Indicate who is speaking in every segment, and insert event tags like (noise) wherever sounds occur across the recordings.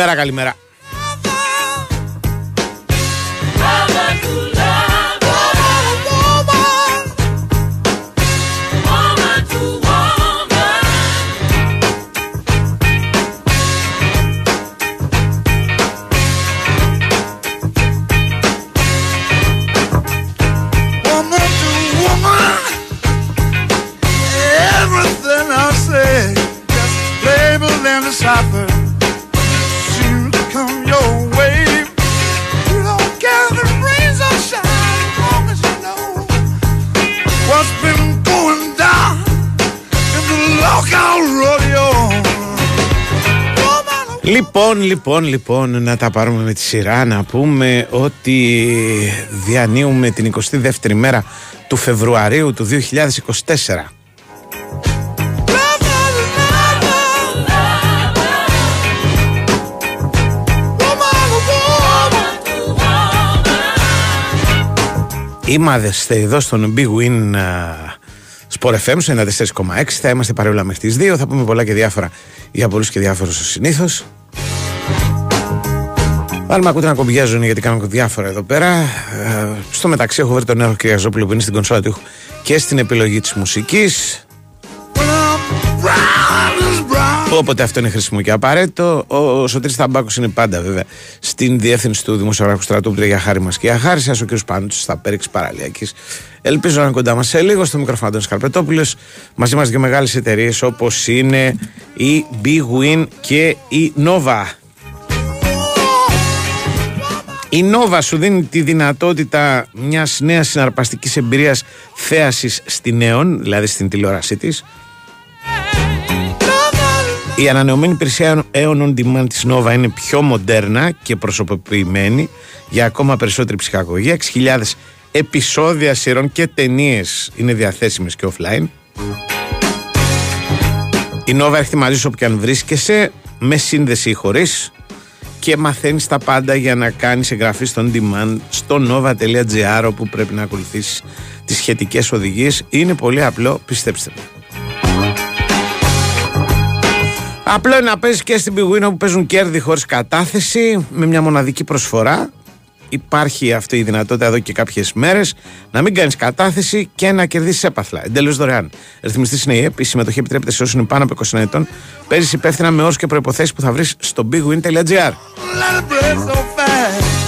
Speaker 1: Καλημέρα, καλημέρα. Λοιπόν, λοιπόν, λοιπόν, να τα πάρουμε με τη σειρά να πούμε ότι διανύουμε την 22η μέρα του Φεβρουαρίου του 2024. Είμαστε εδώ στον Big Win α, Sport FM στο 94,6. Θα είμαστε παρεούλα μέχρι τις 2. Θα πούμε πολλά και διάφορα για πολλούς και διάφορους ω συνήθως. Πάλι με ακούτε να κομπιάζουν γιατί κάνω διάφορα εδώ πέρα. Ε, στο μεταξύ έχω βρει τον Νέο Κυριαζόπουλο που είναι στην κονσόλα του ήχου και στην επιλογή της μουσικής. Όποτε αυτό είναι χρήσιμο και απαραίτητο. Ο, ο Σωτήρης Θαμπάκος είναι πάντα βέβαια στην διεύθυνση του Δημοσιογράφου Στρατού που για χάρη μας και για χάρη σας. Ο κ. Πάντου στα πέριξη παραλιακής. Ελπίζω να είναι κοντά μας σε λίγο. Στο μικρόφωνο Αντώνης Καρπετόπουλος. Μαζί μας και μεγάλες εταιρείες όπως είναι η Big Win και η Nova. Η Nova σου δίνει τη δυνατότητα μιας νέας συναρπαστικής εμπειρίας θέασης στη νέων, δηλαδή στην τηλεόρασή της. Η ανανεωμένη υπηρεσία Aeon On Demand της Nova είναι πιο μοντέρνα και προσωποποιημένη για ακόμα περισσότερη ψυχαγωγία. 6.000 επεισόδια σειρών και ταινίες είναι διαθέσιμες και offline. Η Nova έρχεται μαζί σου όπου και αν βρίσκεσαι, με σύνδεση ή χωρίς και μαθαίνεις τα πάντα για να κάνεις εγγραφή στον demand στο nova.gr όπου πρέπει να ακολουθήσεις τις σχετικές οδηγίες. Είναι πολύ απλό, πιστέψτε με. Απλό είναι να παίζεις και στην Big Win όπου παίζουν κέρδη χωρίς κατάθεση με μια μοναδική προσφορά. Υπάρχει αυτή η δυνατότητα εδώ και κάποιες μέρες να μην κάνεις κατάθεση και να κερδίσεις έπαθλα. Εντελώς δωρεάν. Ρυθμιστής είναι η ΕΠ. Η συμμετοχή επιτρέπεται σε όσους είναι πάνω από 20 ετών. Παίζει υπεύθυνα με όρους και προποθέσει που θα βρεις στο bigwin.gr.
Speaker 2: let it break so fast.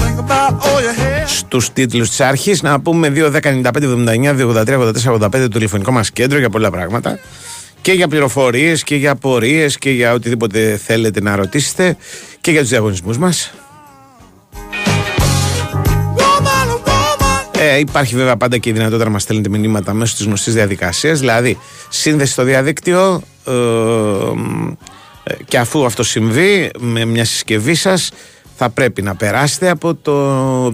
Speaker 2: Think about all your hair.
Speaker 1: Στου τίτλου τη αρχή να πούμε 2.10.95.79, 2.83.84.85 το τηλεφωνικό μας κέντρο για πολλά πράγματα. Και για πληροφορίες και για απορίες και για οτιδήποτε θέλετε να ρωτήσετε και για τους
Speaker 2: διαγωνισμούς μας.
Speaker 1: Ε, υπάρχει βέβαια πάντα και η δυνατότητα να μας στέλνετε μηνύματα μέσω της γνωστής διαδικασίας. Δηλαδή, σύνδεση στο διαδίκτυο ε, ε, και αφού αυτό συμβεί με μια συσκευή σας, θα πρέπει να περάσετε από, το,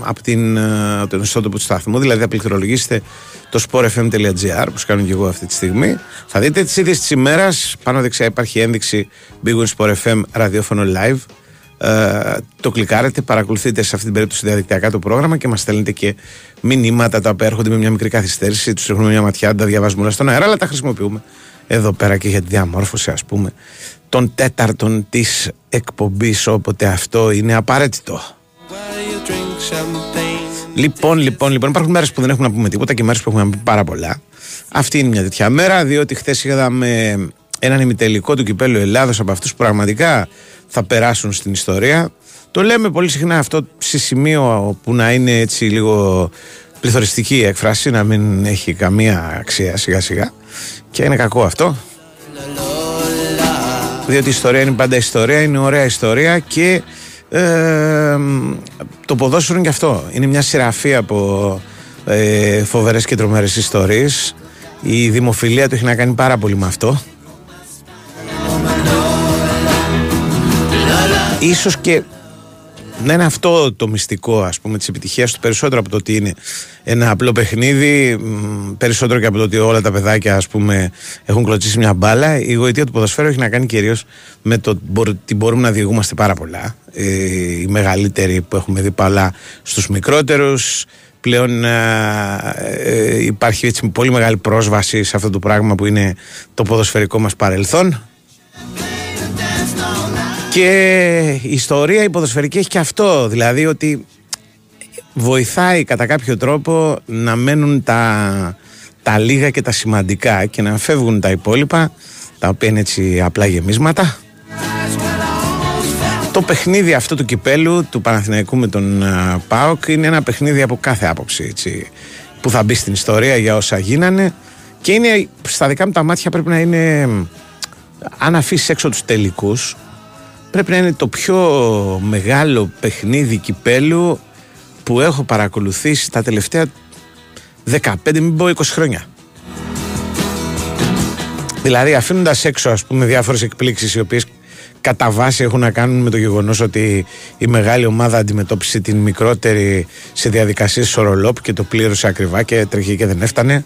Speaker 1: από την, ε, τον ιστότοπο του σταθμού, δηλαδή θα πληκτρολογήσετε το sportfm.gr που κάνω και εγώ αυτή τη στιγμή. Θα δείτε τις ίδιες της ημέρας, πάνω δεξιά υπάρχει ένδειξη Big Win Sport FM ραδιόφωνο live. Ε, το κλικάρετε, παρακολουθείτε σε αυτή την περίπτωση διαδικτυακά το πρόγραμμα και μας στέλνετε και μηνύματα τα οποία έρχονται με μια μικρή καθυστέρηση. Τους ρίχνουμε μια ματιά, τα διαβάζουμε όλα στον αέρα, αλλά τα χρησιμοποιούμε εδώ πέρα και για τη διαμόρφωση, ας πούμε, των τέταρτων της εκπομπής, όποτε αυτό είναι απαραίτητο. Λοιπόν, λοιπόν, λοιπόν, υπάρχουν μέρες που δεν έχουμε να πούμε τίποτα και μέρες που έχουμε να πούμε πάρα πολλά. Αυτή είναι μια τέτοια μέρα, διότι χθες είδαμε έναν ημιτελικό του κυπέλου Ελλάδος από αυτούς που πραγματικά θα περάσουν στην ιστορία. Το λέμε πολύ συχνά αυτό σε σημείο που να είναι έτσι λίγο πληθωριστική η έκφραση, να μην έχει καμία αξία σιγά σιγά. Και είναι κακό αυτό. Διότι η ιστορία είναι πάντα ιστορία, είναι ωραία ιστορία και ε, το ποδόσφαιρο είναι και αυτό. Είναι μια σειραφή από ε, φοβερές και τρομερές ιστορίες. Η δημοφιλία του έχει να κάνει πάρα πολύ με αυτό. Ίσως και να είναι αυτό το μυστικό ας πούμε της επιτυχίας του περισσότερο από το ότι είναι ένα απλό παιχνίδι μ, περισσότερο και από το ότι όλα τα παιδάκια ας πούμε έχουν κλωτσίσει μια μπάλα. Η γοητεία του ποδοσφαίρου έχει να κάνει κυρίως με το ότι μπορούμε να διηγούμαστε πάρα πολλά. Ε, οι μεγαλύτεροι που έχουμε δει παλά στους μικρότερους πλέον ε, ε, υπάρχει έτσι πολύ μεγάλη πρόσβαση σε αυτό το πράγμα που είναι το ποδοσφαιρικό μας παρελθόν Και η ιστορία η ποδοσφαιρική έχει και αυτό, δηλαδή ότι βοηθάει κατά κάποιο τρόπο να μένουν τα, τα λίγα και τα σημαντικά και να φεύγουν τα υπόλοιπα, τα οποία είναι έτσι απλά γεμίσματα. Το παιχνίδι αυτό του κυπέλου του Παναθηναϊκού με τον ΠΑΟΚ είναι ένα παιχνίδι από κάθε άποψη έτσι, που θα μπει στην ιστορία για όσα γίνανε και είναι στα δικά μου τα μάτια πρέπει να είναι αν αφήσεις έξω τους τελικούς πρέπει να είναι το πιο μεγάλο παιχνίδι κυπέλου που έχω παρακολουθήσει τα τελευταία 15 μην πω 20 χρόνια. Δηλαδή αφήνοντας έξω ας πούμε διάφορες εκπλήξεις οι οποίες κατά βάση έχουν να κάνουν με το γεγονός ότι η μεγάλη ομάδα αντιμετώπισε την μικρότερη σε διαδικασίες σορολόπ και το πλήρωσε ακριβά και τρέχει και δεν έφτανε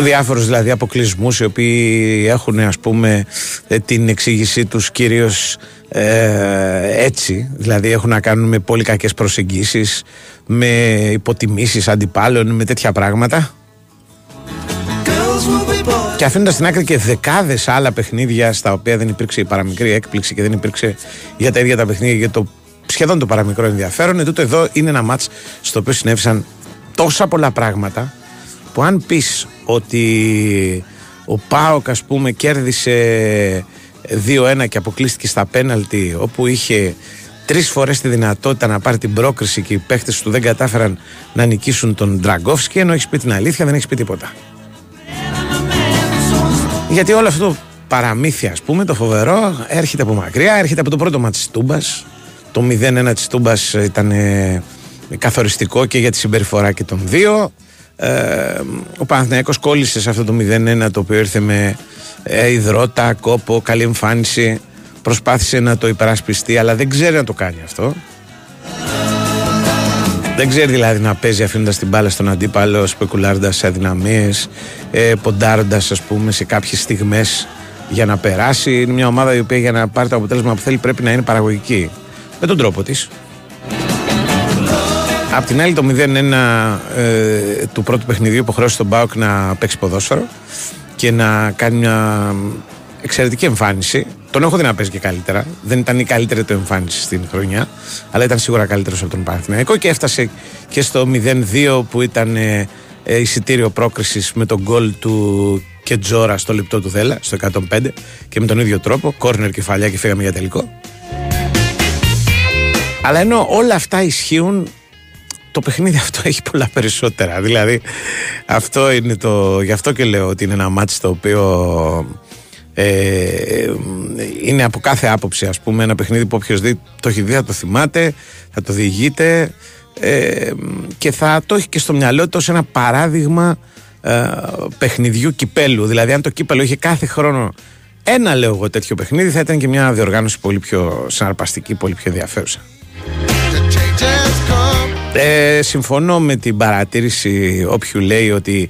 Speaker 1: διάφορους δηλαδή αποκλεισμούς οι οποίοι έχουν ας πούμε ε, την εξήγησή τους κυρίως ε, έτσι δηλαδή έχουν να κάνουν με πολύ κακές προσεγγίσεις με υποτιμήσεις αντιπάλων με τέτοια πράγματα και αφήνοντας στην άκρη και δεκάδες άλλα παιχνίδια στα οποία δεν υπήρξε η παραμικρή έκπληξη και δεν υπήρξε για τα ίδια τα παιχνίδια για το σχεδόν το παραμικρό ενδιαφέρον. Ετούτο εδώ είναι ένα μάτς στο οποίο συνέβησαν τόσα πολλά πράγματα που αν πεις ότι ο Πάοκ ας πούμε κέρδισε 2-1 και αποκλείστηκε στα πέναλτι όπου είχε τρεις φορές τη δυνατότητα να πάρει την πρόκριση και οι παίχτες του δεν κατάφεραν να νικήσουν τον Ντραγκόφσκι ενώ έχεις πει την αλήθεια δεν έχεις πει τίποτα. Γιατί όλο αυτό το παραμύθι, ας πούμε, το φοβερό, έρχεται από μακριά, έρχεται από το πρώτο μάτι της Τούμπας. Το 0-1 της Τούμπας ήταν ε, καθοριστικό και για τη συμπεριφορά και των δύο. Ε, ο Παναθηναϊκός κόλλησε σε αυτό το 0-1 το οποίο ήρθε με ε, υδρότα, κόπο, καλή εμφάνιση. Προσπάθησε να το υπερασπιστεί, αλλά δεν ξέρει να το κάνει αυτό. Δεν ξέρει δηλαδή να παίζει αφήνοντας την μπάλα στον αντίπαλο, σπεκουλάροντας σε αδυναμίες, ε, ποντάροντας ας πούμε σε κάποιες στιγμές για να περάσει. Είναι μια ομάδα η οποία για να πάρει το αποτέλεσμα που θέλει πρέπει να είναι παραγωγική. Με τον τρόπο της. Απ' την άλλη, το 0-1 ε, του πρώτου παιχνιδιού υποχρεώσει τον Μπάουκ να παίξει ποδόσφαιρο και να κάνει μια εξαιρετική εμφάνιση. Τον έχω δει να παίζει και καλύτερα. Δεν ήταν η καλύτερη του εμφάνιση στην χρονιά, αλλά ήταν σίγουρα καλύτερος από τον Παναθηναϊκό και έφτασε και στο 0-2 που ήταν ε, ε, εισιτήριο πρόκρισης με τον γκολ του Κετζόρα στο λεπτό του Δέλα, στο 105 και με τον ίδιο τρόπο. Κόρνερ κεφαλιά και φύγαμε για τελικό. Αλλά ενώ όλα αυτά ισχύουν, το παιχνίδι αυτό έχει πολλά περισσότερα. Δηλαδή, αυτό είναι το. Γι' αυτό και λέω ότι είναι ένα μάτι το οποίο ε, είναι από κάθε άποψη ας πούμε ένα παιχνίδι που όποιος δει, το έχει δει θα το θυμάται θα το διηγείται ε, και θα το έχει και στο μυαλό του ως ένα παράδειγμα ε, παιχνιδιού κυπέλου δηλαδή αν το κύπελο είχε κάθε χρόνο ένα λέω εγώ τέτοιο παιχνίδι θα ήταν και μια διοργάνωση πολύ πιο συναρπαστική πολύ πιο ενδιαφέρουσα ε, συμφωνώ με την παρατήρηση όποιου λέει ότι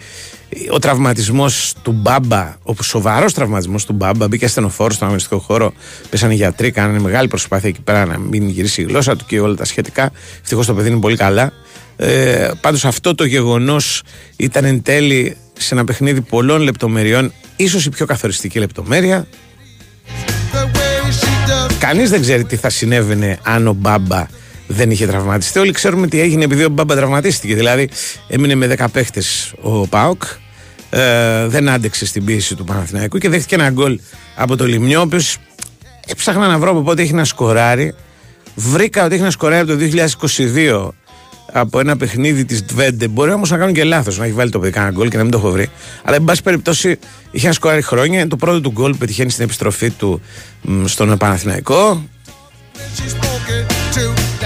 Speaker 1: ο τραυματισμός του Μπάμπα, ο σοβαρός τραυματισμός του Μπάμπα, μπήκε ασθενοφόρος στον αγωνιστικό χώρο. Πέσανε οι γιατροί, κάνανε μεγάλη προσπάθεια εκεί πέρα να μην γυρίσει η γλώσσα του και όλα τα σχετικά. Ευτυχώς το παιδί είναι πολύ καλά. Ε, Πάντως αυτό το γεγονός ήταν εν τέλει σε ένα παιχνίδι πολλών λεπτομεριών, ίσως η πιο καθοριστική λεπτομέρεια. Κανείς δεν ξέρει τι θα συνέβαινε αν ο Μπάμπα δεν είχε τραυματιστεί. Όλοι ξέρουμε τι έγινε επειδή ο Μπάμπα τραυματίστηκε. Δηλαδή έμεινε με 10 παίχτες ο Πάοκ ε, δεν άντεξε στην πίεση του Παναθηναϊκού και δέχτηκε ένα γκολ από το Λιμιό, ο οποίος έψαχνα να βρω από πότε έχει να σκοράρει. Βρήκα ότι έχει να σκοράρει από το 2022 από ένα παιχνίδι της Τβέντε. Μπορεί όμως να κάνω και λάθος, να έχει βάλει το παιδί κανένα γκολ και να μην το έχω βρει. Αλλά, εν πάση περιπτώσει, είχε να σκοράρει χρόνια. Είναι το πρώτο του γκολ που πετυχαίνει στην επιστροφή του στον Παναθηναϊκό.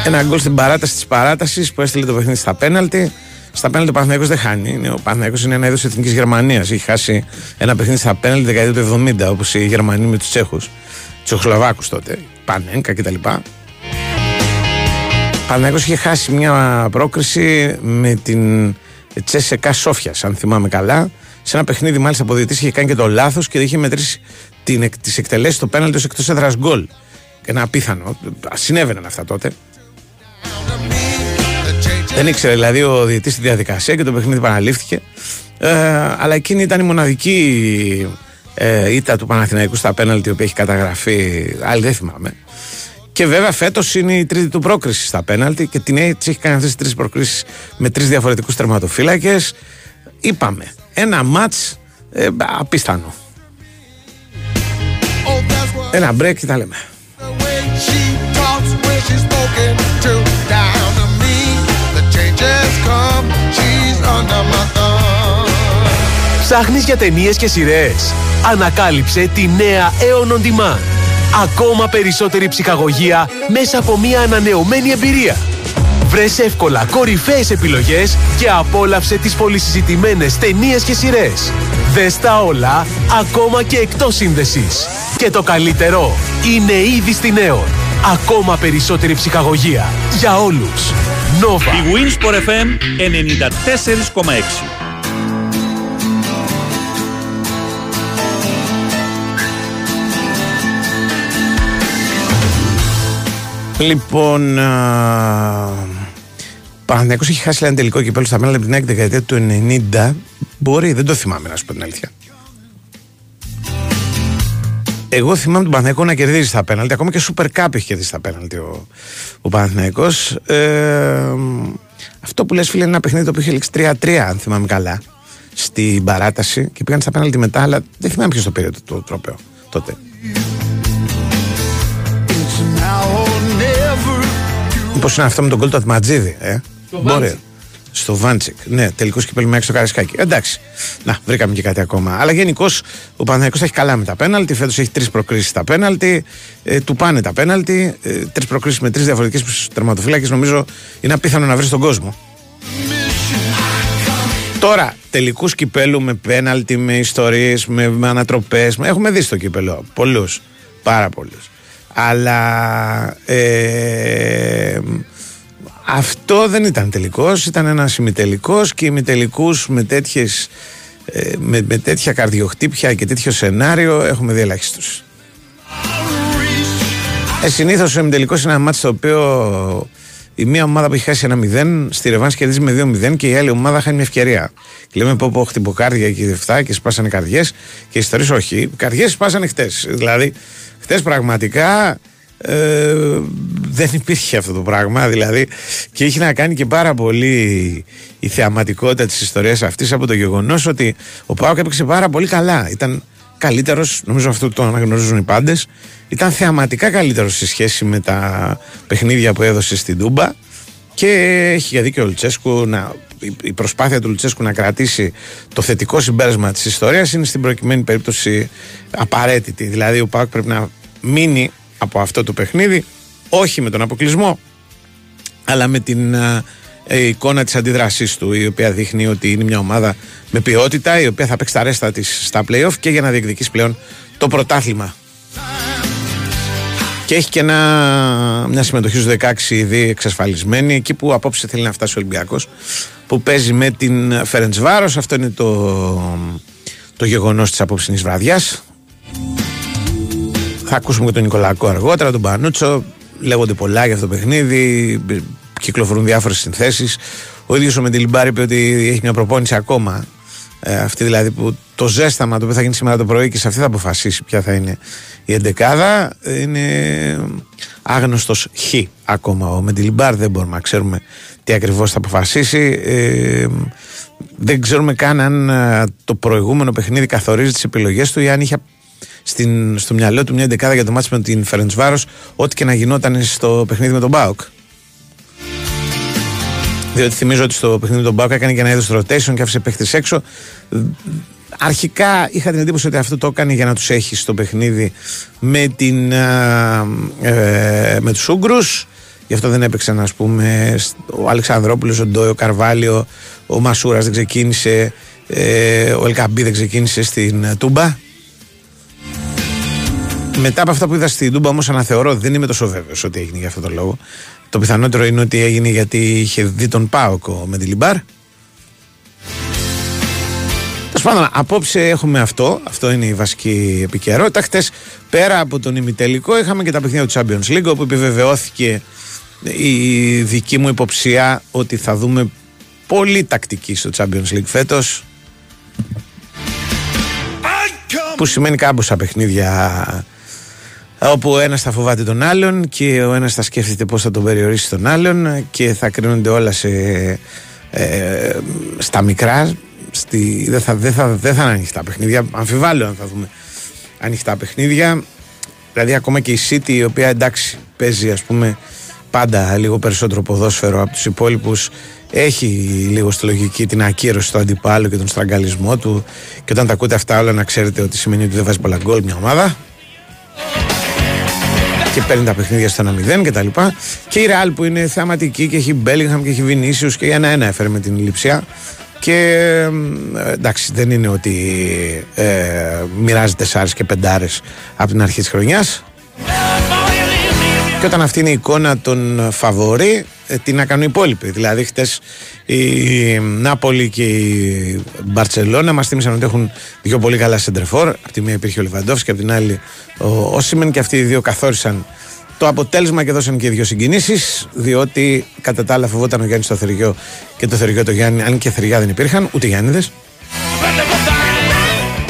Speaker 1: Ένα γκολ στην παράταση της παράτασης που έστειλε το παιχνίδι στα πέναλτι. Στα πέναλτι ο Παναθυναϊκό δεν χάνει. Ο Παναθυναϊκό είναι ένα είδος εθνικής Γερμανίας. Έχει χάσει ένα παιχνίδι στα πέναλτι δεκαετία του 70, όπως οι Γερμανοί με τους Τσέχους. Τσεχοσλοβάκους τότε. Πανέγκα κτλ. Ο Παναθυναϊκό είχε χάσει μια πρόκριση με την Τσέσεκα Σόφια, αν θυμάμαι καλά. Σε ένα παιχνίδι, μάλιστα, ο είχε κάνει και το λάθος και είχε μετρήσει τις εκτελέσεις του πέναλτι ως εκτός έδρας γκολ. Ένα απίθανο. Συνέβαιναν αυτά τότε. Δεν ήξερε δηλαδή ο διαιτητή τη διαδικασία και το παιχνίδι παραλήφθηκε. Ε, αλλά εκείνη ήταν η μοναδική ε, ήττα του Παναθηναϊκού στα πέναλτι, η οποία έχει καταγραφεί, άλλη δεν θυμάμαι. Και βέβαια φέτος είναι η τρίτη του πρόκριση στα πέναλτι και την έτσι έχει κάνει αυτές τις τρεις προκρίσεις με τρεις διαφορετικούς τερματοφύλακες. Είπαμε, ένα ματ ε, απίθανο. Ένα break και τα λέμε.
Speaker 3: Ψάχνεις για ταινίες και σειρές. Ανακάλυψε τη νέα Aeon On Demand. Ακόμα περισσότερη ψυχαγωγία μέσα από μια ανανεωμένη εμπειρία. Βρες εύκολα κορυφαίες επιλογές και απόλαυσε τις πολυσυζητημένες ταινίες και σειρές. Δες τα όλα, ακόμα και εκτός σύνδεσης. Και το καλύτερο είναι ήδη στη Νέο. Ακόμα περισσότερη ψυχαγωγία για όλους. Nova.
Speaker 4: Η Winsport FM 94,6
Speaker 1: Λοιπόν, Παναθυνιακό έχει χάσει ένα τελικό κυπέλο στα μέλη από την δεκαετία του 90. Μπορεί, δεν το θυμάμαι να σου πω την αλήθεια. Εγώ θυμάμαι τον Παναθηναϊκό να κερδίζει στα πέναλτι. Ακόμα και Super Cup έχει κερδίσει στα πέναλτι ο, ο Παναθηναϊκός. Ε, αυτό που λες φίλε είναι ένα παιχνίδι το οποίο είχε λήξει 3-3 αν θυμάμαι καλά στην παράταση και πήγαν στα πέναλτι μετά αλλά δεν θυμάμαι ποιος το πήρε το, το τρόπαιο τότε. Μήπως είναι αυτό με τον κόλ του Ατματζίδη, ε; Μπορεί. Στο Βάντσικ. Ναι, τελικός κυπέλου μέχρι στο Καρασκάκι. Εντάξει. Να, βρήκαμε και κάτι ακόμα. Αλλά γενικώς ο Παναθηναϊκός έχει καλά με τα πέναλτι. Φέτος έχει τρεις προκρίσεις στα πέναλτι. Ε, του πάνε τα πέναλτι. Ε, τρεις προκρίσεις με τρεις διαφορετικές τερματοφύλακε. Νομίζω είναι απίθανο να βρεις τον κόσμο. Τώρα, τελικούς κυπέλου με πέναλτι, με ιστορίες, με, με ανατροπές. Έχουμε δει στο κύπελο. Πολλούς. Πάρα πολλούς. Αλλά ε, αυτό δεν ήταν τελικός, ήταν ένας ημιτελικός και ημιτελικούς με, τέτοιες, ε, με, με τέτοια καρδιοχτύπια και τέτοιο σενάριο έχουμε δει ελάχιστους. Ε, συνήθως ο ημιτελικός είναι ένα μάτι στο οποίο η μία ομάδα που έχει χάσει ένα 0 στη Ρεβάνς κερδίζει με 2-0 και η άλλη ομάδα χάνει μια ευκαιρία. Και λέμε πω πω χτυποκάρδια και δευτά και σπάσανε καρδιές και ιστορίες όχι. Οι καρδιές σπάσανε χτες. Δηλαδή χτες πραγματικά ε, δεν υπήρχε αυτό το πράγμα δηλαδή και είχε να κάνει και πάρα πολύ η θεαματικότητα της ιστορίας αυτής από το γεγονός ότι ο Πάοκ έπαιξε πάρα πολύ καλά. Ήταν καλύτερος, νομίζω αυτό το αναγνωρίζουν οι πάντες. Ήταν θεαματικά καλύτερος σε σχέση με τα παιχνίδια που έδωσε στην Τούμπα. Και έχει για δίκιο ο Λουτσέσκου να, η προσπάθεια του Λουτσέσκου να κρατήσει το θετικό συμπέρασμα της ιστορίας είναι στην προκειμένη περίπτωση απαραίτητη. Δηλαδή ο Πάοκ πρέπει να μείνει από αυτό το παιχνίδι όχι με τον αποκλεισμό αλλά με την ε, εικόνα της αντίδρασής του η οποία δείχνει ότι είναι μια ομάδα με ποιότητα η οποία θα παίξει τα ρέστα της στα playoff και για να διεκδικήσει πλέον το πρωτάθλημα. Και έχει και ένα, μια συμμετοχή στους 16 ήδη εξασφαλισμένη εκεί που απόψε θέλει να φτάσει ο Ολυμπιακός που παίζει με την Φερεντσβάρος αυτό είναι το, το γεγονός της απόψινής βραδιάς θα ακούσουμε και τον Νικολακό αργότερα, τον Πανούτσο. Λέγονται πολλά για αυτό το παιχνίδι. Κυκλοφορούν διάφορες συνθέσεις. Ο ίδιος ο Μεντιλιμπάρ είπε ότι έχει μια προπόνηση ακόμα. Ε, αυτή δηλαδή που το ζέσταμα το οποίο θα γίνει σήμερα το πρωί και σε αυτή θα αποφασίσει ποια θα είναι η εντεκάδα. Είναι άγνωστος χ ακόμα. Ο Μεντιλιμπάρ δεν μπορούμε να ξέρουμε τι ακριβώς θα αποφασίσει. Ε, δεν ξέρουμε καν αν ε, το προηγούμενο παιχνίδι καθορίζει τις επιλογές του ή αν είχε στην, στο μυαλό του μια δεκάδα για το μάτσο με την Φερεντσβάρος, ό,τι και να γινόταν στο παιχνίδι με τον Μπάουκ. Διότι θυμίζω ότι στο παιχνίδι με τον Μπάουκ έκανε και ένα είδος rotation και άφησε παίχτες έξω. Αρχικά είχα την εντύπωση ότι αυτό το έκανε για να τους έχει στο παιχνίδι με, την, ε, με τους Ούγκρους Γι' αυτό δεν έπαιξαν ας πούμε ο Αλεξανδρόπουλος, ο Ντόι, ο Καρβάλιο, ο Μασούρας δεν ξεκίνησε, ε, ο Ελκαμπή δεν ξεκίνησε στην Τούμπα. Μετά από αυτά που είδα στην Τούμπα όμως αναθεωρώ, δεν είμαι τόσο βέβαιος ότι έγινε για αυτόν τον λόγο. Το πιθανότερο είναι ότι έγινε γιατί είχε δει τον Πάοκο με τη Λιμπάρ. Τέλος πάντων, απόψε έχουμε αυτό. Αυτό είναι η βασική επικαιρότητα. Χτες, πέρα από τον ημιτελικό, είχαμε και τα παιχνίδια του Champions League, όπου επιβεβαιώθηκε η δική μου υποψία ότι θα δούμε πολύ τακτική στο Champions League φέτος που σημαίνει κάμποσα παιχνίδια όπου ο ένας θα φοβάται τον άλλον και ο ένας θα σκέφτεται πώς θα τον περιορίσει τον άλλον και θα κρίνονται όλα σε, ε, στα μικρά στη, δεν, θα, δεν, θα, δεν θα είναι ανοιχτά παιχνίδια. Αμφιβάλλω αν θα δούμε ανοιχτά παιχνίδια. Δηλαδή ακόμα και η City η οποία εντάξει παίζει ας πούμε πάντα λίγο περισσότερο ποδόσφαιρο από τους υπόλοιπους έχει λίγο στη λογική την ακύρωση του αντιπάλου και τον στραγγαλισμό του και όταν τα ακούτε αυτά όλα να ξέρετε ότι σημαίνει ότι δεν βάζει πολλά γκολ μια ομάδα και παίρνει τα παιχνίδια στο 1-0 και τα λοιπά. Και η Real που είναι θεαματική και έχει Bellingham και έχει Vinicius και ένα ένα έφερε με την Λιψιά. Και ε, εντάξει δεν είναι ότι ε, μοιράζει τεσσάρες και πεντάρες από την αρχή της χρονιάς και όταν αυτή είναι η εικόνα των φαβορή, ε, τι να κάνουν οι υπόλοιποι. Δηλαδή, χτες η Νάπολη και η Μπαρσελόνα μας θύμισαν ότι έχουν δύο πολύ καλά σεντρεφόρ. Από τη μία υπήρχε ο Λιβαντόφ και από την άλλη ο Όσιμεν και αυτοί οι δύο καθόρισαν το αποτέλεσμα και δώσαν και δύο συγκινήσεις. Διότι κατά τα άλλα φοβόταν ο Γιάννης το Θεριό και το Θεριό το Γιάννη, αν και θεριά δεν υπήρχαν, ούτε Γιάννηδες.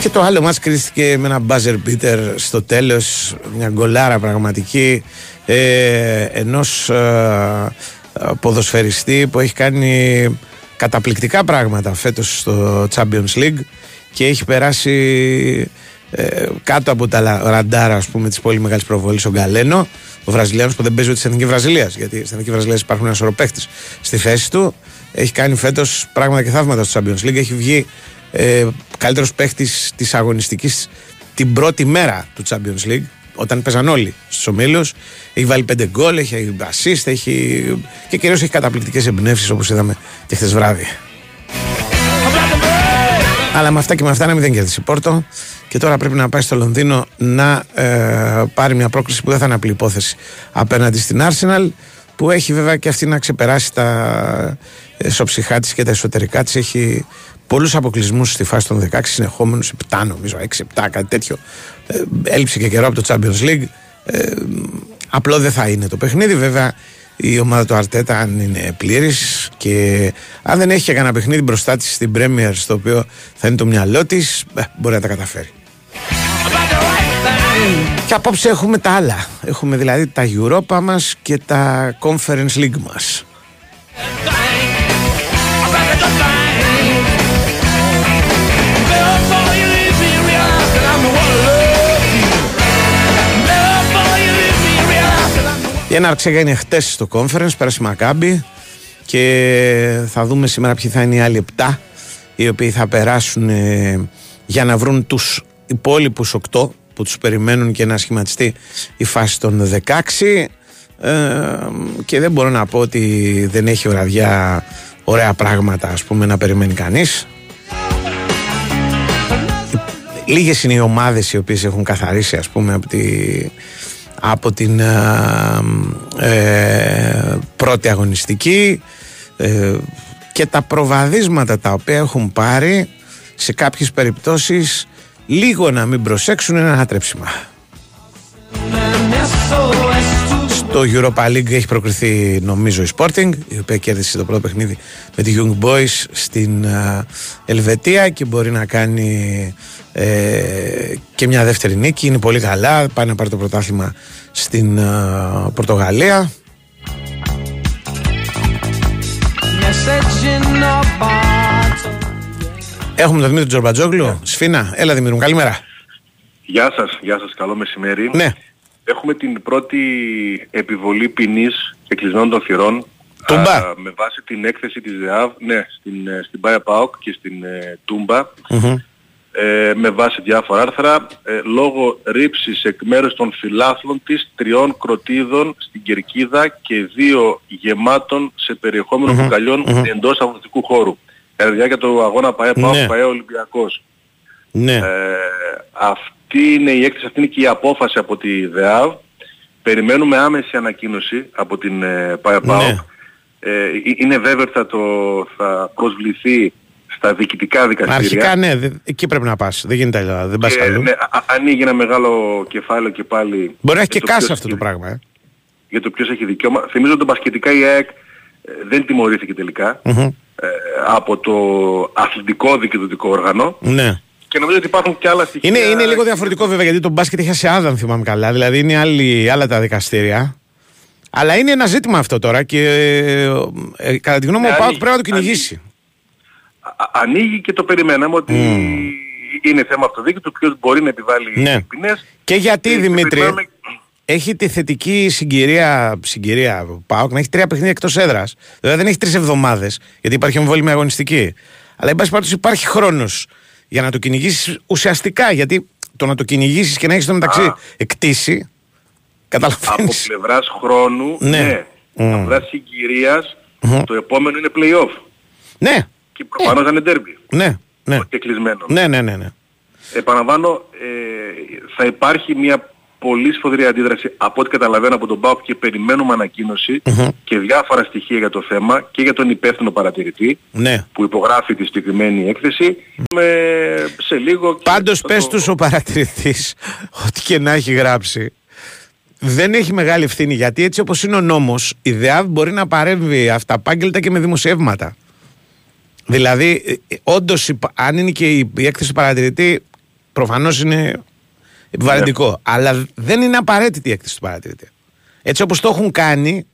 Speaker 1: Και το άλλο μας κρίστηκε με ένα buzzer beater στο τέλος, μια γκολάρα πραγματική ε, ενός ε, ποδοσφαιριστή που έχει κάνει καταπληκτικά πράγματα φέτος στο Champions League και έχει περάσει ε, κάτω από τα ραντάρα ας πούμε της πολύ μεγάλης προβολής ο Γκαλένο ο Βραζιλιάνος που δεν παίζει ούτε στην Εθνική Βραζιλίας γιατί στην Εθνική Βραζιλίας υπάρχουν ένας σωρό στη θέση του. Έχει κάνει φέτος πράγματα και θαύματα στο Champions League. Έχει βγει ε, καλύτερος παίχτης της αγωνιστικής την πρώτη μέρα του Champions League όταν παίζαν όλοι στους ομίλους. Έχει βάλει πέντε γκολ, έχει assist, έχει... και κυρίως έχει καταπληκτικές εμπνεύσεις όπως είδαμε και χθες βράδυ. Αλλά με αυτά και με αυτά να μην δεν κερδίσει Πόρτο. Και τώρα πρέπει να πάει στο Λονδίνο να ε, πάρει μια πρόκληση που δεν θα είναι απλή υπόθεση απέναντι στην Arsenal που έχει βέβαια και αυτή να ξεπεράσει τα εσωψυχά της και τα εσωτερικά της. Έχει πολλούς αποκλεισμούς στη φάση των 16 συνεχόμενους, 7 νομίζω, 6-7, κάτι τέτοιο. Ε, έλειψε και καιρό από το Champions League. Ε, απλό δεν θα είναι το παιχνίδι. Βέβαια, η ομάδα του Αρτέτα, αν είναι πλήρης και αν δεν έχει και κανένα παιχνίδι μπροστά της στην Premier, στο οποίο θα είναι το μυαλό της, ε, μπορεί να τα καταφέρει. Και απόψε έχουμε τα άλλα. Έχουμε δηλαδή τα Europa μας και τα Conference League μας. Έναρξη έγινε χτες στο conference, πέρασε Μακάμπι και θα δούμε σήμερα ποιοι θα είναι οι άλλοι 7 οι οποίοι θα περάσουν ε, για να βρουν τους υπόλοιπους 8 που τους περιμένουν και να σχηματιστεί η φάση των 16 ε, και δεν μπορώ να πω ότι δεν έχει οραδιά ωραία πράγματα ας πούμε να περιμένει κανείς. Λίγες είναι οι ομάδες οι οποίες έχουν καθαρίσει ας πούμε από τη από την ε, ε, πρώτη αγωνιστική ε, και τα προβαδίσματα τα οποία έχουν πάρει σε κάποιες περιπτώσεις λίγο να μην προσέξουν είναι ένα άτρεψιμα. Στο Europa League έχει προκριθεί νομίζω η Sporting η οποία κέρδισε το πρώτο παιχνίδι με τη Young Boys στην Ελβετία και μπορεί να κάνει ε, και μια δεύτερη νίκη. Είναι πολύ καλά. Πάει να πάρει το πρωτάθλημα στην ε, Πορτογαλία. Έχουμε τον Δημήτρη Τζορμπατζόγλου. Yeah. Σφίνα, έλα Δημήτρη μου, καλημέρα.
Speaker 5: Γεια σας, γεια σας, καλό μεσημέρι.
Speaker 1: Ναι.
Speaker 5: Έχουμε την πρώτη επιβολή ποινής εκκλεισμένων των θυρών
Speaker 1: Τούμπα.
Speaker 5: Α, με βάση την έκθεση της ΔΕΑΒ, ναι, στην, ε, στην Πάια ΠΑΟΚ και στην ε, Τούμπα ε, με βάση διάφορα άρθρα ε, λόγω ρήψης εκ μέρους των φιλάθλων της τριών κροτίδων στην Κερκίδα και δύο γεμάτων σε περιεχόμενο mm-hmm. μπουκαλιών mm-hmm. εντός αγωνιστικού χώρου. Κατά διάρκεια του αγώνα ΠαΕ ναι. ΠαΕ Ολυμπιακός.
Speaker 1: Ναι.
Speaker 5: Ε, αυτή είναι η έκθεση, αυτή είναι και η απόφαση από τη ΔΕΑΒ. Περιμένουμε άμεση ανακοίνωση από την ε, ΠαΕ ναι. Ε, είναι βέβαιο ότι θα, το, θα προσβληθεί στα διοικητικά δικαστήρια.
Speaker 1: Αρχικά ναι, εκεί πρέπει να πας. Δεν γίνεται αλλιώς, δεν πας αλλού. Ναι,
Speaker 5: ανοίγει ένα μεγάλο κεφάλαιο και πάλι...
Speaker 1: Μπορεί να έχει και κάσα αυτό το πράγμα. Ε.
Speaker 5: Για το ποιος έχει δικαίωμα. Θυμίζω ότι το πασχετικά η ΑΕΚ ε, δεν τιμωρήθηκε τελικά, ε, από το αθλητικό δικαιωτικό όργανο.
Speaker 1: Ναι.
Speaker 5: Και νομίζω ότι υπάρχουν και άλλα στοιχεία.
Speaker 1: Είναι, είναι λίγο διαφορετικό βέβαια γιατί το μπάσκετ έχει ασιάδα, αν θυμάμαι καλά. Δηλαδή είναι άλλοι, άλλα τα δικαστήρια. Αλλά είναι ένα ζήτημα αυτό τώρα και ε, ε, κατά τη γνώμη μου
Speaker 5: Ναι,
Speaker 1: ο Πάοκ
Speaker 5: ανοίγει,
Speaker 1: πρέπει να το κυνηγήσει.
Speaker 5: Α- ανοίγει και το περιμέναμε ότι είναι θέμα αυτοδίκητου, ποιος μπορεί να επιβάλλει
Speaker 1: Ναι.
Speaker 5: ποινές.
Speaker 1: Και γιατί
Speaker 5: Και
Speaker 1: Δημήτρη
Speaker 5: περιμένουμε-
Speaker 1: έχει τη θετική συγκυρία, συγκυρία ο Πάοκ να έχει τρία παιχνίδια εκτός έδρας. Δηλαδή δεν έχει τρεις εβδομάδες γιατί υπάρχει εμβόλυμη αγωνιστική. Αλλά εν πάση περιπτώσει υπάρχει χρόνος για να το κυνηγήσεις ουσιαστικά. Γιατί το να το κυνηγήσεις και να έχεις το μεταξύ
Speaker 5: Α.
Speaker 1: εκτίσει.
Speaker 5: από
Speaker 1: Καταλαβαίνει.
Speaker 5: πλευράς χρόνου,
Speaker 1: Ναι.
Speaker 5: ναι.
Speaker 1: Μμ.
Speaker 5: Από πλευράς συγκυρίας,
Speaker 1: Μμμ.
Speaker 5: το επόμενο είναι play-off.
Speaker 1: Ναι,
Speaker 5: Και προφανώς θα είναι derby.
Speaker 1: ναι, ναι.
Speaker 5: Και κλεισμένο.
Speaker 1: Ναι, ναι, ναι. ναι.
Speaker 5: Επαναλαμβάνω, ε, θα υπάρχει μια πολύ σφοδρή αντίδραση από ό,τι καταλαβαίνω από τον ΠΑΟΚ και περιμένουμε ανακοίνωση και διάφορα στοιχεία για το θέμα και για τον υπεύθυνο παρατηρητή
Speaker 1: ναι.
Speaker 5: που υπογράφει τη συγκεκριμένη έκθεση με, σε λίγο και
Speaker 1: Πάντως
Speaker 5: θα
Speaker 1: πες
Speaker 5: το-
Speaker 1: τους ο παρατηρητής, (laughs) ό,τι και να έχει γράψει, δεν έχει μεγάλη ευθύνη γιατί έτσι όπως είναι ο νόμος, η ΔΕΑΒ μπορεί να παρέμβει αυταπάγγελτα και με δημοσιεύματα. Δηλαδή, όντως, αν είναι και η, η έκθεση παρατηρητή, προφανώς είναι επιβαρυντικό. Αλλά δεν είναι απαραίτητη η έκθεση του παρατηρητή. Έτσι όπως το έχουν κάνει,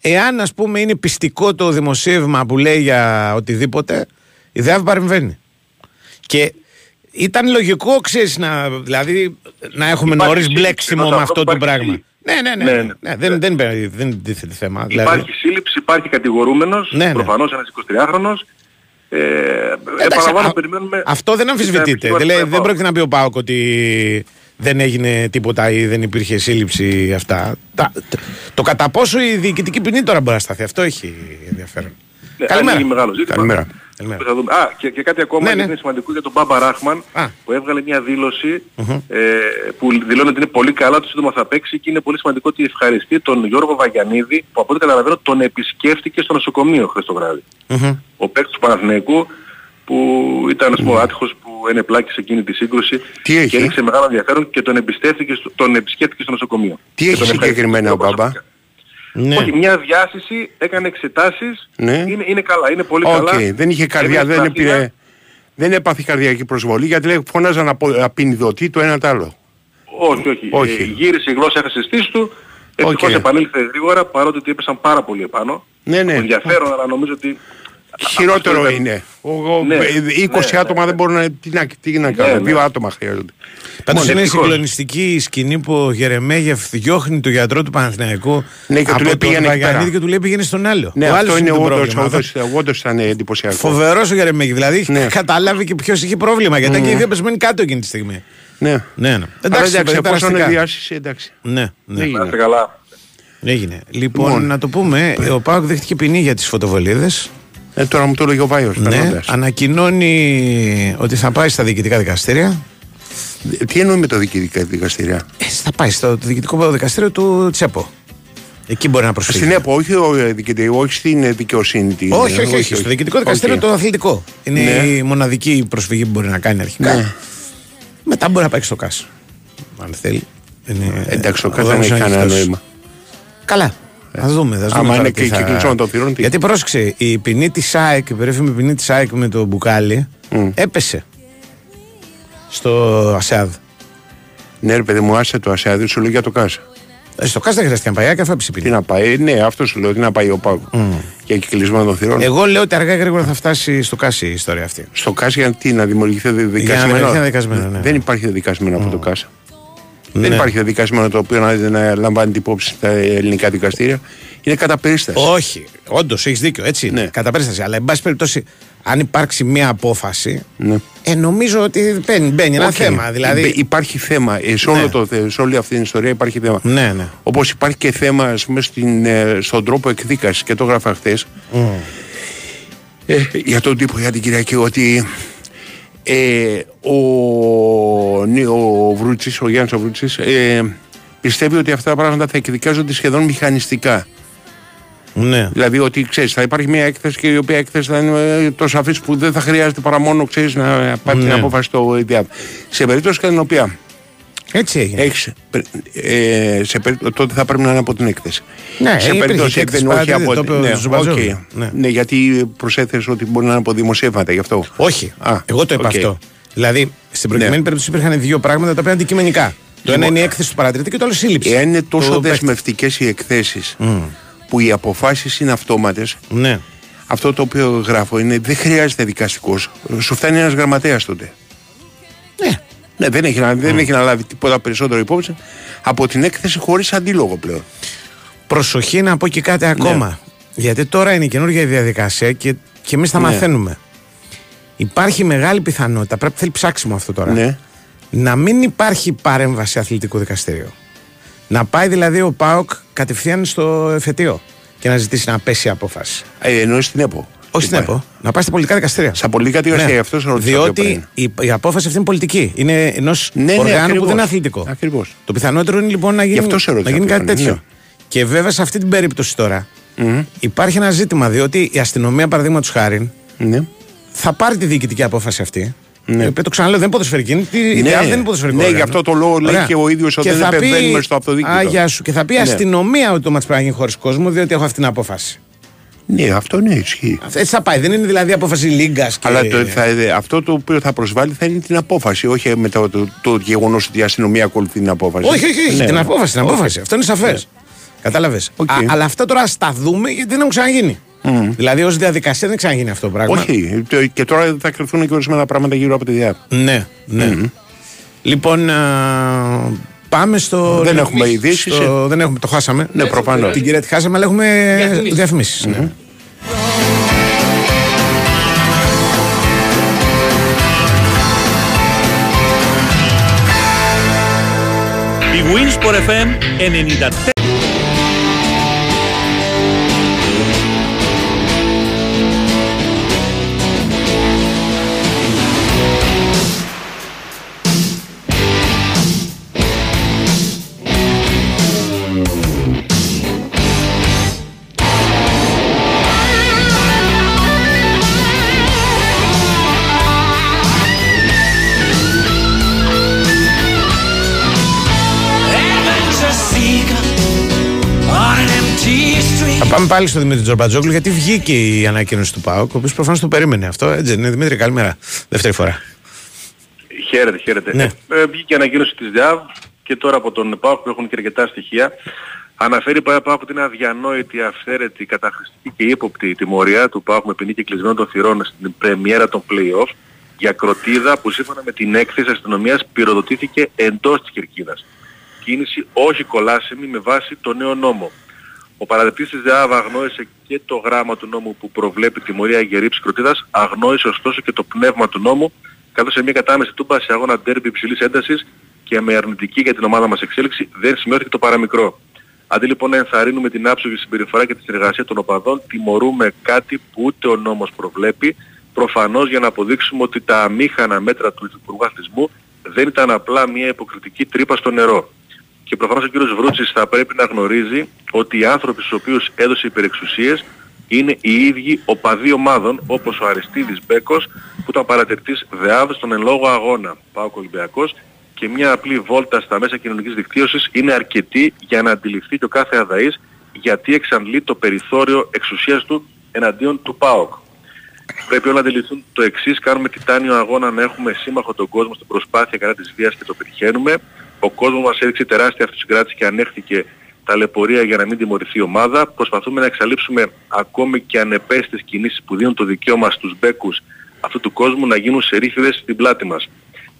Speaker 1: εάν ας πούμε είναι πιστικό το δημοσίευμα που λέει για οτιδήποτε, η ΔΕΑΒ παρεμβαίνει. Και ήταν λογικό, ξέρεις, να, δηλαδή, να έχουμε
Speaker 5: Υπάρχει
Speaker 1: νωρίς
Speaker 5: σύλληψη
Speaker 1: μπλέξιμο
Speaker 5: ενός
Speaker 1: με
Speaker 5: ανθρώπου,
Speaker 1: αυτό το
Speaker 5: υπάρχει
Speaker 1: πράγμα.
Speaker 5: σύλληψη.
Speaker 1: Ναι, ναι, ναι.
Speaker 5: Ναι,
Speaker 1: ναι,
Speaker 5: ναι.
Speaker 1: ναι, δεν, δεν, δεν, δεν τίθεται θέμα. Δηλαδή,
Speaker 5: Υπάρχει σύλληψη, υπάρχει κατηγορούμενος,
Speaker 1: Ναι, ναι.
Speaker 5: προφανώς ένας 23χρονος. Ε,
Speaker 1: εντάξει,
Speaker 5: επαναλαμβάνω,
Speaker 1: α-
Speaker 5: περιμένουμε...
Speaker 1: αυτό δεν αμφισβητείται.
Speaker 5: τα
Speaker 1: Δεν, λέει-
Speaker 5: επιχειρήματα
Speaker 1: δεν
Speaker 5: του
Speaker 1: πρόκειται να πει ο Πάοκ ότι δεν έγινε τίποτα ή δεν υπήρχε σύλληψη αυτά. Τα- το, το κατά πόσο η διοικητική ποινή τώρα μπορεί να σταθεί. Αυτό έχει ενδιαφέρον.
Speaker 5: Ναι,
Speaker 1: Καλημέρα.
Speaker 5: ανοίγει μεγάλο ζήτημα.
Speaker 1: Καλημέρα. Καλημέρα.
Speaker 5: Θα δούμε. Α, και, και κάτι ακόμα
Speaker 1: Ναι,
Speaker 5: γιατί
Speaker 1: ναι.
Speaker 5: είναι σημαντικό για τον Μπάμπα Ράχμαν
Speaker 1: Α.
Speaker 5: που έβγαλε μια δήλωση ε, που δηλώνει ότι είναι πολύ καλά, το σύντομα θα παίξει και είναι πολύ σημαντικό ότι ευχαριστεί τον Γιώργο Βαγιανίδη που από ό,τι καταλαβαίνω τον επισκέφτηκε στο νοσοκομείο χθες το βράδυ.
Speaker 1: Μμμ.
Speaker 5: Ο παίκτης του Παναθηναϊκού που ήταν ας πούμε ο άτυχος που ενεπλάκη σε εκείνη τη σύγκρουση
Speaker 6: Τι έχει;
Speaker 5: και έδειξε μεγάλο ενδιαφέρον και τον, εμπιστεύτηκε στο, τον επισκέφτηκε στο νοσοκομείο.
Speaker 6: Τι
Speaker 5: Και
Speaker 6: έχει
Speaker 5: τον ευχαριστεί
Speaker 6: συγκεκριμένα ο
Speaker 5: προσωπικά.
Speaker 6: Μπάμπα;
Speaker 1: Ναι.
Speaker 5: Όχι, μια διάσειση, έκανε εξετάσεις,
Speaker 6: Ναι.
Speaker 5: είναι, είναι καλά, είναι πολύ
Speaker 6: Οκ,
Speaker 5: καλά.
Speaker 6: δεν είχε καρδιά,
Speaker 5: Έμεινε
Speaker 6: δεν
Speaker 5: στα Αθήνα.
Speaker 6: έπήρε. Δεν έπαθε καρδιακή προσβολή γιατί λέει φωνάζαν από απινιδωτή το ένα το άλλο.
Speaker 5: Όχι, όχι.
Speaker 6: Όχι.
Speaker 5: Ε, γύρισε η γλώσσα, έχασε στήσεις του. Ευτυχώς
Speaker 6: Οκ.
Speaker 5: επανήλθε γρήγορα παρότι ότι έπεσαν πάρα πολύ επάνω.
Speaker 6: Ναι, ναι.
Speaker 5: Ενδιαφέρον, αλλά νομίζω ότι...
Speaker 6: Χειρότερο
Speaker 5: αυτό ήταν-
Speaker 6: είναι. Ο, ο,
Speaker 5: Ναι,
Speaker 6: ε, 20
Speaker 5: ναι,
Speaker 6: άτομα
Speaker 5: ναι.
Speaker 6: δεν μπορούν να. Τι να, τι να κάνουν.
Speaker 5: ναι.
Speaker 6: Δύο άτομα χρειάζονται.
Speaker 1: Πάντως
Speaker 5: Μόνο
Speaker 1: είναι
Speaker 5: ευτυχώς.
Speaker 1: συγκλονιστική η σκηνή που ο Γερεμέγεφ διώχνει τον γιατρό του Παναθηναϊκού
Speaker 6: Ναι, και του
Speaker 1: από
Speaker 6: λέει,
Speaker 1: τον
Speaker 6: πήγαινε εκεί
Speaker 1: Βαγιανίδη
Speaker 6: πέρα.
Speaker 1: και του λέει πήγαινε στον άλλο.
Speaker 6: Ναι,
Speaker 1: ο
Speaker 6: αυτό
Speaker 1: άλλος
Speaker 6: είναι
Speaker 1: το
Speaker 6: όντως,
Speaker 1: πρόβλημα.
Speaker 6: όντως, όντως ήταν εντυπωσιακό.
Speaker 1: Φοβερός ο Γερεμέγεφ. Δηλαδή έχει
Speaker 6: Ναι. (laughs)
Speaker 1: καταλάβει και ποιος είχε πρόβλημα. Γιατί ήταν και οι δύο πεσμένοι κάτω εκείνη τη στιγμή.
Speaker 6: Ναι.
Speaker 1: Ναι, ναι.
Speaker 6: Αλλά
Speaker 1: Εντάξει,
Speaker 6: εντάξει,
Speaker 1: παιδιά,
Speaker 6: εφόσον είναι
Speaker 1: περαστικά.
Speaker 6: διάσειση, εντάξει.
Speaker 1: Ναι, ναι.
Speaker 6: Δεν
Speaker 5: Να
Speaker 6: γίνεται.
Speaker 5: είστε καλά.
Speaker 1: Έγινε. Λοιπόν,
Speaker 6: Λοιπόν.
Speaker 1: να το πούμε, ο ΠΑΟΚ δέχτηκε ποινή για τις φωτοβολίδες.
Speaker 6: Ε, τώρα μου το έλεγε ο Βάιος.
Speaker 1: Ναι,
Speaker 6: περνώντας.
Speaker 1: ανακοινώνει ότι θα πάει στα διοικητικά δικαστήρια.
Speaker 6: Ε, Τι εννοεί με το διοικητικά δικαστήρια;
Speaker 1: Ε, θα πάει στο διοικητικό δικαστήριο της ΕΠΟ. Εκεί μπορεί να προσφύγει.
Speaker 6: Στην ΕΠΟ, όχι, ο, ε, διοικητή, όχι στην ε, δικαιοσύνη. την-
Speaker 1: όχι, όχι, όχι, Στο διοικητικό δικαστήριο
Speaker 6: Οκ.
Speaker 1: το αθλητικό. Είναι
Speaker 6: Ναι.
Speaker 1: η μοναδική προσφυγή που μπορεί να κάνει αρχικά.
Speaker 6: Ναι.
Speaker 1: Μετά μπορεί να πάει και στο ΚΑΣ. Αν θέλει. Είναι,
Speaker 6: Εντάξει, ο
Speaker 1: ο
Speaker 6: ΚΑΣ δεν
Speaker 1: δρόμος
Speaker 6: έχει
Speaker 1: είναι
Speaker 6: κανένα
Speaker 1: ανοιχτός.
Speaker 6: νόημα.
Speaker 1: Καλά. Θα δούμε. Θα
Speaker 6: Άμα
Speaker 1: δούμε τώρα
Speaker 6: είναι
Speaker 1: τι
Speaker 6: και
Speaker 1: θα-
Speaker 6: κυκλισμένο το θηρόν, τι;
Speaker 1: Γιατί πρόσεξε, η ποινή της ΑΕΚ, η περίφημη ποινή της ΑΕΚ με το μπουκάλι,
Speaker 6: Μμ.
Speaker 1: έπεσε στο ΑΣΕΑΔ.
Speaker 6: Ναι, ρε παιδί μου, άσε το ασιάδι, σου λέω για το ΚΑΣ.
Speaker 1: Ε, Στο ΚΑΣ δεν χρειάστηκε να πάει, η ΑΕΚ έφαψε
Speaker 6: Τι
Speaker 1: ποινή.
Speaker 6: να πάει, ναι, αυτό σου λέω, τι να πάει ο Πάου. Για κεκλεισμένων των θυρών.
Speaker 1: Εγώ λέω ότι αργά ή γρήγορα θα φτάσει στο ΚΑΣ η ιστορία αυτή.
Speaker 6: Στο ΚΑΣ για τι, να δημιουργηθεί δεδικασμένο;
Speaker 1: δημιουργηθεί ένα δεδικασμένο, ναι.
Speaker 6: Δεν υπάρχει δεδικασμένο από το ΚΑΣ. Δεν
Speaker 1: Ναι.
Speaker 6: υπάρχει δεδικασμένο το οποίο να, να λαμβάνει την υπόψη στα ελληνικά δικαστήρια. Είναι κατά περίσταση.
Speaker 1: Όχι, όντως έχεις δίκιο, έτσι είναι.
Speaker 6: Ναι.
Speaker 1: Κατά περίσταση. Αλλά, εν πάση περιπτώσει, αν υπάρξει μία απόφαση,
Speaker 6: Ναι.
Speaker 1: ε, νομίζω ότι μπαίνει, μπαίνει ένα
Speaker 6: Οκ.
Speaker 1: θέμα. Δηλαδή.
Speaker 6: Υπ- Υπάρχει θέμα. Ε, σε, όλο
Speaker 1: Ναι.
Speaker 6: το, θε- σε όλη αυτή την ιστορία υπάρχει θέμα.
Speaker 1: Ναι, ναι.
Speaker 6: Όπως υπάρχει και θέμα ας πούμε, στην, ε, στον τρόπο εκδίκασης και το έγραφα χθες. Ε, για τον τύπο για την Κυριακή ότι ε, ο, ναι, ο Βρούτσης, ο Γιάννης ο Βρούτσης ε, πιστεύει ότι αυτά τα πράγματα θα εκδικάζονται σχεδόν μηχανιστικά.
Speaker 1: ναι.
Speaker 6: Δηλαδή ότι ξέρεις θα υπάρχει μια έκθεση και η οποία έκθεση θα είναι ε, τόσο σαφής που δεν θα χρειάζεται παρά μόνο ξέρεις, να πάρει την
Speaker 1: Ναι.
Speaker 6: απόφαση στο ΙΔΙΑΒ. Σε περίπτωση κατά την οποία
Speaker 1: Έτσι έγινε.
Speaker 6: έχεις, ε, σε, περί- τότε θα πρέπει να είναι από την έκθεση.
Speaker 1: Ναι,
Speaker 6: σε
Speaker 1: υπήρχε
Speaker 6: περίπτωση
Speaker 1: και έκθεση
Speaker 6: δεν όχι
Speaker 1: παρατηρητή,
Speaker 6: από
Speaker 1: το είπε ο
Speaker 6: ναι,
Speaker 1: Ζουμπατζόγλου.
Speaker 6: οκ.
Speaker 1: Ναι.
Speaker 6: ναι, γιατί προσέθεσες ότι μπορεί να είναι από δημοσιεύματα γι' αυτό.
Speaker 1: Όχι.
Speaker 6: Α,
Speaker 1: Εγώ το είπα
Speaker 6: οκ.
Speaker 1: αυτό. Δηλαδή, στην προηγουμένη περίπτωση υπήρχαν δύο πράγματα τα οποία είναι αντικειμενικά. Το ένα είναι η έκθεση του παρατηρητή και το άλλο σύλληψη.
Speaker 6: Εάν είναι τόσο
Speaker 1: του παίκτη.
Speaker 6: δεσμευτικές οι εκθέσεις που οι αποφάσεις είναι αυτόματες,
Speaker 1: Ναι.
Speaker 6: αυτό το οποίο γράφω είναι δεν χρειάζεται δικαστικός. Σου φτάνει ένας γραμματέας τότε.
Speaker 1: Ναι.
Speaker 6: Ναι, δεν έχει, να, δεν έχει να λάβει τίποτα περισσότερο υπόψη από την έκθεση χωρίς αντίλογο πλέον.
Speaker 1: Προσοχή να πω και
Speaker 6: Ναι.
Speaker 1: κάτι ακόμα. Γιατί τώρα είναι η καινούργια η διαδικασία και, και εμείς τα
Speaker 6: Ναι.
Speaker 1: μαθαίνουμε. Υπάρχει μεγάλη πιθανότητα, πρέπει θέλει ψάξιμο αυτό τώρα,
Speaker 6: Ναι.
Speaker 1: να μην υπάρχει παρέμβαση αθλητικού δικαστηρίου. Να πάει δηλαδή ο ΠΑΟΚ κατευθείαν στο εφετείο και να ζητήσει να πέσει η απόφαση.
Speaker 6: Ε, εννοείς στην ΕΠΟ.
Speaker 1: Όχι στην ΕΠΟ, να πάει στα πολιτικά δικαστήρια.
Speaker 6: Στα πολιτικά δικαστήρια,
Speaker 1: Ναι.
Speaker 6: αυτό σε ρωτήσα πιο
Speaker 1: Διότι
Speaker 6: πριν.
Speaker 1: η, η απόφαση αυτή είναι πολιτική. Είναι ενός
Speaker 6: Ναι, ναι,
Speaker 1: οργάνου που
Speaker 6: ακριβώς.
Speaker 1: δεν είναι αθλητικό.
Speaker 6: Ακριβώς.
Speaker 1: Το πιθανότερο είναι λοιπόν να γίνει,
Speaker 6: αυτό σε
Speaker 1: να
Speaker 6: ρώτησα
Speaker 1: γίνει
Speaker 6: πιο
Speaker 1: κάτι
Speaker 6: πριν,
Speaker 1: τέτοιο.
Speaker 6: ναι.
Speaker 1: Και βέβαια σε αυτή την περίπτωση τώρα υπάρχει ένα ζήτημα διότι η αστυνομία, παραδείγματος χάρη,
Speaker 6: Ναι.
Speaker 1: θα πάρει τη διοικητική απόφαση αυτή.
Speaker 6: Ναι.
Speaker 1: Η οποία το ξαναλέω, δεν είναι ποδοσφαιρική. είναι- Η
Speaker 6: Ναι.
Speaker 1: ΔΕΑΒ δεν είναι ποδοσφαιρικό.
Speaker 6: Ναι,
Speaker 1: όργανο.
Speaker 6: γι' αυτό το λόγο λέει
Speaker 1: Ωραία.
Speaker 6: και ο ίδιος ότι
Speaker 1: Και
Speaker 6: δεν
Speaker 1: θα πει-
Speaker 6: επεμβαίνουμε στο αυτοδίκητο.
Speaker 1: Α, γεια σου. Και θα πει η
Speaker 6: Ναι.
Speaker 1: αστυνομία ότι το μάτς πρέπει να γίνει χωρίς κόσμο, διότι έχω αυτή την απόφαση.
Speaker 6: Ναι, αυτό ναι, ισχύει.
Speaker 1: Έτσι θα πάει. Δεν είναι δηλαδή απόφαση λίγκας. Και...
Speaker 6: Αλλά το, θα, αυτό το οποίο θα προσβάλλει θα είναι την απόφαση, όχι με το, το, το γεγονός ότι η αστυνομία ακολουθεί την απόφαση.
Speaker 1: Όχι, όχι, όχι.
Speaker 6: Ναι.
Speaker 1: Την απόφαση. Την απόφαση. Αυτό είναι σαφές. Κατάλαβες.
Speaker 6: Οκ.
Speaker 1: Αλλά αυτά τώρα ας τα δούμε γιατί δεν έχουν ξαναγίνει. Δηλαδή ως διαδικασία δεν έχει ξαναγίνει αυτό το πράγμα.
Speaker 6: Όχι, το- και τώρα θα κριθούν και ορισμένα πράγματα γύρω από τη ΔΕΑΒ.
Speaker 1: Ναι, ναι. Λοιπόν, α, πάμε στο.
Speaker 6: Δεν έχουμε ειδήσεις,
Speaker 1: στο- Δεν έχουμε, το χάσαμε.
Speaker 6: Ναι, προφανώς.
Speaker 1: Την κυρία τη χάσαμε, αλλά έχουμε διαφημίσεις. Ναι.
Speaker 4: Η Winsport FM 94.
Speaker 1: Πάμε πάλι στο Δημήτρη Τζορμπατζόγλου γιατί βγήκε η ανακοίνωση του ΠΑΟΚ, ο οποίος προφανώς το περίμενε αυτό. Έτσι δεν είναι, Δημήτρη, καλημέρα. Δεύτερη φορά.
Speaker 5: Χαίρετε, χαίρετε.
Speaker 1: Ναι.
Speaker 5: Ε, βγήκε η ανακοίνωση της ΔΙΑΒ και τώρα από τον ΠΑΟΚ που έχουν και αρκετά στοιχεία. Αναφέρει πάει ΠΑΟΚ ότι είναι αδιανόητη, αυθαίρετη, καταχρηστική και ύποπτη η τιμωρία του ΠΑΟΚ με ποινή και κλεισμένο των θυρών στην πρεμιέρα των play-off για κροτίδα που σύμφωνα με την έκθεση αστυνομίας πυροδοτήθηκε εντός της κερκίδας. Κίνηση όχι κολάσιμη με βάση το νέο νόμο. Ο παραδεπτής της ΔΕΑΒ αγνόησε και το γράμμα του νόμου που προβλέπει τιμωρία για ρήψη κροτίδας, αγνόησε ωστόσο και το πνεύμα του νόμου, καθώς σε μια κατάμεση τούμπα σε αγώνα ντέρμπι υψηλής έντασης και με αρνητική για την ομάδα μας εξέλιξη δεν σημειώθηκε το παραμικρό. Αντί λοιπόν να ενθαρρύνουμε την άψογη συμπεριφορά και τη συνεργασία των οπαδών, τιμωρούμε κάτι που ούτε ο νόμος προβλέπει, προφανώς για να αποδείξουμε ότι τα αμήχανα μέτρα του Υπουργού Αθλητισμού δεν ήταν απλά μια υποκριτική τρύπα στο νερό. Και προφανώς ο κύριος Βρούτσης θα πρέπει να γνωρίζει ότι οι άνθρωποι στους οποίους έδωσε υπερεξουσίες είναι οι ίδιοι οπαδοί ομάδων όπως ο Αριστίδης Μπέκος που ήταν παρατηρητής ΔΕΑΒ στον εν λόγω αγώνα ΠΑΟΚ Ολυμπιακός και μια απλή βόλτα στα μέσα κοινωνικής δικτύωσης είναι αρκετή για να αντιληφθεί και ο κάθε αδαής γιατί εξαντλεί το περιθώριο εξουσίας του εναντίον του ΠΑΟΚ. Πρέπει όλοι να αντιληφθούν το εξής, κάνουμε τιτάνιο αγώνα να έχουμε σύμμαχο τον κόσμο στην προσπάθεια κατά της βίας και το πετυχαίνουμε. Ο κόσμος μας έδειξε τεράστια αυτοσυγκράτηση και ανέχθηκε ταλαιπωρία για να μην τιμωρηθεί η ομάδα. Προσπαθούμε να εξαλείψουμε ακόμη και ανεπαίσθητες κινήσεις που δίνουν το δικαίωμα στους μπέκους αυτού του κόσμου να γίνουν σερίφιδες στην πλάτη μας.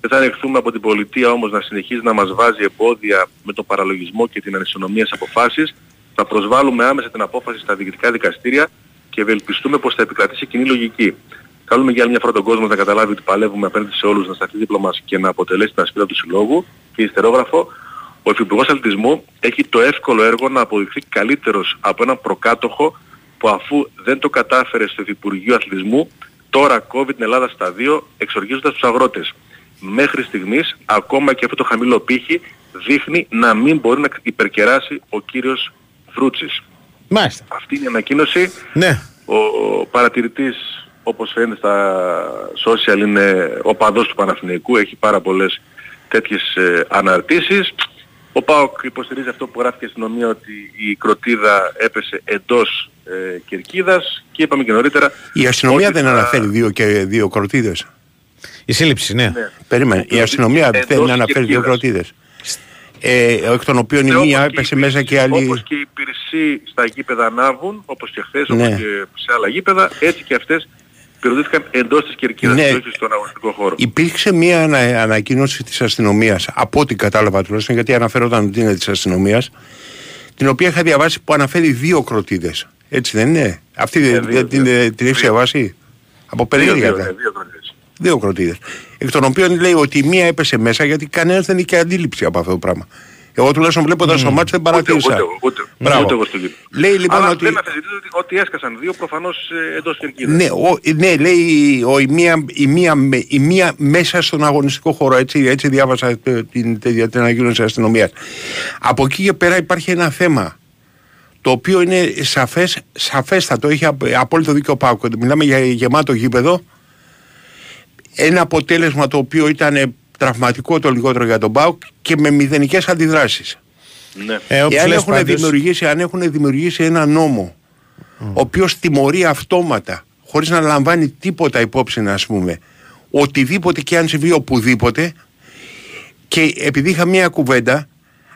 Speaker 5: Δεν θα ανεχθούμε από την πολιτεία όμως να συνεχίζει να μας βάζει εμπόδια με τον παραλογισμό και την ανισονομία σε αποφάσεις. Θα προσβάλλουμε άμεσα την απόφαση στα διοικητικά δικαστήρια και ευελπιστούμε πως θα επικρατήσει κοινή λογική. Καλούμε για άλλη μια φορά τον κόσμο να καταλάβει ότι παλεύουμε απέναντι σε όλους να σταθεί δίπλα μας και να αποτελέσει την ασπίδα του συλλόγου. Και ιστερόγραφο, ο Υφυπουργός Αθλητισμού έχει το εύκολο έργο να αποδειχθεί καλύτερος από έναν προκάτοχο που αφού δεν το κατάφερε στο Υφυπουργείο Αθλητισμού, τώρα κόβει την Ελλάδα στα δύο εξοργίζοντας τους αγρότες. Μέχρι στιγμής, ακόμα και αυτό το χαμηλό πύχη δείχνει να μην μπορεί να υπερκεράσει ο κύριος Βρούτσης.
Speaker 1: Μάλιστα.
Speaker 5: Αυτή είναι η ανακοίνωση.
Speaker 1: Ναι.
Speaker 5: Ο παρατηρητής, όπως φαίνεται στα social, είναι ο παδός του Παναθηναϊκού. Έχει πάρα πολλές τέτοιες ε, αναρτήσεις. Ο ΠΑΟΚ υποστηρίζει αυτό που γράφει και στην ομοία ότι η κροτίδα έπεσε εντός ε, κερκίδας και είπαμε και νωρίτερα
Speaker 6: Η αστυνομία
Speaker 5: ότι
Speaker 6: δεν
Speaker 5: θα-
Speaker 6: αναφέρει δύο, και δύο κροτίδες.
Speaker 1: Η σύλληψη, ναι.
Speaker 7: Ναι.
Speaker 6: Περίμενε. Η αστυνομία
Speaker 7: Εντός
Speaker 6: θέλει να αναφέρει δύο
Speaker 7: Κερκίδας.
Speaker 6: κροτίδες. Ε, εκ των οποίων η
Speaker 7: Και
Speaker 6: μία
Speaker 7: όπως και
Speaker 6: έπεσε
Speaker 7: οι
Speaker 6: μέσα και η
Speaker 7: Πυρσί-
Speaker 6: άλλη.
Speaker 7: Όπως και οι Πυρσί στα γήπεδα ανάβουν, όπως και χθες,
Speaker 6: Ναι.
Speaker 7: όπως και σε άλλα γήπεδα, έτσι και αυτές πυροδοτήθηκαν εντός της κερκίδας,
Speaker 6: Ναι.
Speaker 7: όχι στον αγωνιστικό χώρο.
Speaker 6: Υπήρξε μία ανα- ανακοίνωση της αστυνομίας, από ό,τι κατάλαβα τουλάχιστον, γιατί αναφέρονταν ότι είναι της αστυνομίας, την οποία είχα διαβάσει που αναφέρει δύο κροτίδες. Έτσι δεν είναι; Αυτή
Speaker 7: Ναι,
Speaker 6: δεν
Speaker 7: δύο,
Speaker 6: δεν- την,
Speaker 7: δύο.
Speaker 6: την έχεις
Speaker 7: Δύο.
Speaker 6: διαβάσει; Από
Speaker 7: Δύο,
Speaker 6: περίεργα
Speaker 7: δύο,
Speaker 6: ήταν.
Speaker 7: ναι, δύο κροτίδες.
Speaker 6: Δύο κροτίδες. Εκ των οποίων λέει ότι η μία έπεσε μέσα γιατί κανένας δεν είχε αντίληψη από αυτό το πράγμα. Εγώ τουλάχιστον βλέποντας το μάτσο δεν
Speaker 7: Ούτε,
Speaker 6: παρατήρησα.
Speaker 7: ούτε, εγώ, ούτε,
Speaker 6: Μπράβο.
Speaker 7: ούτε εγώ στο γήπεδο.
Speaker 6: Λέει λοιπόν
Speaker 7: Αλλά
Speaker 6: ότι...
Speaker 7: δεν αφισβητείτε ότι, ότι έσκασαν δύο προφανώς ε, εντός κερκίδας.
Speaker 6: Ναι, ο, ναι, λέει ο, η, μία, η, μία, με- η μία μέσα στον αγωνιστικό χώρο. Έτσι, έτσι διάβασα ε, την, την, την ανακοίνωση της αστυνομίας. Από εκεί και πέρα υπάρχει ένα θέμα το οποίο είναι σαφές, σαφέστατο, έχει απ- απόλυτο δίκιο ο Πάουκ. Μιλάμε για γεμάτο γήπεδο. Ένα αποτέλεσμα το οποίο ήταν τραυματικό το λιγότερο για τον Πάουκ και με μηδενικές αντιδράσεις.
Speaker 7: Ναι.
Speaker 1: Ε, όπως
Speaker 6: Εάν
Speaker 1: λες
Speaker 6: έχουν,
Speaker 1: πάντως,
Speaker 6: δημιουργήσει, αν έχουν δημιουργήσει ένα νόμο ο οποίος τιμωρεί αυτόματα χωρίς να λαμβάνει τίποτα υπόψη να πούμε οτιδήποτε και αν συμβεί οπουδήποτε και επειδή είχα μία κουβέντα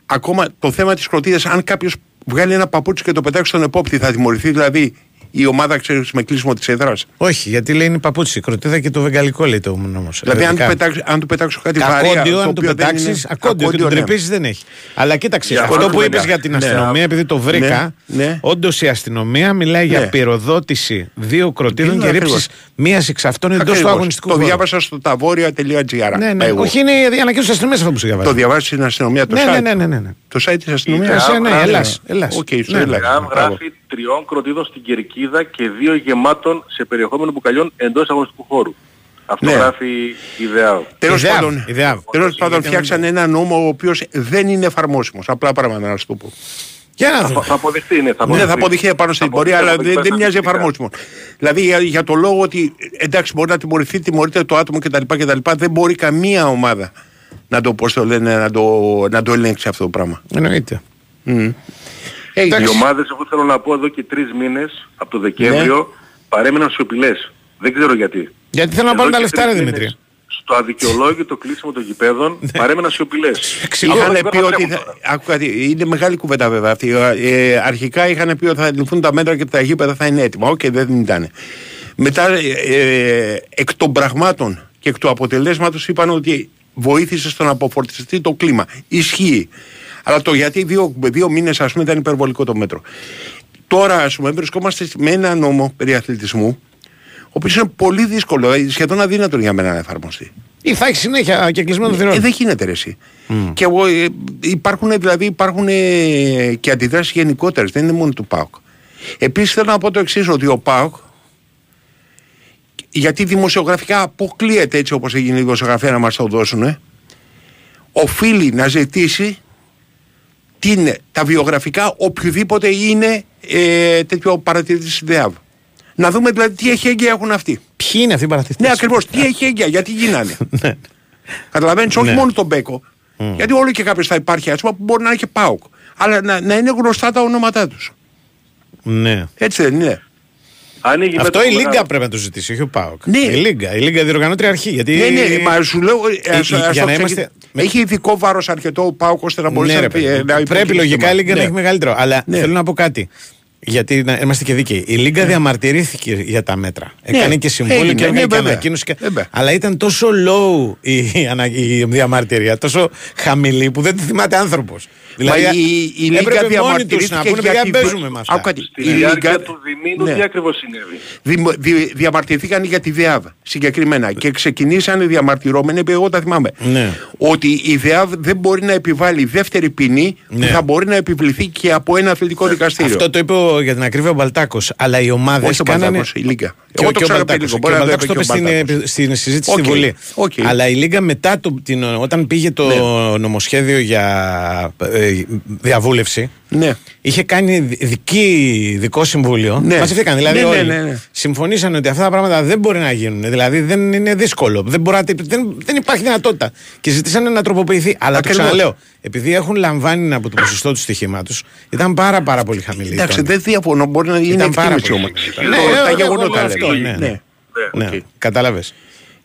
Speaker 6: ακόμα το θέμα της κροτίδας αν κάποιος βγάλει ένα παπούτσι και το πετάξει στον επόπτη θα τιμωρηθεί δηλαδή η ομάδα ξέρεις με κλείσιμο της έδρας
Speaker 1: Όχι, γιατί λέει είναι παπούτσι, η κροτίδα και το βεγγαλικό λέει το νόμο.
Speaker 6: δηλαδή αν του, πετάξω, αν του πετάξω κάτι βαρύ
Speaker 1: Ακόντιο, αν του πετάξεις, ακόντιο και τον τρυπήσεις δεν έχει. Αλλά κοίταξε,
Speaker 7: Για
Speaker 1: αυτό
Speaker 7: αυτό
Speaker 1: που
Speaker 7: δεν
Speaker 1: είπες
Speaker 7: είναι.
Speaker 1: για την
Speaker 6: Ναι.
Speaker 1: αστυνομία, επειδή το βρήκα,
Speaker 6: Ναι, ναι.
Speaker 1: όντως η αστυνομία μιλάει για
Speaker 6: Ναι.
Speaker 1: πυροδότηση δύο κροτίδων
Speaker 6: Είναι
Speaker 1: και
Speaker 6: ακριβώς.
Speaker 1: ρίψη μίας εξ αυτών εντός του
Speaker 6: Ακριβώς.
Speaker 1: αγωνιστικού
Speaker 6: το
Speaker 1: χώρου.
Speaker 6: διάβασα στο tavoria.gr
Speaker 1: Ναι, ναι.
Speaker 6: Εγώ.
Speaker 1: Όχι, είναι η ανακοίνωση της αστυνομίας αυτό που σου
Speaker 6: το
Speaker 1: διαβάζεις.
Speaker 6: διαβάζεις στην αστυνομία το
Speaker 1: Ναι,
Speaker 6: site;
Speaker 1: ναι, ναι, ναι, ναι.
Speaker 6: Το site της αστυνομίας;
Speaker 1: Εσύ, ναι,
Speaker 7: Α,
Speaker 1: Ελλάς, Ελλάς.
Speaker 6: Οκ, στο
Speaker 1: Ναι,
Speaker 6: Ελλάς.
Speaker 7: Ραμ
Speaker 6: Μπράβο.
Speaker 7: γράφει τριών κροτίδων στην κερκίδα και δύο γεμάτων σε περιεχόμενο μπουκαλιών εντός αγωνιστικού χώρου. Αυτό
Speaker 6: Ναι.
Speaker 7: γράφει η ΔΕΑΒ.
Speaker 6: Τέλος
Speaker 1: Ιδεάβ,
Speaker 6: πάντων,
Speaker 1: ιδεάβ.
Speaker 6: τέλος πάντων
Speaker 1: Γιατί
Speaker 6: φτιάξαν ένα νόμο ο οποίος δεν είναι εφαρμόσιμος. Απλά πράγματα να σου το πω.
Speaker 1: Για να
Speaker 7: Θα,
Speaker 1: δούμε.
Speaker 7: θα αποδειχθεί, ναι. Θα
Speaker 6: Ναι, θα αποδειχθεί πάνω στην
Speaker 7: Θα
Speaker 6: πορεία, αλλά
Speaker 7: αποδειχθεί
Speaker 6: δεν, δεν μοιάζει
Speaker 7: στατιστικά.
Speaker 6: εφαρμόσιμο. Δηλαδή για, για το λόγο ότι εντάξει μπορεί να τιμωρηθεί, τιμωρείται το άτομο κτλ. κτλ δεν μπορεί καμία ομάδα να το, πώς το λένε, να το, να το ελέγξει αυτό το πράγμα.
Speaker 1: Εννοείται.
Speaker 6: Μμ. Ε,
Speaker 7: Οι
Speaker 6: εντάξει.
Speaker 7: ομάδες, εγώ θέλω να πω εδώ και τρεις μήνες, από το Δεκέμβριο,
Speaker 6: Ναι.
Speaker 7: παρέμειναν σιωπηλές. Δεν ξέρω γιατί.
Speaker 1: Γιατί θέλω να
Speaker 7: Εδώ
Speaker 1: πάρουν τα
Speaker 7: και
Speaker 1: λεφτά, ρε
Speaker 7: τρεις
Speaker 1: Δημήτρη.
Speaker 7: μήνες, Στο αδικαιολόγητο κλείσιμο των γηπέδων παρέμειναν σιωπηλές.
Speaker 1: Εξηγώ.
Speaker 7: Είχαν
Speaker 6: Είχαν πει ότι. Θα,
Speaker 7: τώρα.
Speaker 6: άκου κάτι, είναι μεγάλη κουβέντα βέβαια αυτή. Ε, αρχικά είχαν πει ότι θα ληφθούν τα μέτρα και τα γήπεδα θα είναι έτοιμα. Οκ, δεν ήταν. Μετά ε, ε, εκ των πραγμάτων και εκ του αποτελέσματος είπαν ότι βοήθησε στο να αποφορτιστεί το κλίμα. Ισχύει. Αλλά το γιατί δύο, δύο μήνες ας πούμε ήταν υπερβολικό το μέτρο. Τώρα ας πούμε βρισκόμαστε με ένα νόμο περί αθλητισμού ο οποίος είναι πολύ δύσκολο, ε, σχεδόν αδύνατο για μένα να εφαρμοστεί.
Speaker 1: Ή θα έχεις συνέχεια και κλεισμένο
Speaker 6: Ε,
Speaker 1: θηρόν.
Speaker 6: δεν γίνεται ρε εσύ. Και εγώ, ε, υπάρχουν δηλαδή υπάρχουν ε, και αντιδράσεις γενικότερες, δεν είναι μόνο του ΠΑΟΚ. Επίσης θέλω να πω το εξής ότι ο ΠΑΟΚ γιατί δημοσιογραφικά αποκλείεται έτσι όπως έγινε η δημοσιογραφία να μας το δώσουν ε, οφείλει να ζητήσει την, τα βιογραφικά οποιοδήποτε είναι ε, τέτοιο παρατηρητής της ΔΕΑΒ. Να δούμε δηλαδή τι εχέγγυα έχουν αυτοί.
Speaker 1: Ποιοι είναι αυτοί οι παραθυστές.
Speaker 6: Ναι, ακριβώς. Τι έχει έγκαια, γιατί γίνανε. (laughs)
Speaker 1: Ναι.
Speaker 6: Καταλαβαίνεις, όχι
Speaker 1: Ναι.
Speaker 6: μόνο τον Μπέκο. Γιατί όλο και κάποιος θα υπάρχει, α πούμε, που μπορεί να είναι και Πάουκ. Αλλά να, να είναι γνωστά τα ονόματά τους.
Speaker 1: Ναι.
Speaker 6: Έτσι δεν είναι.
Speaker 7: Ανοίγει
Speaker 1: Αυτό
Speaker 7: μέτωπο
Speaker 1: η Λίγκα
Speaker 7: μεγάλο.
Speaker 1: πρέπει να το ζητήσει, όχι ο Πάοκ.
Speaker 6: Ναι.
Speaker 1: Η Λίγκα. Η Λίγκα διοργανώτρια αρχή. Γιατί...
Speaker 6: Ναι, ναι, μα σου λέω. ε, ας-
Speaker 1: Ε,
Speaker 6: ας
Speaker 1: για
Speaker 6: το
Speaker 1: να
Speaker 6: ξεκι-
Speaker 1: είμαστε-
Speaker 6: Έχει ειδικό βάρος αρκετό ο Πάουκ ώστε να μπορέσει
Speaker 1: Ναι, ρε,
Speaker 6: να,
Speaker 1: παιδί
Speaker 6: πει-
Speaker 1: μου.
Speaker 6: να
Speaker 1: Πρέπει
Speaker 6: υποκύψει
Speaker 1: λογικά
Speaker 6: το
Speaker 1: η Λίγκα να
Speaker 6: ναι.
Speaker 1: έχει μεγαλύτερο. Αλλά
Speaker 6: Ναι.
Speaker 1: θέλω να πω κάτι. Γιατί να είμαστε και δίκαιοι. Η Λίγκα διαμαρτυρήθηκε για τα μέτρα. Έκανε και συμβόλαιο
Speaker 6: έγινε,
Speaker 1: και έβγαλε
Speaker 6: ναι,
Speaker 1: και
Speaker 6: βέβαια.
Speaker 1: ανακοίνωση. και-
Speaker 6: Βέβαια.
Speaker 1: Αλλά ήταν τόσο low η, ανα- η διαμαρτυρία, τόσο χαμηλή που δεν τη θυμάται άνθρωπος. Δηλαδή
Speaker 6: Μα η, η Λίγκα
Speaker 1: έπρεπε μόνοι τους να
Speaker 6: διαμαρτυρήθηκε
Speaker 1: πούνε παιδιά
Speaker 6: γιατί-
Speaker 1: παίζουμε με αυτά.
Speaker 6: Άκου κάτι.
Speaker 7: Στη
Speaker 6: Η
Speaker 7: διάρκεια
Speaker 6: Λίγκα-
Speaker 7: του διμήνου
Speaker 6: Ναι.
Speaker 7: τι ακριβώς συνέβη;
Speaker 6: Δημο- δι- διαμαρτυρηθήκαν για τη ΔΕΑΒ συγκεκριμένα και ξεκινήσαν οι διαμαρτυρόμενοι, επειδή εγώ τα θυμάμαι,
Speaker 1: Ναι.
Speaker 6: ότι η ΔΕΑΒ δεν μπορεί να επιβάλλει δεύτερη ποινή
Speaker 1: Ναι.
Speaker 6: που θα μπορεί να επιβληθεί και από ένα αθλητικό δικαστήριο.
Speaker 1: Αυτό το είπε ο- για την ακρίβεια ο Μπαλτάκος. Αλλά οι ομάδες
Speaker 6: Όχι ο
Speaker 1: κάνανε.
Speaker 6: Μπαλτάκος, η Λίγκα.
Speaker 1: Και,
Speaker 6: Εγώ
Speaker 1: ο-
Speaker 6: το
Speaker 1: και ο
Speaker 6: ξέρω
Speaker 1: Μπαλτάκος.
Speaker 6: λίγο,
Speaker 1: Και
Speaker 6: μπορεί
Speaker 1: ο
Speaker 6: να το
Speaker 1: Μπαλτάκος το
Speaker 6: είπε
Speaker 1: είπε
Speaker 6: και ο
Speaker 1: στην,
Speaker 6: Μπαλτάκος.
Speaker 1: στην συζήτηση
Speaker 6: Οκ,
Speaker 1: στη Βουλή.
Speaker 6: οκ.
Speaker 1: Αλλά η Λίγκα μετά το, την, όταν πήγε το νομοσχέδιο για ε, διαβούλευση.
Speaker 6: Ναι.
Speaker 1: Είχε κάνει δι- δική, δικό συμβούλιο.
Speaker 6: Ναι.
Speaker 1: Μαζευτήκαν. Δηλαδή
Speaker 6: Ναι, ναι,
Speaker 1: όλοι
Speaker 6: ναι, ναι.
Speaker 1: συμφωνήσαν ότι αυτά τα πράγματα δεν μπορεί να γίνουν. Δηλαδή δεν είναι δύσκολο. Δεν, μπορεί να- δεν, δεν υπάρχει δυνατότητα. Και ζητήσαν να τροποποιηθεί. Αλλά
Speaker 6: Ακριβώς.
Speaker 1: το ξαναλέω. Επειδή έχουν λαμβάνει από το ποσοστό του στοιχήματος, ήταν πάρα, πάρα πολύ χαμηλοί. οι
Speaker 6: Εντάξει,
Speaker 1: τόνοι.
Speaker 6: δεν διαφωνώ, μπορεί να είναι
Speaker 1: Ήταν πάρα
Speaker 6: εκτίμηση
Speaker 1: πολύ
Speaker 6: όμως.
Speaker 1: χαμηλοί.
Speaker 6: Το-
Speaker 1: Ναι,
Speaker 6: Τα
Speaker 1: εγώ-
Speaker 6: γεγονότα
Speaker 1: εγώ λέω
Speaker 6: λέμε.
Speaker 1: αυτό, ναι, ναι.
Speaker 6: Ναι.
Speaker 1: Ναι,
Speaker 6: οκ.
Speaker 1: κατάλαβες.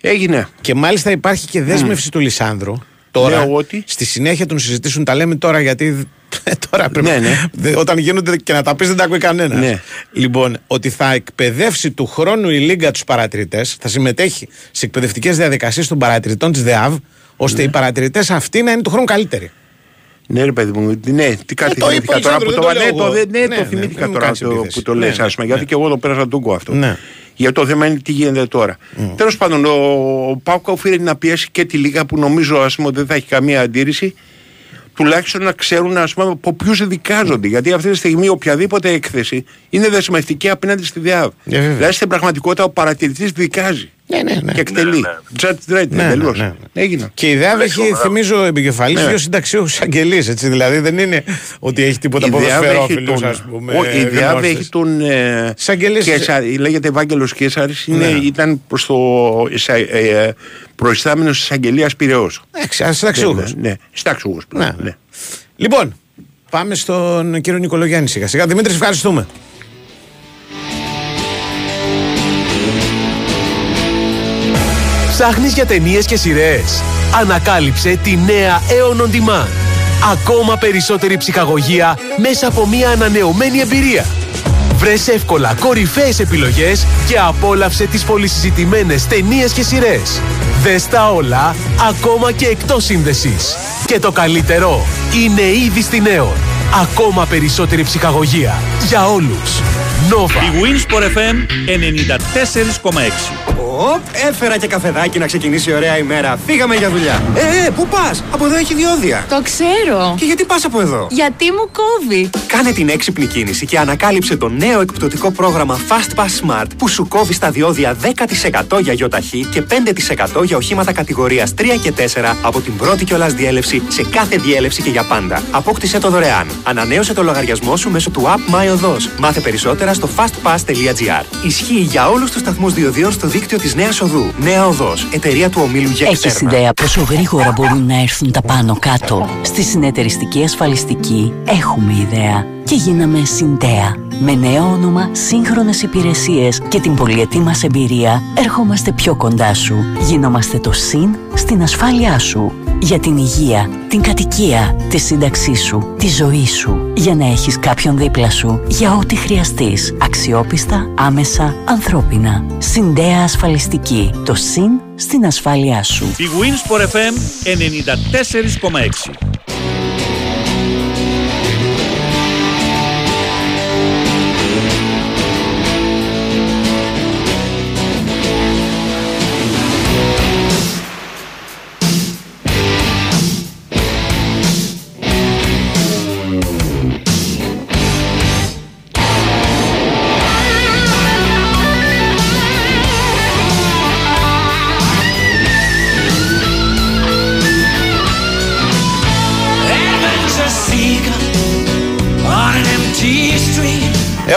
Speaker 6: Έγινε.
Speaker 1: Και μάλιστα υπάρχει και δέσμευση του Λυσάνδρου. Τώρα,
Speaker 6: Λέω ότι-
Speaker 1: στη συνέχεια των συζητήσεων, τα λέμε τώρα γιατί (laughs) τώρα πρέπει
Speaker 6: Ναι, ναι.
Speaker 1: δε- όταν γίνονται και να τα πεις δεν τα ακούει κανένας.
Speaker 6: Ναι.
Speaker 1: Λοιπόν, ότι θα εκπαιδεύσει του χρόνου η Λίγκα τους παρατηρητές, θα συμμετέχει σε εκπαιδευτικές διαδικασίες των παρατηρητών της ΔΕΑΒ, ώστε
Speaker 6: Ναι.
Speaker 1: οι παρατηρητές αυτοί να είναι του χρόνου καλύτεροι.
Speaker 6: Ναι, ρε παιδί μου, ναι, τι κάτι
Speaker 1: Ε, το είπε ο
Speaker 6: θυμήθηκα τώρα
Speaker 1: Αλεξάνδρου,
Speaker 6: που
Speaker 1: δεν
Speaker 6: το
Speaker 1: το λέω
Speaker 6: ναι, το,
Speaker 1: εγώ.
Speaker 6: δε- ναι,
Speaker 1: Ναι,
Speaker 6: το
Speaker 1: ναι,
Speaker 6: θυμήθηκα
Speaker 1: μην μου
Speaker 6: τώρα
Speaker 1: κάνεις
Speaker 6: το,
Speaker 1: επίθεση.
Speaker 6: που το
Speaker 1: Ναι,
Speaker 6: λες,
Speaker 1: ναι,
Speaker 6: ας πούμε,
Speaker 1: ναι.
Speaker 6: γιατί και εγώ το πέρασα τον κο αυτό.
Speaker 1: Ναι.
Speaker 6: Για το θέμα είναι τι γίνεται τώρα. Τέλος πάντων, ο, ο Πάουκα οφείλει να πιέσει και τη Λίγα που νομίζω ας πούμε, ότι δεν θα έχει καμία αντίρρηση τουλάχιστον να ξέρουν ας πούμε, από ποιους δικάζονται. Γιατί αυτή τη στιγμή οποιαδήποτε έκθεση είναι δεσμευτική απέναντι στη ΔΕΑΒ.
Speaker 1: Ε, βέβαια.
Speaker 6: δηλαδή στην πραγματικότητα ο παρατηρητής δικάζει
Speaker 1: Ναι, ναι, ναι.
Speaker 6: και εκτελεί. Judge Dredd,
Speaker 1: Ναι,
Speaker 6: εντελώς.
Speaker 1: ναι, ναι.
Speaker 6: Έγινε.
Speaker 1: Και η ΔΕΑΒ έχει, θυμίζω, επικεφαλής
Speaker 6: Ναι.
Speaker 1: δύο συνταξιούχους αγγελεί. Δηλαδή δεν είναι ότι έχει τίποτα
Speaker 6: Η ΔΕΑΒ έχει
Speaker 1: ποδοσφαιρόφιλου,
Speaker 6: τον,
Speaker 1: ας πούμε.
Speaker 6: ο- η ΔΕΑΒ
Speaker 1: γνώστες.
Speaker 6: έχει τον ε,
Speaker 1: Εισαγγελείς-
Speaker 6: Κέσαρη, λέγεται Ευάγγελος Κέσαρης, είναι,
Speaker 1: Ναι.
Speaker 6: ήταν προς το εισα- ε, ε, προϊστάμενος της αγγελίας Πειραιός.
Speaker 1: Εντάξει, ένα συνταξιούχος.
Speaker 6: Ναι, ναι, συνταξιούχος πλέον,
Speaker 1: Ναι.
Speaker 6: ναι.
Speaker 1: Λοιπόν, πάμε στον κύριο Νικολογιάννη σιγά σιγά. Δημήτρη, ευχαριστούμε.
Speaker 3: Ψάχνεις για ταινίες και σειρές. Ανακάλυψε τη νέα Aeon On Demand. Ακόμα περισσότερη ψυχαγωγία μέσα από μια ανανεωμένη εμπειρία. Βρες εύκολα κορυφαίες επιλογές και απόλαυσε τις πολυσυζητημένες ταινίες και σειρές. Δες τα όλα, ακόμα και εκτός σύνδεσης. Και το καλύτερο, είναι ήδη στην Aeon. Ακόμα περισσότερη ψυχαγωγία. Για όλους. Nova.
Speaker 4: Η Winsport FM 94,6.
Speaker 8: Οπ, έφερα και καφεδάκι να ξεκινήσει ωραία ημέρα. Φύγαμε για δουλειά. Ε, ε, πού πας! Από εδώ έχει διόδια.
Speaker 9: Το ξέρω.
Speaker 8: Και γιατί πας από εδώ;
Speaker 9: Γιατί μου κόβει.
Speaker 8: Κάνε την έξυπνη κίνηση και ανακάλυψε το νέο εκπτωτικό πρόγραμμα Fast Pass Smart που σου κόβει στα διόδια 10% για γιοταχή και 5% για οχήματα κατηγορίας 3 και 4 από την πρώτη κιόλας διέλευση σε κάθε διέλευση και για πάντα. Απόκτησε το δωρεάν. Ανανέωσε το λογαριασμό σου μέσω του app My Οδός. Μάθε περισσότερα στο στο fastpass.gr. Ισχύει για όλους τους σταθμούς διοδίων στο δίκτυο της Νέας Οδού. Νέα Οδός, εταιρεία του ομίλου για
Speaker 10: Έχεις ιδέα πόσο γρήγορα μπορούν να έρθουν τα πάνω κάτω; Στη συνεταιριστική ασφαλιστική έχουμε ιδέα και γίναμε Συντέα. Με νέο όνομα, σύγχρονες υπηρεσίες και την πολυετή μας εμπειρία, ερχόμαστε πιο κοντά σου. Γινόμαστε το ΣΥΝ στην ασφάλειά σου. Για την υγεία, την κατοικία, τη σύνταξή σου, τη ζωή σου. Για να έχεις κάποιον δίπλα σου. Για ό,τι χρειαστείς. Αξιόπιστα, άμεσα, ανθρώπινα. Συντέα ασφαλιστική. Το ΣΥΝ στην ασφάλειά σου.
Speaker 4: Η Winsport FM 94,6.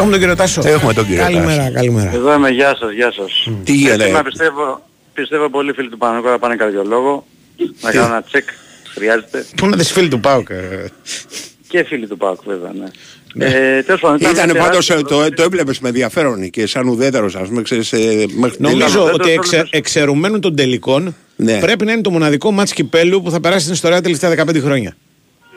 Speaker 1: Έχουμε τον κύριο Τάσο.
Speaker 6: Έχουμε τον κύριο
Speaker 1: Καλημέρα,
Speaker 6: Τάσο.
Speaker 1: καλημέρα.
Speaker 11: Εδώ είμαι, γεια σας, γεια σας.
Speaker 6: Τι γίνεται;
Speaker 11: Θέλω να πιστεύω, πιστεύω πολύ φίλοι του Παναγικού να πάνε καρδιολόγο. Να
Speaker 6: Τι;
Speaker 11: κάνω ένα τσεκ, χρειάζεται.
Speaker 1: Πού είναι τις φίλοι του Πάουκ. ε;
Speaker 11: Και φίλοι του ΠΑΟΚ βέβαια, ναι. Ε, τέλος πάντων,
Speaker 6: Ήταν
Speaker 11: μια
Speaker 6: πάντως,
Speaker 11: τεράστια
Speaker 6: ε, το, το έβλεπες με ενδιαφέρον και σαν ουδέτερος, ας πούμε, ξέρεις, ε, μέχρι
Speaker 1: Νομίζω
Speaker 6: τελείως.
Speaker 11: δεν το
Speaker 1: ότι εξε,
Speaker 11: θέλουμε.
Speaker 1: εξαιρουμένου των τελικών
Speaker 6: Ναι.
Speaker 1: πρέπει να είναι το μοναδικό μάτς κυπέλου που θα περάσει στην ιστορία τα τελευταία 15 χρόνια.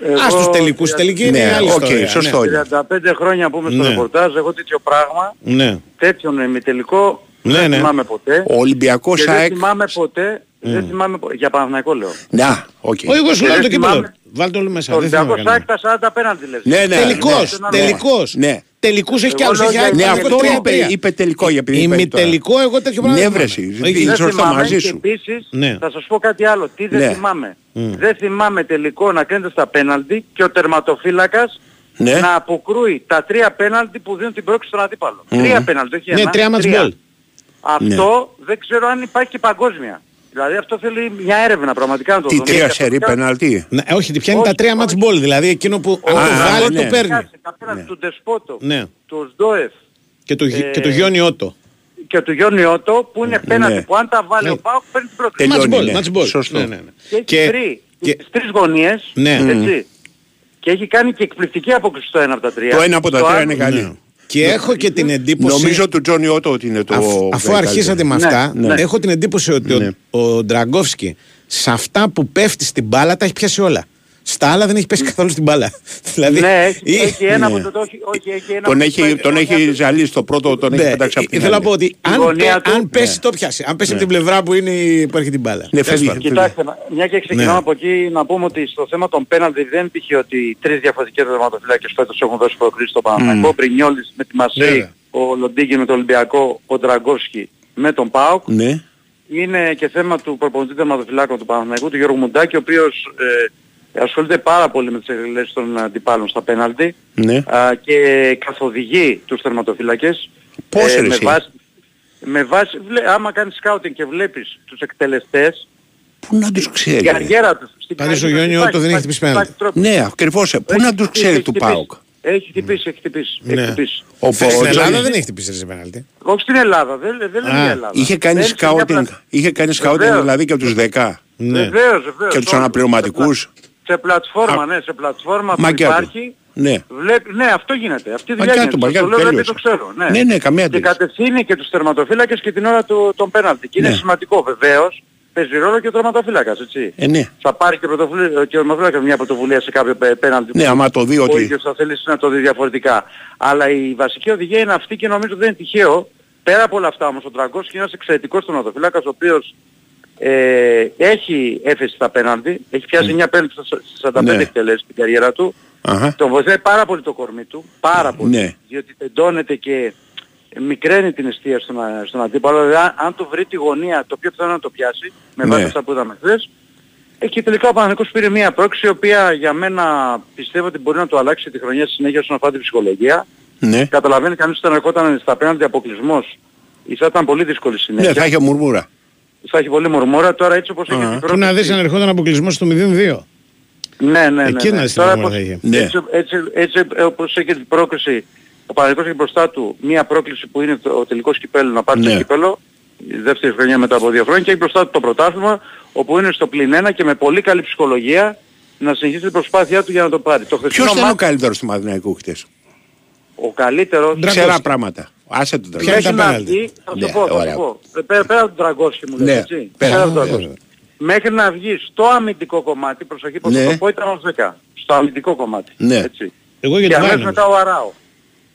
Speaker 11: Εγώ,
Speaker 1: Α τους τελικούς. Η τελική είναι
Speaker 6: Ναι,
Speaker 1: άλλη
Speaker 6: οκ,
Speaker 1: ιστορία.
Speaker 6: σωστό.
Speaker 1: ναι.
Speaker 11: 35 χρόνια που είμαι στο
Speaker 1: Ναι.
Speaker 11: ρεπορτάζ, εγώ τέτοιο πράγμα,
Speaker 1: Ναι.
Speaker 11: τέτοιον ημιτελικό,
Speaker 1: Ναι,
Speaker 11: δεν
Speaker 1: ναι.
Speaker 11: θυμάμαι ποτέ.
Speaker 6: Ο Ολυμπιακός
Speaker 11: Και δεν
Speaker 6: ΑΕΚ...
Speaker 11: θυμάμαι ποτέ, δεν θυμάμαι ποτέ, για Παναθηναϊκό λέω.
Speaker 6: Να, οκ.
Speaker 1: Ο εγώ σου
Speaker 11: Και
Speaker 1: λέω
Speaker 11: δεν
Speaker 1: το κύπελλο.
Speaker 11: θυμάμαι-
Speaker 1: Βάλτε το όλο μέσα.
Speaker 11: Το
Speaker 1: δεν θυμάμαι
Speaker 11: Ολυμπιακός ΑΕΚ
Speaker 1: κανένα.
Speaker 11: τα 40 απέναντι λες.
Speaker 6: Ναι, ναι.
Speaker 1: Τελικός,
Speaker 11: ναι.
Speaker 1: τελικός.
Speaker 6: Ναι.
Speaker 1: Τελικούς έχει κι
Speaker 11: Εγώ
Speaker 1: άλλους.
Speaker 11: λέω
Speaker 1: Έχει
Speaker 11: για
Speaker 1: ΑΕΚ
Speaker 6: Ναι,
Speaker 11: Τελικό,
Speaker 6: αυτό
Speaker 1: τρία,
Speaker 6: είπε,
Speaker 1: τρία.
Speaker 6: είπε τελικό για επειδή είπε τώρα.
Speaker 1: Ημιτελικό εγώ τέτοιο πράγμα
Speaker 6: Ναι,
Speaker 1: δεν
Speaker 6: βρε,
Speaker 1: θυμάμαι.
Speaker 6: εσύ.
Speaker 1: Όχι,
Speaker 6: Είναι
Speaker 11: Δεν
Speaker 6: σωστά
Speaker 11: θυμάμαι
Speaker 6: μαζί
Speaker 11: και
Speaker 6: σου.
Speaker 11: επίσης
Speaker 1: Ναι.
Speaker 11: θα σας πω κάτι άλλο. Τι δεν
Speaker 6: Ναι.
Speaker 11: θυμάμαι. Δεν θυμάμαι τελικό να κρίνεται στα πέναλτι και ο τερματοφύλακας
Speaker 6: Ναι.
Speaker 11: να αποκρούει τα τρία πέναλτι που δίνουν την πρόκληση στον αντίπαλο. Τρία πέναλτι, όχι
Speaker 1: Ναι,
Speaker 11: ένα.
Speaker 1: τρία match ball.
Speaker 11: Αυτό δεν ξέρω αν υπάρχει και παγκόσμια. Δηλαδή αυτό θέλει μια έρευνα πραγματικά να το
Speaker 6: Τι
Speaker 11: δούμε.
Speaker 6: τρία
Speaker 11: Και
Speaker 6: σερί
Speaker 11: αυτό-
Speaker 6: πεναλτί.
Speaker 1: Ναι, όχι, τι πιάνει
Speaker 11: Όχι,
Speaker 1: τα τρία
Speaker 11: όχι.
Speaker 1: match ball. Δηλαδή εκείνο που αν
Speaker 11: Όχι,
Speaker 1: το
Speaker 6: Α,
Speaker 1: βάλει
Speaker 6: ναι.
Speaker 1: το παίρνει.
Speaker 11: Κάτσε, απέναντι του Ντεσπότο,
Speaker 1: Ναι.
Speaker 11: του Σντόεφ
Speaker 1: Και του,
Speaker 11: Ε,
Speaker 1: και του Γιόνι Ότο.
Speaker 11: και του Γιώργη Ότο που είναι πέναντι
Speaker 6: Ναι.
Speaker 11: που αν τα βάλει
Speaker 1: Ναι.
Speaker 11: ο Πάοκ παίρνει την πρόκληση.
Speaker 6: Τελειώνει,
Speaker 1: Match ball,
Speaker 6: ναι.
Speaker 1: match ball.
Speaker 6: Σωστό.
Speaker 1: Ναι, ναι, ναι.
Speaker 11: Και έχει
Speaker 1: Και-
Speaker 11: βρει
Speaker 1: και-
Speaker 11: τις τρεις γωνίες,
Speaker 1: Ναι.
Speaker 11: έτσι. Και έχει κάνει και εκπληκτική απόκριση στο ένα από τα τρία.
Speaker 6: Το ένα από τα
Speaker 11: Το
Speaker 6: τρία
Speaker 11: άλλο-
Speaker 6: είναι καλή.
Speaker 1: Ναι. Και έχω και την εντύπωση.
Speaker 6: Νομίζω του Τζόνι Ότο ότι είναι το.
Speaker 1: Αφ- αφού
Speaker 6: καλύτερο.
Speaker 1: αρχίσατε με
Speaker 11: Ναι,
Speaker 1: αυτά,
Speaker 11: ναι.
Speaker 1: έχω την εντύπωση ότι
Speaker 6: Ναι.
Speaker 1: ο, ο Ντραγκόφσκι σε αυτά που πέφτει στην μπάλα τα έχει πιάσει όλα. Στα άλλα δεν έχει πέσει καθόλου στην μπάλα. (laughs) δηλαδή,
Speaker 11: Ναι, έχει,
Speaker 1: ή-
Speaker 11: έχει ένα
Speaker 6: Ναι.
Speaker 11: που το, το έχει, όχι, έχει ένα
Speaker 6: Τον
Speaker 11: που
Speaker 6: έχει,
Speaker 11: πάει-
Speaker 6: τον
Speaker 11: έχει
Speaker 6: έχει
Speaker 11: ένα-
Speaker 6: ζαλίσει το πρώτο, τον έχει
Speaker 1: ναι,
Speaker 6: πετάξει από την
Speaker 1: ήθελα να
Speaker 6: άλλη.
Speaker 1: πω ότι αν,
Speaker 11: γωνία
Speaker 1: πέ-
Speaker 11: του-
Speaker 1: αν πέσει
Speaker 6: Ναι.
Speaker 1: το πιάσει. Αν πέσει από την πλευρά που είναι η- που έρχεται την μπάλα.
Speaker 6: Ναι,
Speaker 1: Τέλος
Speaker 6: φεύγει.
Speaker 1: πάντων.
Speaker 11: Κοιτάξτε, να- μια και ξεκινάμε
Speaker 1: Ναι.
Speaker 11: από εκεί να πούμε ότι στο θέμα των πέναλτι δεν τυχαίο ότι τρεις διαφορετικές δερματοφυλάκες φέτος έχουν δώσει προκρίσεις στο Παναθηναϊκό. Ο Μπρινιόλης με τη Μασέη,
Speaker 1: Βέβαια.
Speaker 11: ο Λοντίγκη με το Ολυμπιακό, ο Ντραγκόσκι με τον ΠΑΟΚ.
Speaker 6: Ναι.
Speaker 11: Είναι και θέμα του προπονητή τερματοφυλάκων του Παναθηναϊκού, του Γιώργου Μουντάκη, ο οποίος ε, ασχολείται πάρα πολύ με τις εκτελέσεις των αντιπάλων στα πέναλτι
Speaker 6: Ναι.
Speaker 11: α, και καθοδηγεί τους τερματοφύλακες
Speaker 6: Πώς, ρε
Speaker 11: με
Speaker 6: εσύ;
Speaker 11: βάση, με βάση, βλέ, άμα κάνεις σκάουτινγκ και βλέπεις τους εκτελεστές
Speaker 6: Πού να τους
Speaker 11: η
Speaker 6: ξέρει.
Speaker 11: καριέρα τους. στην
Speaker 1: Πάντως
Speaker 11: καριέρα
Speaker 1: ο Γιόνι
Speaker 11: τους
Speaker 1: Ότο δεν έχει
Speaker 11: υπάρχει-
Speaker 1: χτυπήσει πέναλτι.
Speaker 11: υπάρχει τρόπος.
Speaker 6: Ναι, ακριβώς. Πού
Speaker 11: Έχει
Speaker 6: να τους
Speaker 11: χτυπήσει,
Speaker 6: ξέρει
Speaker 11: έχει
Speaker 6: του
Speaker 11: χτυπήσει.
Speaker 6: ΠΑΟΚ;
Speaker 11: Έχει χτυπήσει, έχει χτυπήσει. έχει
Speaker 6: Ναι.
Speaker 11: χτυπήσει.
Speaker 6: Ο, ο,
Speaker 1: Στην
Speaker 6: ο
Speaker 1: Ελλάδα
Speaker 6: Τζόνι
Speaker 1: δεν έχει χτυπήσει σε πέναλτι.
Speaker 11: Όχι στην Ελλάδα, δεν, δεν λέμε
Speaker 1: Α,
Speaker 11: για Ελλάδα.
Speaker 6: είχε κάνει
Speaker 11: Δεν σε μια
Speaker 6: σκάουτινγκ,
Speaker 11: πλα-
Speaker 6: είχε κάνει σκάουτινγκ
Speaker 11: Βεβαίως.
Speaker 6: δηλαδή και τους 10
Speaker 1: Ναι.
Speaker 11: Βεβαίως, βεβαίως.
Speaker 6: και τους
Speaker 11: Όλοι.
Speaker 6: αναπληρωματικούς.
Speaker 11: Σε, πλα- σε πλατφόρμα,
Speaker 6: Α,
Speaker 11: ναι, σε πλατφόρμα που
Speaker 6: Μαγκιά του.
Speaker 11: υπάρχει.
Speaker 6: Ναι.
Speaker 11: Βλέπει, ναι, αυτό γίνεται. Αυτή η δουλειά
Speaker 6: Μαγκιά
Speaker 11: γίνεται.
Speaker 6: του, μαγκιά
Speaker 11: το
Speaker 6: του,
Speaker 11: λέω γιατί
Speaker 6: τέλειωσε.
Speaker 11: το ξέρω. Ναι,
Speaker 6: Ναι, ναι, καμία
Speaker 11: Και
Speaker 6: αντίρρηση.
Speaker 11: κατευθύνει και τους τερματοφύλακες και την ώρα του, των πέναλτι. Και είναι
Speaker 6: Ναι.
Speaker 11: σημαντικό βεβαίως. Παίζει ρόλο και ο τερματοφύλακας, έτσι.
Speaker 6: Ε, ναι.
Speaker 11: Θα πάρει και, πρωτοβουλία, και ο τερματοφύλακας μια πρωτοβουλία σε κάποιο πέ- πέναλτι.
Speaker 6: Ναι,
Speaker 11: που
Speaker 6: άμα το δει
Speaker 11: Ο
Speaker 6: ότι...
Speaker 11: ίδιος θα θέλει να το δει διαφορετικά. Αλλά η βασική οδηγία είναι αυτή και νομίζω δεν είναι τυχαίο. Πέρα από όλα αυτά όμως ο Τραγκός είναι ένας εξαιρετικός τερματοφύλακας ο οποίος ε, έχει έφεση στα πέναλτι, έχει πιάσει μια πέναλτι στις 45
Speaker 6: Ναι.
Speaker 11: εκτελέσεις στην καριέρα του.
Speaker 6: Αχα.
Speaker 11: Τον βοηθάει πάρα πολύ το κορμί του, πάρα πολύ.
Speaker 6: Ναι.
Speaker 11: Διότι τεντώνεται και μικραίνει την αιστεία στον, α- στον αντίπαλο. Δηλαδή, αν, αν του βρει τη γωνία, το πιο πιθανό να το πιάσει, με
Speaker 6: Ναι.
Speaker 11: βάση αυτά που είδαμε χθες. Ε, και τελικά ο Παναγικός πήρε μια πρόξη, η οποία για μένα πιστεύω ότι μπορεί να του αλλάξει τη χρονιά στη συνέχεια όσον αφορά την ψυχολογία.
Speaker 6: Ναι.
Speaker 11: Καταλαβαίνει κανείς ότι αν ερχόταν στα πέναντι αποκλεισμός, θα ήταν πολύ δύσκολη συνέχεια.
Speaker 6: Ναι, θα είχε μουρμούρα.
Speaker 11: Θα έχει πολύ μορμόρα. Τώρα έτσι όπως έχει
Speaker 6: Α.
Speaker 11: την
Speaker 1: Πού να δεις αν ερχόταν αποκλεισμό στο 0-2.
Speaker 11: Ναι, ναι, ναι.
Speaker 1: Εκεί
Speaker 11: ναι.
Speaker 1: να δεις την
Speaker 11: Τώρα
Speaker 1: μορμόρα
Speaker 11: πως-
Speaker 1: θα είχε.
Speaker 6: Ναι.
Speaker 11: έτσι, έτσι, έτσι ε, όπως έχει την πρόκληση, ο Παναγικός έχει μπροστά του μία πρόκληση που είναι το, ο τελικός κυπέλλο, να πάρει
Speaker 6: Ναι.
Speaker 11: το κυπέλλο, η δεύτερη χρονιά μετά από δύο χρόνια και έχει μπροστά του το πρωτάθλημα, όπου είναι στο πλην ένα και με πολύ καλή ψυχολογία να συνεχίσει την προσπάθειά του για να το πάρει. Το χθεσινό
Speaker 6: Ποιος ήταν ο
Speaker 11: μάτς,
Speaker 6: καλύτερος του Μαδηναϊκού χτες;
Speaker 11: Ο καλύτερος,
Speaker 1: Ντραγκόσκι.
Speaker 6: Ξέρα πράγματα. Άσε τον
Speaker 1: Ποια είναι
Speaker 6: τραγούδι.
Speaker 1: τα
Speaker 11: μέχρι να
Speaker 1: πέναλτι;
Speaker 11: βγει, θα σου
Speaker 6: Ναι,
Speaker 11: πω, θα
Speaker 6: ωραία.
Speaker 11: σου πω. Ε, Πέρα, πέρα από τον Τραγκόσκι μου
Speaker 6: Ναι,
Speaker 11: λες, έτσι.
Speaker 6: πέρα.
Speaker 11: Πέρα από τον
Speaker 1: Α,
Speaker 11: Τραγκόσκι.
Speaker 1: βέβαια.
Speaker 11: Μέχρι να βγεις στο αμυντικό κομμάτι, προσοχή πως
Speaker 6: Ναι.
Speaker 11: θα το πω ήταν ως 10. Στο αμυντικό κομμάτι.
Speaker 6: Ναι.
Speaker 11: Έτσι.
Speaker 1: Εγώ
Speaker 11: Και
Speaker 1: Γετβάη
Speaker 11: αμέσως μετά
Speaker 1: νομίζω.
Speaker 11: ο Αράο.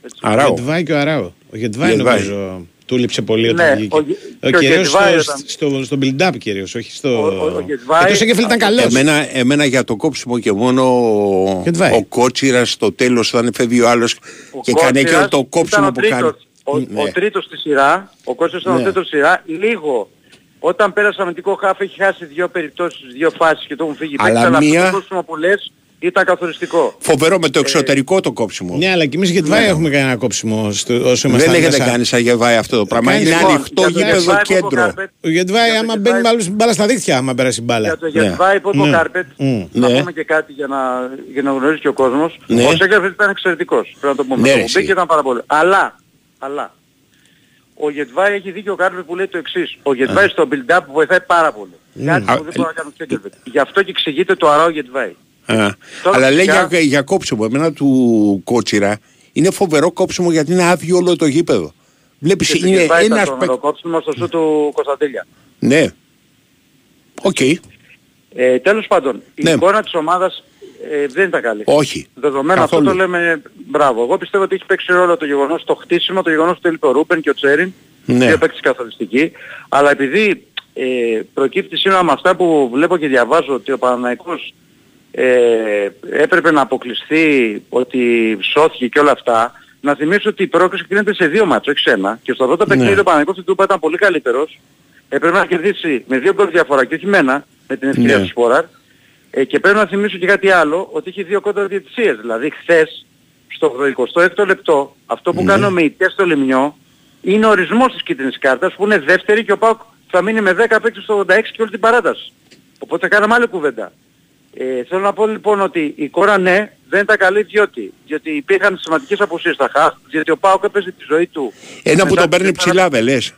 Speaker 11: Έτσι.
Speaker 1: Ο
Speaker 6: Αράο.
Speaker 1: Γετβάη και ο Αράο. Ο Γετβάη
Speaker 6: Γετβάη.
Speaker 1: νομίζω του λείψε πολύ όταν
Speaker 11: Ναι,
Speaker 1: βγήκε.
Speaker 11: ο Γε-
Speaker 1: Ο
Speaker 11: και ο
Speaker 1: κυρίως
Speaker 11: Γετβάη
Speaker 1: στο,
Speaker 11: ήταν-
Speaker 1: στο, στο build-up κυρίως, όχι στο...
Speaker 11: Ο- ο- ο Γετβάη-
Speaker 1: Και το Σέγκεφελ ήταν καλός.
Speaker 6: Εμένα, εμένα για το κόψιμο και μόνο ο,
Speaker 1: Γετβάη.
Speaker 6: ο Κότσιρας στο τέλος όταν φεύγει ο άλλος
Speaker 11: Ο
Speaker 6: και κάνει και
Speaker 11: Κότσιρας
Speaker 6: το κόψιμο
Speaker 11: ήταν ο
Speaker 6: που
Speaker 11: τρίτος.
Speaker 6: κάνει.
Speaker 11: Ο,
Speaker 6: Ναι.
Speaker 11: ο τρίτος στη σειρά, ο Κότσιρας ήταν
Speaker 6: Ναι.
Speaker 11: ο τρίτος στη σειρά, λίγο όταν πέρασε αμυντικό χάφ έχει χάσει δύο περιπτώσεις, δύο φάσεις και το έχουν φύγει.
Speaker 6: Αλλά
Speaker 11: παίκτες, αλλά
Speaker 6: μία-
Speaker 11: αυτό το κόψιμο που λες ήταν καθοριστικό.
Speaker 6: Φοβερό
Speaker 11: Ε,
Speaker 6: με το εξωτερικό το κόψιμο.
Speaker 1: Ναι, αλλά και εμείς Γεντβάι έχουμε κάνει ένα κόψιμο στο, όσο ήμασταν
Speaker 6: Δεν έχετε
Speaker 1: μέσα.
Speaker 6: κάνει σαν Γεντβάι αυτό το πράγμα.
Speaker 1: Κάνει
Speaker 6: Είναι
Speaker 1: λοιπόν,
Speaker 6: ανοιχτό
Speaker 11: για το
Speaker 6: γήπεδο
Speaker 11: Γεντβάι που
Speaker 6: κέντρο.
Speaker 11: κάρπετ-
Speaker 1: Ο Γεντβάι
Speaker 11: Για το
Speaker 1: άμα
Speaker 11: Γεντβάι-
Speaker 1: μπαίνει μάλλον μπάλα στα δίχτυα άμα πέρασε η μπάλα.
Speaker 11: Για το
Speaker 6: Ναι.
Speaker 11: Γεντβάι υπό το
Speaker 1: Ναι.
Speaker 11: κάρπετ,
Speaker 1: Μμ.
Speaker 11: να
Speaker 6: Ναι.
Speaker 11: πούμε και κάτι για να, για να γνωρίζει και ο κόσμος.
Speaker 6: Ναι.
Speaker 11: Ο Σένκεφελντ ήταν εξαιρετικός, πρέπει να το πούμε.
Speaker 6: Ναι,
Speaker 11: το
Speaker 6: ρε,
Speaker 11: που μπήκε
Speaker 6: εσύ.
Speaker 11: ήταν πάρα πολύ. Αλλά, αλλά, ο Γεντβάι έχει δίκιο ο Κάρπετ που λέει το εξής. Ο Γεντβάι στο build-up βοηθάει πάρα πολύ. Κάτι
Speaker 6: Α,
Speaker 11: που δεν μπορεί να κάνει ο Σένκεφελντ. Γι' αυτό και εξηγείται το Αράο Γεντβάι.
Speaker 6: Α,
Speaker 11: Τώρα
Speaker 6: Αλλά λέει
Speaker 11: φυσικά-
Speaker 6: για, για κόψιμο. Εμένα του Κώτσιρα είναι φοβερό κόψιμο γιατί είναι άδειο όλο το γήπεδο. Βλέπεις
Speaker 11: Και το
Speaker 6: είναι
Speaker 11: Γεντβάι ήταν
Speaker 6: ένας
Speaker 11: το-
Speaker 6: παίκ-
Speaker 11: το κόψιμο στο σου του Κωνσταντέλια.
Speaker 6: Ναι. Οκ.
Speaker 11: Ε, τέλος πάντων, η
Speaker 6: Ναι.
Speaker 11: εικόνα της ομάδας ε, δεν ήταν καλή.
Speaker 6: Όχι.
Speaker 11: Δεδομένο αυτό
Speaker 6: Καθόλου.
Speaker 11: το λέμε μπράβο. Εγώ πιστεύω ότι έχει παίξει ρόλο το γεγονός, το χτίσιμο, το γεγονός ότι έλειπε ο Ρούμπεν και ο Τσέριν,
Speaker 6: Ναι.
Speaker 11: δύο παίκτες καθοριστικοί. Αλλά επειδή ε, προκύπτει σήμερα με αυτά που βλέπω και διαβάζω ότι ο Παναναϊκός ε, έπρεπε να αποκλειστεί, ότι σώθηκε και όλα αυτά, να θυμίσω ότι η πρόκληση κρίνεται σε δύο μάτσο, όχι σε ένα. Και στο πρώτο παιχνίδι
Speaker 6: Ναι.
Speaker 11: ο Παναναϊκός στην Τούπα ήταν πολύ καλύτερος. Έπρεπε να κερδίσει με δύο γκολ διαφορά και όχι με ένα, με την ευκαιρία
Speaker 6: Ναι.
Speaker 11: του Σπόραρ. Ε, και πρέπει να θυμίσω και κάτι άλλο, ότι είχε δύο κόντρα διαιτησίες. Δηλαδή χθες, στο 26ο λεπτό, αυτό που
Speaker 6: Ναι.
Speaker 11: κάνει ο Μεϊτέ στον Λημνιό, είναι ο ορισμός της κίτρινης κάρτας, που είναι δεύτερη και ο ΠΑΟΚ θα μείνει με 10 παίκτες στο 86 και όλη την παράταση. Οπότε κάναμε άλλη κουβέντα. Ε, θέλω να πω λοιπόν ότι η εικόνα ναι, δεν ήταν καλή διότι, διότι υπήρχαν σημαντικές απουσίες στα χαφ, διότι ο ΠΑΟΚ έπαιζε τη ζωή του.
Speaker 6: Ένα που
Speaker 11: μετά
Speaker 6: τον παίρνει
Speaker 11: τις
Speaker 6: ψηλά δεν λες;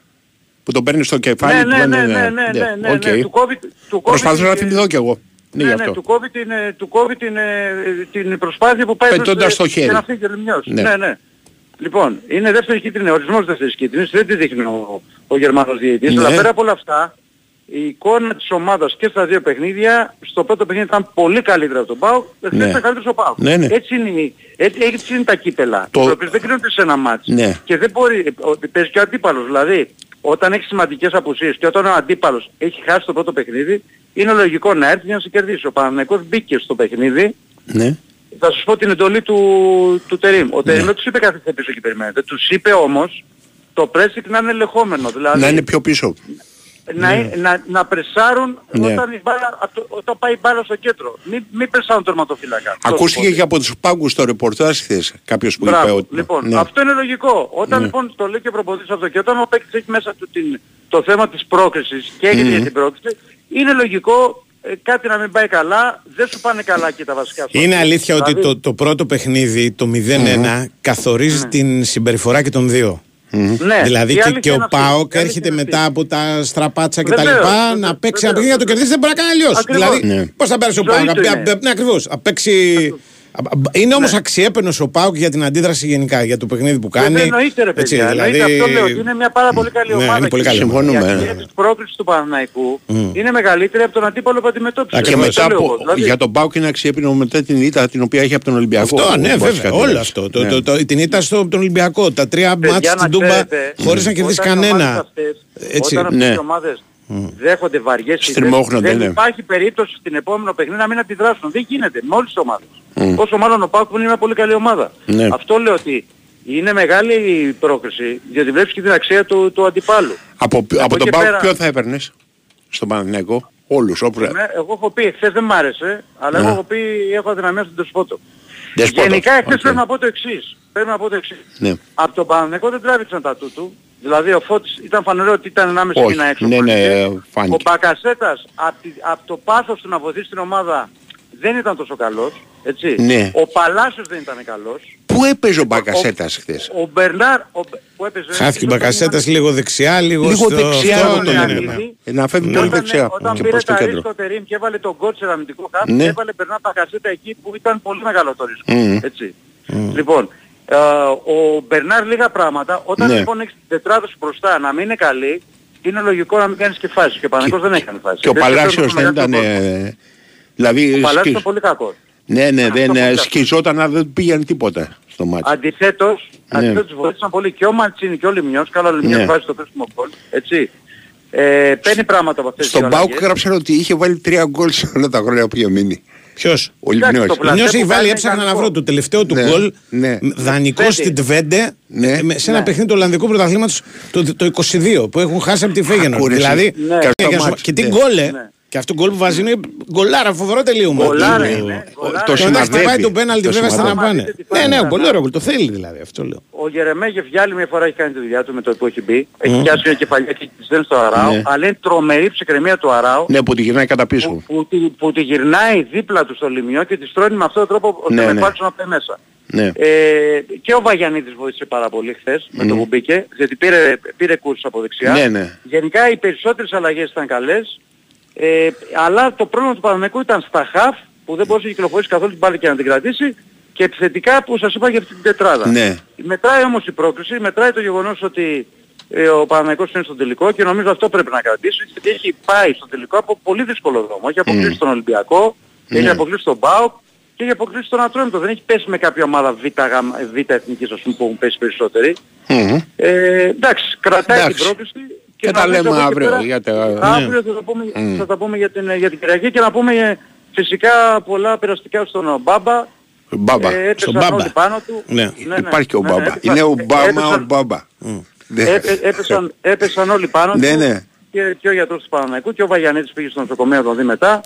Speaker 6: Που τον παίρνει στο κεφάλι
Speaker 11: ναι,
Speaker 6: του.
Speaker 11: ναι, ναι,
Speaker 6: λένε,
Speaker 11: ναι, ναι, ναι, ναι,
Speaker 6: Οκ.
Speaker 11: ναι, του κόβει, του κόβει
Speaker 6: Προσπαθώ να
Speaker 11: την-
Speaker 6: θυμηθώ κι εγώ. Ναι,
Speaker 11: ναι,
Speaker 6: γι'
Speaker 11: ναι,
Speaker 6: αυτό.
Speaker 11: του κόβει την, ε, του κόβει την, ε, την προσπάθεια που πάει προς,
Speaker 6: Πετώντας
Speaker 11: ε,
Speaker 6: το χέρι.
Speaker 11: για να φύγει ο Λιμνιός.
Speaker 6: Ναι.
Speaker 11: Ναι, ναι. Λοιπόν, είναι δεύτερη κίτρινη, ορισμός δεύτερης κίτρινης, δεν τη δείχνει ο, ο Γερμανός διαιτητής,
Speaker 1: Ναι.
Speaker 11: αλλά πέρα από όλα αυτά, η εικόνα της ομάδας και στα δύο παιχνίδια, στο πρώτο παιχνίδι ήταν πολύ καλύτερα από τον ΠΑΟΚ, εχθές
Speaker 6: Ναι.
Speaker 11: ήταν καλύτερος ο ΠΑΟΚ.
Speaker 6: Ναι, ναι.
Speaker 11: Έτσι, είναι, η- έτσι, έτσι είναι τα κύπελα.
Speaker 6: Το-
Speaker 11: Το... Οι δεν κρίνονται σε ένα μάτς.
Speaker 6: Ναι.
Speaker 11: Και δεν μπορεί, ότι παίζει και ο αντίπαλος. Δηλαδή, όταν έχει σημαντικές απουσίες και όταν ο αντίπαλος έχει χάσει το πρώτο παιχνίδι, είναι λογικό να έρθει για να σε κερδίσει. Ο Παναγενικός μπήκε στο παιχνίδι,
Speaker 6: Ναι.
Speaker 11: θα σας πω την εντολή του, του Τερίμ. Ο Τερίμ δεν τους είπε καθίστε πίσω και περιμένετε. Τους είπε όμως το pressing να είναι ελεγχόμενο. Δηλαδή
Speaker 6: Να είναι πιο πίσω.
Speaker 11: Να, να, να πρεσάρουν
Speaker 6: Ναι.
Speaker 11: όταν, η μπάλα, απ' το- όταν πάει η μπάλα στο κέντρο. Μην, μην πρεσάρουν τερματοφύλακα. Αυτό
Speaker 6: Ακούστηκε
Speaker 11: σου πω.
Speaker 6: και από τους πάγκους στο ρεπορτάζ χθες κάποιος που
Speaker 11: Μπράβο.
Speaker 6: είπε ότι...
Speaker 11: Λοιπόν,
Speaker 6: ναι.
Speaker 11: αυτό είναι λογικό. Όταν
Speaker 6: Ναι.
Speaker 11: λοιπόν το λέει και ο προπονητής αυτό και όταν ο παίκτης έχει μέσα του την, το θέμα της πρόκρισης και έγινε
Speaker 6: Μμμ.
Speaker 11: για την πρόκριση, είναι λογικό ε, κάτι να μην πάει καλά, δεν σου πάνε καλά και τα βασικά σου.
Speaker 1: Είναι αλήθεια ότι
Speaker 11: Δηλαδή,
Speaker 1: το, το πρώτο παιχνίδι, το 0-1, καθορίζει την συμπεριφορά και των δύο.
Speaker 11: Ναι,
Speaker 1: δηλαδή
Speaker 11: η
Speaker 1: και,
Speaker 11: αλήθεια
Speaker 1: και ο
Speaker 11: είναι αυτή.
Speaker 1: Πάοκ
Speaker 11: Η αλήθεια
Speaker 1: έρχεται
Speaker 11: είναι
Speaker 1: μετά
Speaker 11: αυτή.
Speaker 1: από τα στραπάτσα και τα
Speaker 11: Βεβαίως,
Speaker 1: λοιπά
Speaker 11: βεβαίως,
Speaker 1: να παίξει ένα
Speaker 11: βεβαίως.
Speaker 1: παιχνίδι να το κερδίσει δεν μπορεί να κάνει αλλιώς.
Speaker 11: Ακριβώς.
Speaker 1: Δηλαδή,
Speaker 6: Ναι.
Speaker 1: πώς θα πέρασε ο
Speaker 11: Η ζωή
Speaker 1: Πάοκ.
Speaker 11: του είναι.
Speaker 1: Ναι, ακριβώς. Να παίξει. Είναι όμως αξιέπαινος ο Πάοκ για την αντίδραση γενικά, για το παιχνίδι που κάνει.
Speaker 11: Δεν εννοείται ρε
Speaker 1: Έτσι,
Speaker 11: παιδιά.
Speaker 1: δηλαδή-
Speaker 11: Εννοείται αυτό λέω ότι είναι μια πάρα πολύ καλή
Speaker 1: Ναι,
Speaker 11: ομάδα.
Speaker 1: είναι πολύ
Speaker 11: και
Speaker 1: καλή
Speaker 11: η
Speaker 1: ομάδα.
Speaker 6: Συμφωνούμε,
Speaker 11: αξία
Speaker 6: ναι.
Speaker 11: της πρόκρισης του Παναναϊκού είναι μεγαλύτερη από τον αντίπαλο που αντιμετώπισε.
Speaker 6: Και
Speaker 1: Ακριβώς.
Speaker 11: Αυτό
Speaker 6: μετά
Speaker 11: λέω
Speaker 6: από,
Speaker 11: εγώ. Δηλαδή,
Speaker 6: για τον Πάουκ είναι αξιέπινο μετά την ήττα την οποία έχει από τον Ολυμπιακό.
Speaker 1: Αυτό, ναι,
Speaker 6: βασικά
Speaker 1: βέβαια.
Speaker 6: την
Speaker 1: Όλο
Speaker 6: λέξη.
Speaker 1: αυτό. Το,
Speaker 6: Ναι.
Speaker 1: το, το, την ήττα στο, τον Ολυμπιακό. Τα τρία
Speaker 11: παιδιά,
Speaker 1: μάτια
Speaker 11: να
Speaker 1: στην Τούμπα
Speaker 11: ξέρετε,
Speaker 1: χωρίς να κερδίσεις
Speaker 11: όταν οι ομάδες
Speaker 1: κανένα.
Speaker 11: αυτές-
Speaker 1: Έτσι.
Speaker 11: Όταν
Speaker 6: Ναι.
Speaker 11: αυτές οι ομάδες δέχονται βαριές ήττες,
Speaker 6: Στριμώχνονται,
Speaker 11: δεν
Speaker 6: ναι.
Speaker 11: υπάρχει περίπτωση στην επόμενο παιχνίδι να μην αντιδράσουν. Δεν γίνεται με όλες τις ομάδες. Όσο μάλλον ο Πάουκ που είναι μια πολύ καλή ομάδα.
Speaker 6: Ναι.
Speaker 11: Αυτό λέω ότι είναι μεγάλη η πρόκριση γιατί βλέπεις και την αξία του, του αντιπάλου.
Speaker 6: Από, από
Speaker 11: εκεί
Speaker 6: τον ΠΑΟΚ
Speaker 11: πέρα-
Speaker 6: ποιο θα έπαιρνες; Στον Παναθηναϊκό; Όλους. Όπου...
Speaker 11: Ναι, εγώ έχω πει, εχθές δεν μ' άρεσε, αλλά εγώ
Speaker 6: Ναι.
Speaker 11: έχω πει έχω αδυναμία στον Ντεσπόντοφ.
Speaker 6: Ντεσπόντοφ.
Speaker 11: Γενικά εχθές
Speaker 6: Οκ.
Speaker 11: πρέπει να πω το εξής. Πρέπει να πω το εξής.
Speaker 6: Ναι.
Speaker 11: Από τον Παναθηναϊκό δεν τράβηξαν τα ατού του. Δηλαδή ο Φώτης ήταν φανερό ότι ήταν 1,5
Speaker 6: Όχι.
Speaker 11: μήνα έξω.
Speaker 6: Ναι, ναι,
Speaker 11: φάνηκε.
Speaker 6: φάνηκε.
Speaker 11: Ο Μπακασέτας από, από το πάθος του να βοηθήσει την ομάδα δεν ήταν τόσο καλός. Έτσι.
Speaker 6: Ναι.
Speaker 11: Ο Παλάσιος δεν ήταν καλός.
Speaker 6: Πού έπαιζε ο Μπακασέτας χθες;
Speaker 11: Ο Μπερνάρ ο, Μπε- που έπαιζε...
Speaker 1: Χάθηκε η
Speaker 11: στο
Speaker 1: Μπακασέτας
Speaker 11: παιχνίδι,
Speaker 1: λίγο δεξιά, λίγο,
Speaker 6: Λίγο
Speaker 1: στο-
Speaker 6: δεξιά
Speaker 1: αυτό
Speaker 6: εγώ τον
Speaker 1: είναι,
Speaker 6: έλεγα.
Speaker 1: ναι.
Speaker 6: Ε, Να φεύγει
Speaker 1: Ναι.
Speaker 6: πολύ
Speaker 11: Όταν,
Speaker 6: δεξιά
Speaker 11: όταν
Speaker 6: και
Speaker 11: πήρε
Speaker 6: προς το
Speaker 11: τα
Speaker 6: κέντρο.
Speaker 11: ρίσκο Τερίμ και έβαλε τον κότσερα αμυντικό χάφ
Speaker 6: Ναι.
Speaker 11: και έβαλε Μπερνάρ Πακασέτα εκεί που ήταν πολύ μεγάλο το ρίσκο.
Speaker 6: Μμμ.
Speaker 11: Έτσι. Λοιπόν, ε, ο Μπερνάρ λίγα πράγματα. Όταν
Speaker 6: Ναι.
Speaker 11: λοιπόν έχεις την τετράδα σου μπροστά να μην είναι καλή, είναι λογικό να μην κάνεις και φάση. Και ο Παναγικός δεν έχει κάνει φάση.
Speaker 6: Και ο
Speaker 11: Δεν ξέρω
Speaker 6: Παλάσιος
Speaker 11: το
Speaker 6: δεν
Speaker 11: μεγάλο
Speaker 6: ήταν...
Speaker 11: κόσμος.
Speaker 6: ε, Δηλαδή
Speaker 11: Ο Παλάσιος
Speaker 6: σκι-
Speaker 11: ήταν πολύ κακός.
Speaker 6: Ναι, ναι, δεν
Speaker 11: Αυτό
Speaker 6: ε,
Speaker 11: πολύ
Speaker 6: σκιζόταν αλλά δεν πήγαινε τίποτα στο μάτι.
Speaker 11: Αντιθέτως,
Speaker 6: Ναι.
Speaker 11: αντιθέτως βοήθησαν πολύ και ο Μαντσίνη και ο Λιμιός. Καλά, ο Λιμιός
Speaker 6: Ναι.
Speaker 11: βάζει το κρίσιμο γκολ. Έτσι. Ε, παίρνει πράγματα από αυτές τις
Speaker 6: Στον
Speaker 11: δύο
Speaker 6: Πάουκ
Speaker 11: αλλαγές.
Speaker 6: γράψαν ότι είχε βάλει τρία γκολ σε όλα τα χρόνια που είχε μείνει.
Speaker 1: Ποιος;
Speaker 6: Ο
Speaker 11: Εντάξει,
Speaker 6: Λιμνιός.
Speaker 11: το
Speaker 1: Ο
Speaker 11: πλασέ
Speaker 1: Νιός
Speaker 11: που
Speaker 1: έχει βάλει,
Speaker 11: κάνει
Speaker 1: έψαχνα να
Speaker 11: ιδανικό.
Speaker 1: βρω το τελευταίο του
Speaker 6: Ναι,
Speaker 1: γκολ.
Speaker 6: ναι.
Speaker 1: Δανεικό
Speaker 11: Τβέντε.
Speaker 1: στην Τβέντε
Speaker 6: Ναι.
Speaker 1: με- σε ένα
Speaker 11: Ναι.
Speaker 1: παιχνίδι του Ολλανδικού Πρωταθλήματος το, το 22 που έχουν χάσει από τη Φέγενορ.
Speaker 6: Ακούρεση.
Speaker 1: Δηλαδή.
Speaker 11: Ναι.
Speaker 1: και-
Speaker 6: Και στο
Speaker 1: και,
Speaker 6: μάτς,
Speaker 1: και τι
Speaker 6: ναι.
Speaker 1: γκολ, ε.
Speaker 11: Ναι.
Speaker 1: Και αυτό το γκολ που βάζει είναι γκολάρα, φοβερό τελείωμα.
Speaker 11: Γκολάρα
Speaker 1: Είναι-
Speaker 11: είναι, γκολάρα.
Speaker 6: Το
Speaker 1: Και μετά χτυπάει
Speaker 6: συναδεύει.
Speaker 1: το πέναλτι
Speaker 6: Το
Speaker 1: βέβαια στα να
Speaker 6: συναδεύει.
Speaker 1: πάνε.
Speaker 11: Δείτε τι
Speaker 1: Ναι,
Speaker 11: πάνε,
Speaker 1: ναι,
Speaker 11: ναι.
Speaker 1: πολύ ωραίο γκολ. Το θέλει δηλαδή αυτό λέω.
Speaker 11: Ο Γερεμέγεφ για άλλη μια φορά έχει κάνει τη δουλειά του με το που έχει μπει. Έχει πιάσει μια κεφαλιά και τη στέλνει στο Αράο.
Speaker 6: Ναι.
Speaker 11: Αλλά είναι τρομερή ψυχραιμία του Αράου.
Speaker 6: Ναι, που τη γυρνάει κατά πίσω.
Speaker 11: Που, που, τη, που τη γυρνάει δίπλα του στο λιμιό και τη στρώνει με αυτόν τον τρόπο ώστε
Speaker 6: Ναι,
Speaker 11: να
Speaker 6: ναι.
Speaker 11: υπάρξουν να πάει μέσα.
Speaker 6: Ναι.
Speaker 11: Ε, και ο Βαγιανίδης βοήθησε πάρα πολύ χθες με το που μπήκε, γιατί πήρε, πήρε κούρς από δεξιά.
Speaker 6: Ναι, ναι.
Speaker 11: Γενικά οι περισσότερες αλλαγές ήταν καλές, ε, αλλά το πρόβλημα του Παναμαϊκού ήταν στα χαφ, που δεν μπορούσε να κυκλοφορήσει καθόλου την μπάλα και να την κρατήσει, και επιθετικά που σας είπα για αυτή την τετράδα.
Speaker 6: Ναι.
Speaker 11: Μετράει όμως η πρόκληση, μετράει το γεγονός ότι ε, ο Παναμαϊκός είναι στον τελικό και νομίζω αυτό πρέπει να κρατήσει, γιατί έχει πάει στον τελικό από πολύ δύσκολο δρόμο. Έχει αποκλείσει τον Ολυμπιακό, έχει
Speaker 6: Ναι.
Speaker 11: αποκλείσει τον ΠΑΟΚ, και έχει αποκλείσει τον Ατρόμητο. Δεν έχει πέσει με κάποια ομάδα β, γάμα- β εθνικής ας πούμε, που έχουν πέσει περισσότεροι.
Speaker 6: Μμμ.
Speaker 11: Ε, εντάξει, κρατάει
Speaker 6: Εντάξει.
Speaker 11: την πρόκληση.
Speaker 6: Και τα
Speaker 11: νομίζω
Speaker 6: λέμε
Speaker 11: από εκεί
Speaker 6: αύριο
Speaker 11: πέρα-
Speaker 6: για τα-
Speaker 11: Αύριο θα τα πούμε, θα τα πούμε για, την, για την Κυριακή και να πούμε ε, φυσικά πολλά περαστικά στον Μπάμπα.
Speaker 6: Μπάμπα.
Speaker 11: Ε, έπεσαν
Speaker 1: Στον Μπάμπα.
Speaker 11: όλοι πάνω του.
Speaker 1: Ναι.
Speaker 6: Υπάρχει και ο
Speaker 11: ναι, ναι,
Speaker 6: Μπάμπα.
Speaker 11: έπεσαν-
Speaker 6: Είναι ο
Speaker 11: ε,
Speaker 6: Μπάμα ο
Speaker 11: έπεσαν-
Speaker 6: Μπάμπα. Ναι.
Speaker 11: ε, ε, έπεσαν, έπεσαν όλοι πάνω
Speaker 6: Ναι,
Speaker 11: του
Speaker 6: ναι.
Speaker 11: και, και ο γιατρός του Παναναϊκού και ο Βαγιανέτης πήγε στο νοσοκομείο να τον δει μετά.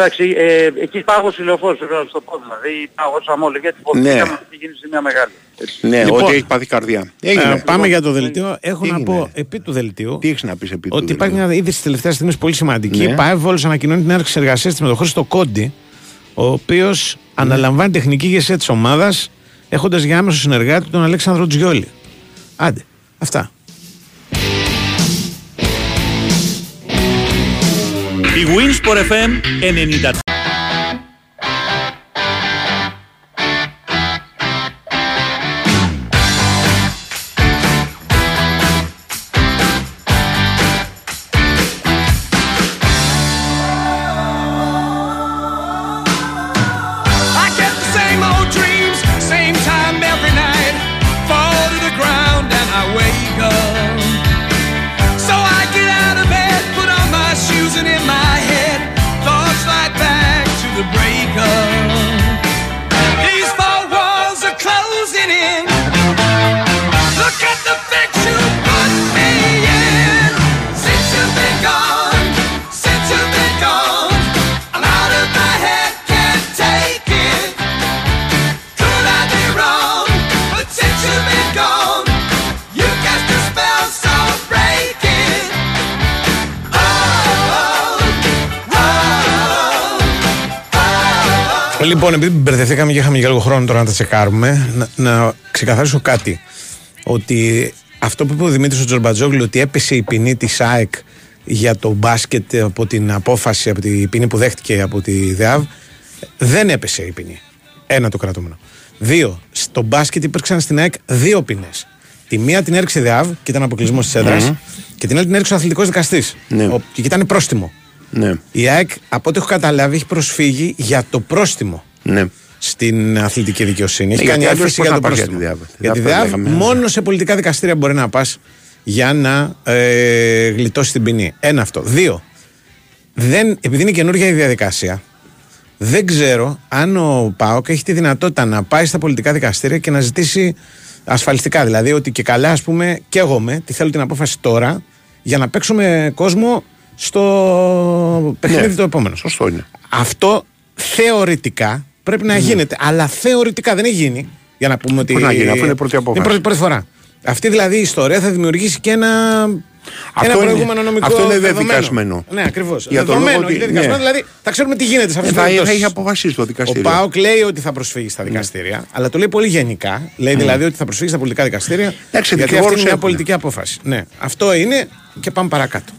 Speaker 11: Εντάξει, ε, εκεί πάγωσε η λεωφόρος, πρέπει να σου το πω δηλαδή, πάγωσαμε όλοι γιατί
Speaker 6: Ναι.
Speaker 11: υποθήκαμε ότι είχε γίνει ζημιά μεγάλη. Έτσι.
Speaker 6: Ναι,
Speaker 1: Λοιπόν,
Speaker 6: ότι έχει πάθει καρδιά.
Speaker 1: Ε,
Speaker 6: Έγινε.
Speaker 1: πάμε για το δελτίο. Έχω να
Speaker 6: Έγινε.
Speaker 1: πω επί του δελτίου.
Speaker 6: Τι έχεις να πεις επί του
Speaker 1: Ότι υπάρχει
Speaker 6: δελτίου;
Speaker 1: μια είδηση της τελευταίας στιγμής πολύ σημαντική.
Speaker 6: Ναι.
Speaker 1: Η ΠΑΕ Βόλος ανακοινώνει την έναρξη εργασίας της με τον Χρήστο Κόντι, ο οποίος αναλαμβάνει τεχνική ηγεσία της ομάδας, έχοντας για άμεσο συνεργάτη τον Αλέξανδρο Τζιόλη. Άντε, αυτά.
Speaker 4: Η Winsport FM 90.
Speaker 1: Λοιπόν, επειδή μπερδευτήκαμε και είχαμε και λίγο χρόνο τώρα να τα τσεκάρουμε, να, να ξεκαθαρίσω κάτι. Ότι αυτό που είπε ο Δημήτρης Τζορμπατζόγλου, ότι έπεσε η ποινή της ΑΕΚ για το μπάσκετ από την απόφαση, από την ποινή που δέχτηκε από τη ΔΕΑΒ, δεν έπεσε η ποινή. Ένα το κρατούμενο. Δύο, στο μπάσκετ υπήρξαν στην ΑΕΚ δύο ποινές. Τη μία την έριξε η ΔΕΑΒ και ήταν αποκλεισμός της έδρας, και την άλλη την έριξε ο αθλητικός δικαστής.
Speaker 6: Ναι.
Speaker 1: Και ήταν πρόστιμο.
Speaker 6: Ναι.
Speaker 1: Η ΑΕΚ, από ό,τι έχω καταλάβει, έχει προσφύγει για το πρόστιμο
Speaker 6: Ναι.
Speaker 1: στην αθλητική δικαιοσύνη. Έχει
Speaker 6: Ναι,
Speaker 1: κάνει
Speaker 6: γιατί αλλιώς
Speaker 1: έφεση
Speaker 6: πώς
Speaker 1: για το
Speaker 6: να πας για
Speaker 1: πρόστιμο.
Speaker 6: τη ΔΕΑΒ.
Speaker 1: Για τη
Speaker 6: Αυτό
Speaker 1: ΔΕΑΒ,
Speaker 6: λέγαμε.
Speaker 1: μόνο σε πολιτικά δικαστήρια μπορεί να πας για να ε, γλιτώσεις την ποινή. Ένα αυτό. Δύο. Δεν, επειδή είναι καινούργια η διαδικασία, δεν ξέρω αν ο ΠΑΟΚ έχει τη δυνατότητα να πάει στα πολιτικά δικαστήρια και να ζητήσει ασφαλιστικά. Δηλαδή ότι και καλά, ας πούμε, καίγομαι, τι θέλω την απόφαση τώρα, για να παίξουμε κόσμο στο παιχνίδι
Speaker 6: Ναι.
Speaker 1: το επόμενο.
Speaker 6: Σωστό είναι.
Speaker 1: Αυτό θεωρητικά πρέπει
Speaker 6: Ναι.
Speaker 1: να γίνεται. Αλλά θεωρητικά δεν έχει γίνει. Για να πούμε ότι.
Speaker 6: Πώς να γίνει, αφού είναι πρώτη απόφαση.
Speaker 1: Είναι πρώτη, πρώτη φορά. Αυτή δηλαδή η ιστορία θα δημιουργήσει και ένα.
Speaker 6: Αυτό
Speaker 1: ένα
Speaker 6: είναι-
Speaker 1: προηγούμενο νομικό.
Speaker 6: αυτό είναι
Speaker 1: δεδομένο.
Speaker 6: δεδικασμένο.
Speaker 1: Ναι, ακριβώς.
Speaker 6: Για τον
Speaker 1: Δεδομένο,
Speaker 6: λόγο ότι-
Speaker 1: όχι δεδικασμένο,
Speaker 6: ναι.
Speaker 1: δηλαδή θα ξέρουμε τι γίνεται σε αυτές
Speaker 6: Ε,
Speaker 1: τις
Speaker 6: θα, θα
Speaker 1: περιπτώσει.
Speaker 6: έχει αποφασίσει το
Speaker 1: Ο
Speaker 6: δικαστήριο.
Speaker 1: Πάοκ λέει ότι θα προσφύγει στα δικαστήρια, αλλά το λέει πολύ γενικά. Λέει δηλαδή ότι θα προσφύγει στα πολιτικά δικαστήρια.
Speaker 6: Εντάξει,
Speaker 1: γιατί αυτή
Speaker 6: δικηγόρους
Speaker 1: είναι μια
Speaker 6: έχουν.
Speaker 1: πολιτική απόφαση. Ναι, αυτό είναι και πάμε παρακάτω.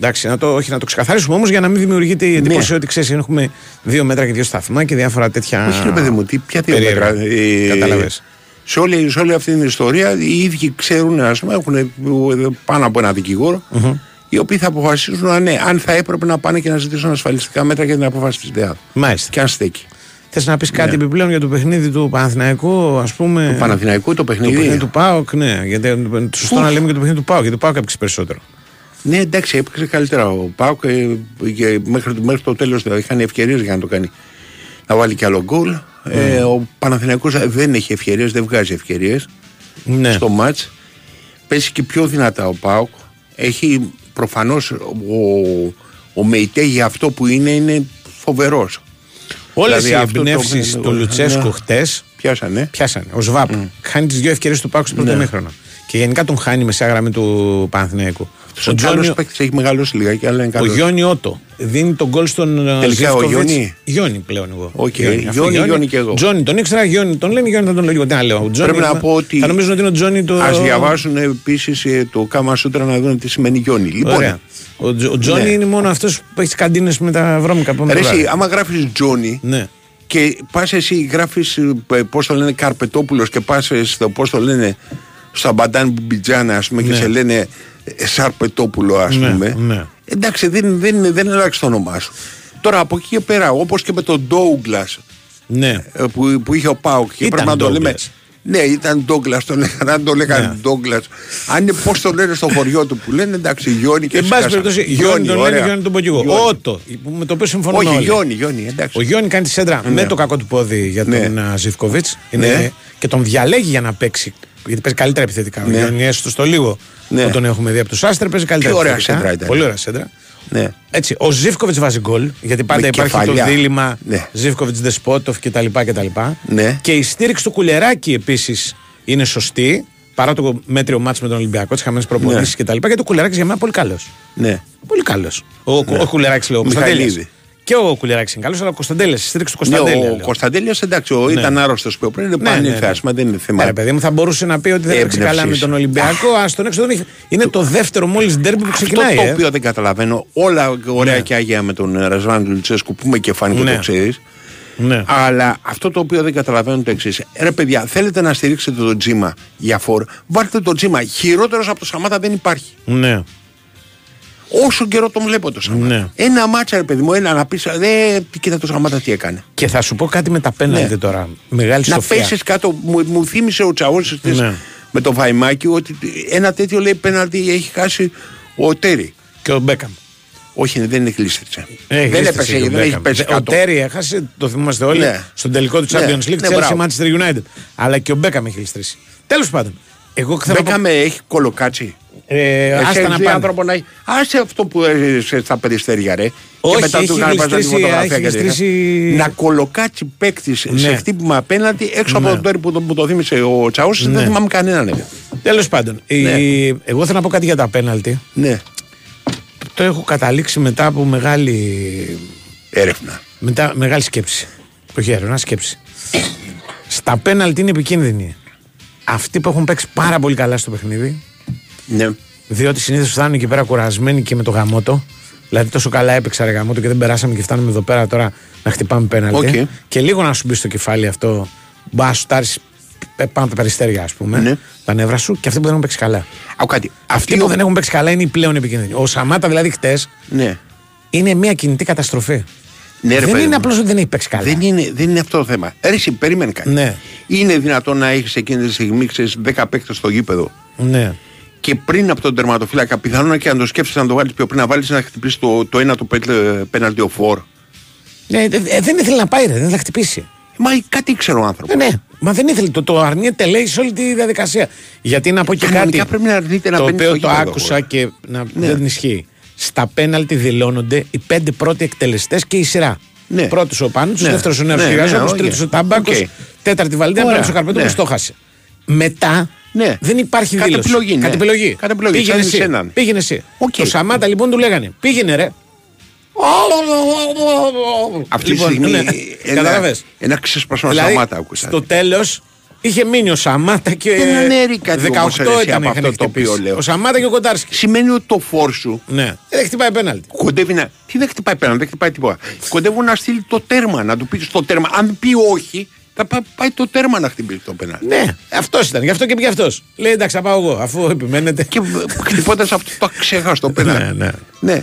Speaker 1: Εντάξει, να το, όχι, να το ξεκαθαρίσουμε όμως για να μην δημιουργείται η εντύπωση
Speaker 6: Ναι.
Speaker 1: ότι ξέρεις, έχουμε δύο μέτρα και δύο σταθμά και διάφορα τέτοια.
Speaker 6: Όχι, ρε παιδί μου, τι, ποια δύο
Speaker 1: περίεργα.
Speaker 6: μέτρα. ε,
Speaker 1: Κατάλαβες.
Speaker 6: Σε όλη, σε όλη αυτή την ιστορία οι ίδιοι ξέρουν, ας πούμε, έχουν ε, πάνω από ένα δικηγόρο, οι οποίοι θα αποφασίσουν αν, ναι, αν θα έπρεπε να πάνε και να ζητήσουν ασφαλιστικά μέτρα για την απόφαση της ΔΕΑΔ.
Speaker 1: Μάλιστα.
Speaker 6: Και αν στέκει.
Speaker 1: Θες να πεις κάτι
Speaker 6: Ναι.
Speaker 1: επιπλέον για το παιχνίδι του Παναθηναϊκού, ας πούμε;
Speaker 6: Το Παναθηναϊκού το
Speaker 1: Το
Speaker 6: παιχνίδι;
Speaker 1: παιχνίδι του Πάοκ, ναι. Γιατί ε, σωστό να λέμε και το παιχνίδι του Πάοκ, γιατί το Πάοκ έπαιξε περισσότερο.
Speaker 6: Ναι, εντάξει, έπαιξε καλύτερα. Ο Πάουκ ε, και μέχρι, μέχρι το τέλος είχαν ευκαιρίες για να το κάνει. Να βάλει κι άλλο γκολ. Ε, ο Παναθηναϊκός δεν έχει ευκαιρίες, δεν βγάζει ευκαιρίες
Speaker 1: Ναι.
Speaker 6: στο μάτς. Πέσει και πιο δυνατά ο Πάουκ. Έχει προφανώς ο, ο Μεϊτέ για αυτό που είναι είναι φοβερός.
Speaker 1: Όλες
Speaker 6: Δηλαδή
Speaker 1: οι
Speaker 6: αυτό το-
Speaker 1: εμπνεύσεις του
Speaker 6: ναι.
Speaker 1: Λουτσέσκου χτες
Speaker 6: Πιάσανε.
Speaker 1: πιάσανε. Ο Σβαμπ χάνει τις δύο ευκαιρίες του ΠΑΟΚ στο πρώτο
Speaker 6: Ναι.
Speaker 1: ημίχρονο. Και γενικά τον χάνει μεσαία γραμμή του Παναθηναϊκού.
Speaker 6: Ο
Speaker 1: Ο Τζόνι,
Speaker 6: άλλο παίκτης έχει μεγαλώσει λιγάκι, αλλά είναι
Speaker 1: ο
Speaker 6: καλός.
Speaker 1: Γιόνι Ότο δίνει τον γκολ στον ε,
Speaker 6: Τελικά ο
Speaker 1: Ζίβκοβιτς.
Speaker 6: Γιόνι;
Speaker 1: Γιόνι πλέον εγώ.
Speaker 6: Οκ,
Speaker 1: Αυτό
Speaker 6: Γιόνι, Γιόνι και εγώ.
Speaker 1: Τζόνι τον ήξερα, Γιόνι τον λένε, Γιόνι θα τον λέω λίγο. Τι να λέω. ο Τζόνι,
Speaker 6: Πρέπει να
Speaker 1: θα-
Speaker 6: πω ότι-
Speaker 1: Θα νομίζουν ότι είναι ο Τζόνι το.
Speaker 6: Α διαβάσουν επίσης το Κάμα Σούτρα να δουν τι σημαίνει Γιόνι. Λοιπόν,
Speaker 1: Ωραία. Ο, Τζο- ο Τζόνι
Speaker 6: Ναι.
Speaker 1: είναι μόνο αυτός που έχει τι καντίνες με τα βρώμικα από
Speaker 6: Ρε,
Speaker 1: μετά.
Speaker 6: εσύ, άμα γράφεις Τζόνι
Speaker 1: Ναι.
Speaker 6: και πας εσύ γράφεις πώς το λένε Καρπετόπουλος και πας στο πώς το λένε στο Αμπαντάν Μπιτζάνα, ας πούμε,
Speaker 1: Ναι.
Speaker 6: και σε λένε ε, Σαρπετόπουλο, ας
Speaker 1: Ναι,
Speaker 6: πούμε.
Speaker 1: ναι.
Speaker 6: Εντάξει, δεν, δεν, δεν αλλάξει το όνομά σου. Τώρα από εκεί και πέρα, όπως και με τον Ντόουγκλας
Speaker 1: Ναι.
Speaker 6: που, που είχε ο Πάουκ και
Speaker 1: Ήταν
Speaker 6: πρέπει να το λέμε.
Speaker 1: Douglas.
Speaker 6: Ναι, ήταν Ντόγκλα, το λέγανε. Αν το λέγανε
Speaker 1: Ναι.
Speaker 6: Ντόγκλα. Αν είναι πώς το λένε στο χωριό του που λένε, εντάξει, Γιόνι και
Speaker 1: Εν πάση
Speaker 6: σκάσανε.
Speaker 1: περιπτώσει, Γιόνι τον λένε,
Speaker 6: ωραία.
Speaker 1: Γιόνι τον πω και εγώ.
Speaker 6: Γιόνι.
Speaker 1: Ότο, που- με το οποίο συμφωνούμε
Speaker 6: Όχι,
Speaker 1: όλοι.
Speaker 6: Γιόνι, Γιόνι, εντάξει.
Speaker 1: Ο Γιόνι κάνει τη σέντρα
Speaker 6: Ναι.
Speaker 1: με το κακό του πόδι για
Speaker 6: Ναι.
Speaker 1: τον Ζιφκοβιτ.
Speaker 6: Ναι.
Speaker 1: Και τον διαλέγει για να παίξει. Γιατί παίζει καλύτερα επιθετικά. Ο
Speaker 6: Ναι.
Speaker 1: Γιόνι, έστω στο λίγο
Speaker 6: Ναι.
Speaker 1: που τον έχουμε δει από τους Άστερ, παίζει καλύτερα
Speaker 6: Τι ωραία
Speaker 1: επιθετικά.
Speaker 6: σέντρα ήταν.
Speaker 1: Πολύ ωραία σέντρα.
Speaker 6: Ναι.
Speaker 1: Έτσι, ο Ζήφκοβιτς βάζει γκολ, γιατί πάντα
Speaker 6: Με
Speaker 1: υπάρχει
Speaker 6: κεφαλιά.
Speaker 1: το δίλημα
Speaker 6: Ναι.
Speaker 1: Ζήφκοβιτς Δεσπότοφ κτλ. κτλ.
Speaker 6: Ναι.
Speaker 1: Και η στήριξη του Κουλεράκη επίσης είναι σωστή, παρά το μέτριο μάτσο με τον Ολυμπιακό, τις χαμένες προπονήσεις
Speaker 6: Ναι.
Speaker 1: κτλ. Γιατί ο Κουλεράκης για μένα πολύ καλός.
Speaker 6: Ναι.
Speaker 1: Πολύ καλός. Ο, ο Κουλεράκης λέω. Ο
Speaker 6: Μιχαηλίδη.
Speaker 1: Κωνσταντέλια. Και ο Κουλεράκη είναι καλός, αλλά ο Κωνσταντέλιας, η στήριξη του
Speaker 6: Ναι,
Speaker 1: Κωνσταντέλια.
Speaker 6: ο
Speaker 1: λέω.
Speaker 6: Κωνσταντέλιας εντάξει, ο,
Speaker 1: Ναι.
Speaker 6: ήταν άρρωστος πιο πριν, είναι
Speaker 1: Ναι,
Speaker 6: πάνε
Speaker 1: ναι, ναι.
Speaker 6: θάσμα, δεν είναι
Speaker 1: Ναι,
Speaker 6: θέμα.
Speaker 1: ρε παιδί μου, θα μπορούσε να πει ότι δεν έπαιξε
Speaker 6: Έμπνευσης.
Speaker 1: καλά με τον Ολυμπιακό. Α τον έξω τον έχει. Είναι το δεύτερο μόλις ντέρμπι που
Speaker 6: Αυτό
Speaker 1: ξεκινάει.
Speaker 6: το
Speaker 1: ε.
Speaker 6: οποίο δεν καταλαβαίνω, όλα ωραία
Speaker 1: Ναι.
Speaker 6: και άγια με τον Ρασβάν Λουτσέσκου που είμαι και φάνη και
Speaker 1: Ναι.
Speaker 6: το ξέρεις.
Speaker 1: Ναι.
Speaker 6: Αλλά αυτό το οποίο δεν καταλαβαίνω είναι το εξής. Ρε παιδιά, θέλετε να στηρίξετε τον Τζίμα για φόρ, βάλτε τον Τζίμα. Χειρότερος από το Σαμάτα δεν υπάρχει.
Speaker 1: ναι.
Speaker 6: Όσο καιρό τον βλέπω το Σαμάτα.
Speaker 1: Ναι.
Speaker 6: Ένα μάτσα, ρε παιδί μου, ένα να πεις, δε, κοίτα το Σαμάτα τι έκανε.
Speaker 1: Και θα σου πω κάτι με τα πέναλτι
Speaker 6: Ναι.
Speaker 1: τώρα. Μεγάλη
Speaker 6: Να
Speaker 1: σοφία.
Speaker 6: πέσεις κάτω, μου, μου θύμισε ο Τσαόλη
Speaker 1: Ναι.
Speaker 6: με το Βαϊμάκι ότι ένα τέτοιο λέει πέναλτι έχει χάσει ο Τέρι.
Speaker 1: Και ο Μπέκαμ.
Speaker 6: Όχι, δεν είναι γλίστριτσα.
Speaker 1: Έχει
Speaker 6: δεν
Speaker 1: γλίστρησε
Speaker 6: έπεσε,
Speaker 1: και ο
Speaker 6: δεν έχει
Speaker 1: Μπέκαμ.
Speaker 6: πέσει
Speaker 1: Ο
Speaker 6: κάτω.
Speaker 1: Τέρι έχασε, το θυμόμαστε όλοι,
Speaker 6: Ναι.
Speaker 1: στον τελικό του
Speaker 6: Ναι.
Speaker 1: Champions League,
Speaker 6: Ναι,
Speaker 1: Chelsea
Speaker 6: μπράβο.
Speaker 1: Manchester United. Αλλά και ο Μπέκαμ έχει γλιστρήσει. Τέλος πάντων. Εγώ θέλω να πω.
Speaker 6: Μπέκαμε έχει κολοκάτσι.
Speaker 1: Ε,
Speaker 6: Εσύ
Speaker 1: άστα να
Speaker 6: δει
Speaker 1: πάνε.
Speaker 6: άνθρωπο να έχει. Άσε αυτό που έζησε στα περιστέρια, ρε.
Speaker 1: Όχι,
Speaker 6: και μετά
Speaker 1: έχει
Speaker 6: τους είχαν βάζει τη
Speaker 1: γλιστρήσει,
Speaker 6: φωτογραφία
Speaker 1: έχεις
Speaker 6: και τέτοια.
Speaker 1: γλιστρήσει-
Speaker 6: Να κολοκάτσει παίκτης σε
Speaker 1: Ναι.
Speaker 6: χτύπημα απέναντι έξω
Speaker 1: Ναι.
Speaker 6: από τον τέρι που, το- που το θύμισε ο Τσαούσης.
Speaker 1: Ναι.
Speaker 6: Δεν θυμάμαι κανέναν. ρε.
Speaker 1: Τέλος πάντων. η-
Speaker 6: Ναι.
Speaker 1: Εγώ θέλω να πω κάτι για τα πέναλτι.
Speaker 6: Ναι,
Speaker 1: Το έχω καταλήξει μετά από μεγάλη,
Speaker 6: έρευνα.
Speaker 1: μετά, μεγάλη σκέψη. Στο χέρι, να σκέψει. Στα πέναλτι είναι επικίνδυνοι. Αυτοί που έχουν παίξει πάρα πολύ καλά στο παιχνίδι,
Speaker 6: Ναι.
Speaker 1: διότι συνήθως φτάνουν εκεί πέρα κουρασμένοι και με το γαμώτο. Δηλαδή τόσο καλά έπαιξα ρε γαμώτο και δεν περάσαμε και φτάνουμε εδώ πέρα τώρα να χτυπάμε πέναλτι.
Speaker 6: Οκ.
Speaker 1: Και λίγο να σου μπει στο κεφάλι αυτό. Πας να σουτάρεις ε, πάνω από τα περιστέρια, ας πούμε.
Speaker 6: Ναι.
Speaker 1: Τα νεύρα σου και αυτοί που δεν έχουν παίξει καλά.
Speaker 6: Άκου κάτι.
Speaker 1: Αυτοί
Speaker 6: ο-
Speaker 1: που δεν έχουν παίξει καλά είναι οι πλέον επικίνδυνοι. Ο Σαμάτα δηλαδή χτες
Speaker 6: Ναι.
Speaker 1: είναι μια κινητή καταστροφή.
Speaker 6: Ναι, ρε
Speaker 1: δεν
Speaker 6: παιδί
Speaker 1: είναι
Speaker 6: μου.
Speaker 1: απλώς ότι δεν έχει παίξει καλά.
Speaker 6: Δεν είναι, δεν είναι αυτό το θέμα. Ρε, εσύ, περίμενε κάτι.
Speaker 1: Ναι.
Speaker 6: Είναι δυνατόν να έχεις εκείνη τη στιγμή ξέρεις, 10 παίκτες στο γήπεδο
Speaker 1: Ναι.
Speaker 6: Και πριν από τον τερματοφύλακα, πιθανόν και αν το σκέφτεσαι να το βάλεις πιο πριν, να βάλεις να χτυπήσει το, το ένα το πέναλτι ο φόρ.
Speaker 1: Ναι, ε, ε, δεν ήθελε να πάει, ρε, δεν θα χτυπήσει.
Speaker 6: Μα κάτι ήξερε ο άνθρωπος.
Speaker 1: Ε, ναι, μα δεν ήθελε. Το, το αρνείται, λέει, σε όλη τη διαδικασία. Γιατί να πω και
Speaker 6: Κανονικά
Speaker 1: κάτι.
Speaker 6: πρέπει να αρνείται να
Speaker 1: το
Speaker 6: μπαίνει
Speaker 1: οποίο
Speaker 6: στο
Speaker 1: το
Speaker 6: γήπεδο,
Speaker 1: άκουσα
Speaker 6: εγώ.
Speaker 1: και να,
Speaker 6: Ναι.
Speaker 1: δεν ισχύει. Στα πέναλτι δηλώνονται οι πέντε πρώτοι εκτελεστές και η σειρά.
Speaker 6: Ναι.
Speaker 1: Πρώτος ο Πάνος,
Speaker 6: Ναι.
Speaker 1: δεύτερος ο Νέος
Speaker 6: Ναι, ναι,
Speaker 1: Κυριαζόπουλο,
Speaker 6: όχι.
Speaker 1: τρίτος ο Τάμπακο,
Speaker 6: Οκ.
Speaker 1: τέταρτη Βαλντέα,
Speaker 6: Ωραία.
Speaker 1: πέμπτος ο Καρπέτο
Speaker 6: Ναι.
Speaker 1: που το χάσε. Μετά
Speaker 6: Ναι.
Speaker 1: δεν υπάρχει
Speaker 6: Κατ'
Speaker 1: δήλωση.
Speaker 6: επιλογή, ναι.
Speaker 1: Κατ' επιλογή.
Speaker 6: Κατ' επιλογή,
Speaker 1: Πήγαινε
Speaker 6: σαν
Speaker 1: εσύ.
Speaker 6: εσέναν.
Speaker 1: Πήγαινε εσύ.
Speaker 6: Οκ.
Speaker 1: Το Σαμάτα λοιπόν του λέγανε. Πήγαινε ρε.
Speaker 6: Αυτή
Speaker 1: Λοιπόν,
Speaker 6: τη στιγμή
Speaker 1: ναι.
Speaker 6: ένα,
Speaker 1: Καταλαβες.
Speaker 6: ένα ξεσπασμό
Speaker 1: Δηλαδή,
Speaker 6: Σαμάτα άκουσα.
Speaker 1: στο τέλος είχε μείνει ο Σαμάτα και.
Speaker 6: Δεν ανέρει κάτι
Speaker 1: 18
Speaker 6: όμως, ρε, εσύ,
Speaker 1: ήταν
Speaker 6: από
Speaker 1: είχαν
Speaker 6: αυτό το οποίο
Speaker 1: χτυπήσει.
Speaker 6: λέω.
Speaker 1: Ο Σαμάτα και ο Κοντάρσκι.
Speaker 6: Σημαίνει ότι το φόρ σου
Speaker 1: Ναι. Δεν χτυπάει πέναλτι.
Speaker 6: κοντεύει να. Τι δεν χτυπάει πέραν, δεν χτυπάει τίποτα. Κοντεύουν να στείλει το τέρμα, να του πει στο τέρμα. Αν πει όχι, θα πά- πάει το τέρμα να χτυπήσει το πέναλτι.
Speaker 1: Ναι, αυτός ήταν. Γι' αυτό και πήγε αυτός. Λέει εντάξει, θα πάω εγώ, αφού επιμένετε.
Speaker 6: Και χτυπώντας αυτό το ξέχαστο πέναλτι.
Speaker 1: Ναι, ναι.
Speaker 6: ναι.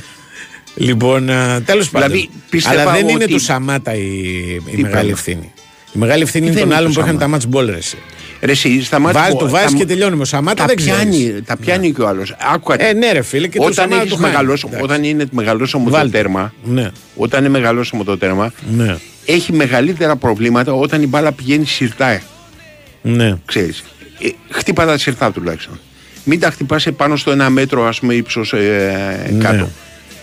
Speaker 1: Λοιπόν, τέλος πάντων.
Speaker 6: Δηλαδή, πίστευα
Speaker 1: Αλλά δεν είναι
Speaker 6: ότι-
Speaker 1: του Σαμάτα η, η
Speaker 6: Τι
Speaker 1: μεγάλη
Speaker 6: πράγμα.
Speaker 1: ευθύνη. Η μεγάλη ευθύνη είναι
Speaker 6: Δεν
Speaker 1: των
Speaker 6: είναι
Speaker 1: άλλων
Speaker 6: του
Speaker 1: που είχαν τα
Speaker 6: Σαμάτα.
Speaker 1: match ball ρε, εσύ.
Speaker 6: Ρε, εσύ, σταμάτη,
Speaker 1: Βάζει,
Speaker 6: πω,
Speaker 1: το βάζεις
Speaker 6: τα-
Speaker 1: και τελειώνει. Με ο Σαμάτα
Speaker 6: τα
Speaker 1: δεν
Speaker 6: πιάνει,
Speaker 1: ξέρεις.
Speaker 6: τα πιάνει και ο άλλος. Άκουγα.
Speaker 1: Ε, ναι, ρε φίλε, και το
Speaker 6: όταν,
Speaker 1: Σαμάτα
Speaker 6: έχεις
Speaker 1: του χάνει.
Speaker 6: μεγαλώσει,
Speaker 1: Εντάξει.
Speaker 6: όταν είναι μεγαλώσιμο το
Speaker 1: Βάλτε.
Speaker 6: τέρμα,
Speaker 1: Ναι,
Speaker 6: όταν είναι μεγαλώσιμο το τέρμα,
Speaker 1: ναι,
Speaker 6: έχει μεγαλύτερα προβλήματα όταν η μπάλα πηγαίνει σιρτά.
Speaker 1: ναι.
Speaker 6: Ξέρεις. Ε, χτύπα τα σιρτά τουλάχιστον. Μην τα χτυπάς πάνω στο ένα μέτρο ας πούμε ύψος ε,
Speaker 1: Ναι.
Speaker 6: κάτω.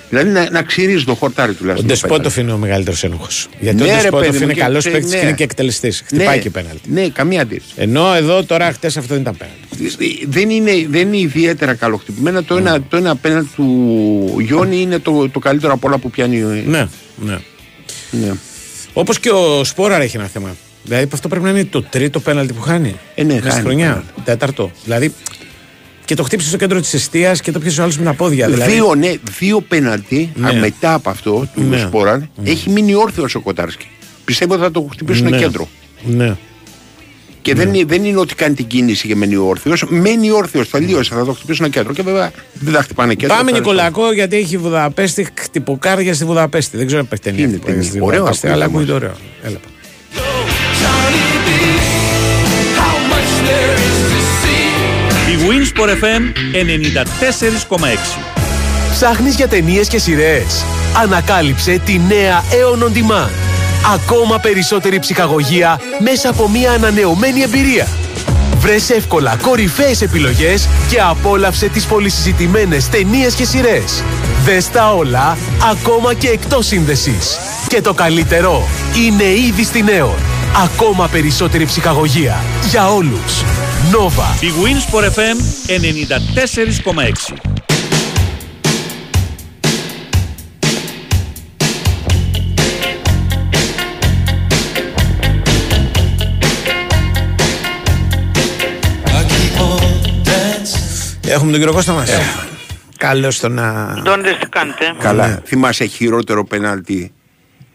Speaker 6: Δηλαδή να, να ξυρίζεις το χορτάρι
Speaker 1: Ο
Speaker 6: τουλάχιστον.
Speaker 1: Ντεσπότοφ είναι ο μεγαλύτερος ένοχος. Γιατί
Speaker 6: Ναι,
Speaker 1: ο
Speaker 6: ρε,
Speaker 1: Ντεσπότοφ
Speaker 6: παιδί μου,
Speaker 1: είναι
Speaker 6: και-
Speaker 1: καλός
Speaker 6: και-
Speaker 1: παίκτης
Speaker 6: ναι.
Speaker 1: και είναι και εκτελεστής. Χτυπάει και πέναλτι.
Speaker 6: Ναι, καμία αντίρρηση.
Speaker 1: Ενώ εδώ τώρα χτες αυτό δεν ήταν πέναλτι.
Speaker 6: Δεν είναι, δεν είναι ιδιαίτερα καλοχτυπημένα. Το, ένα, το ένα πέναλτι του Γιόνι είναι το, το καλύτερο από όλα που πιάνει.
Speaker 1: Ναι, ναι.
Speaker 6: Ναι.
Speaker 1: Όπως και ο Σπόραρ έχει ένα θέμα. Δηλαδή αυτό πρέπει να είναι το τρίτο πέναλτι που χάνει.
Speaker 6: Ε, ναι,
Speaker 1: Μες στη
Speaker 6: χάνει
Speaker 1: χρονιά.
Speaker 6: πέναλτι.
Speaker 1: Τέταρτο. Δηλαδή και το χτύπησε στο κέντρο της αιστείας και το πιέσε ο άλλος με τα πόδια. Δηλαδή,
Speaker 6: Δύο, ναι, δύο πέναλτι
Speaker 1: Ναι.
Speaker 6: α, μετά από αυτό του
Speaker 1: Ναι.
Speaker 6: Σπόραν έχει μείνει όρθιος ο Κοτάρσκι. Πιστεύω ότι θα το χτυπήσουν
Speaker 1: Ναι.
Speaker 6: κέντρο.
Speaker 1: Ναι.
Speaker 6: Και δεν, είναι- δεν είναι ότι κάνει την κίνηση και μένει όρθιος. Μένει όρθιος, τελείωσε. Θα το χτυπήσουν κέντρο. Και βέβαια δεν θα χτυπάνε κέντρο.
Speaker 1: Πάμε
Speaker 6: ευχαριστώ.
Speaker 1: Νικολακό γιατί έχει Βουδαπέστη χτυποκάρια στη Βουδαπέστη. Δεν ξέρω αν παίχτε
Speaker 6: Είναι ταινία.
Speaker 1: στη
Speaker 6: Ωραίο
Speaker 1: Βουδαπέστη,
Speaker 6: ακούγεται
Speaker 1: αλλά
Speaker 6: όμως.
Speaker 1: ακούγεται ωραίο. Έλα. πάμε.
Speaker 4: Η Winsport FM 94,6.
Speaker 3: Ψάχνεις για ταινίες και σειρές. Ανακάλυψε τη νέα Aeon On Demand. Ακόμα περισσότερη ψυχαγωγία μέσα από μια ανανεωμένη εμπειρία. Βρες εύκολα κορυφαίες επιλογές και απόλαυσε τις πολυσυζητημένες ταινίες και σειρές. Δες τα όλα, ακόμα και εκτός σύνδεσης. Και το καλύτερο, είναι ήδη στην Aeon. Ακόμα περισσότερη ψυχαγωγία για όλους. Nova.
Speaker 4: Η Winsport FM 94,6.
Speaker 1: Έχουμε τον κύριο Κώστα μας. Καλώς το να.
Speaker 12: Αντώνης, τι κάνετε.
Speaker 6: Καλά.
Speaker 1: Ναι.
Speaker 6: Θυμάσαι χειρότερο πέναλτι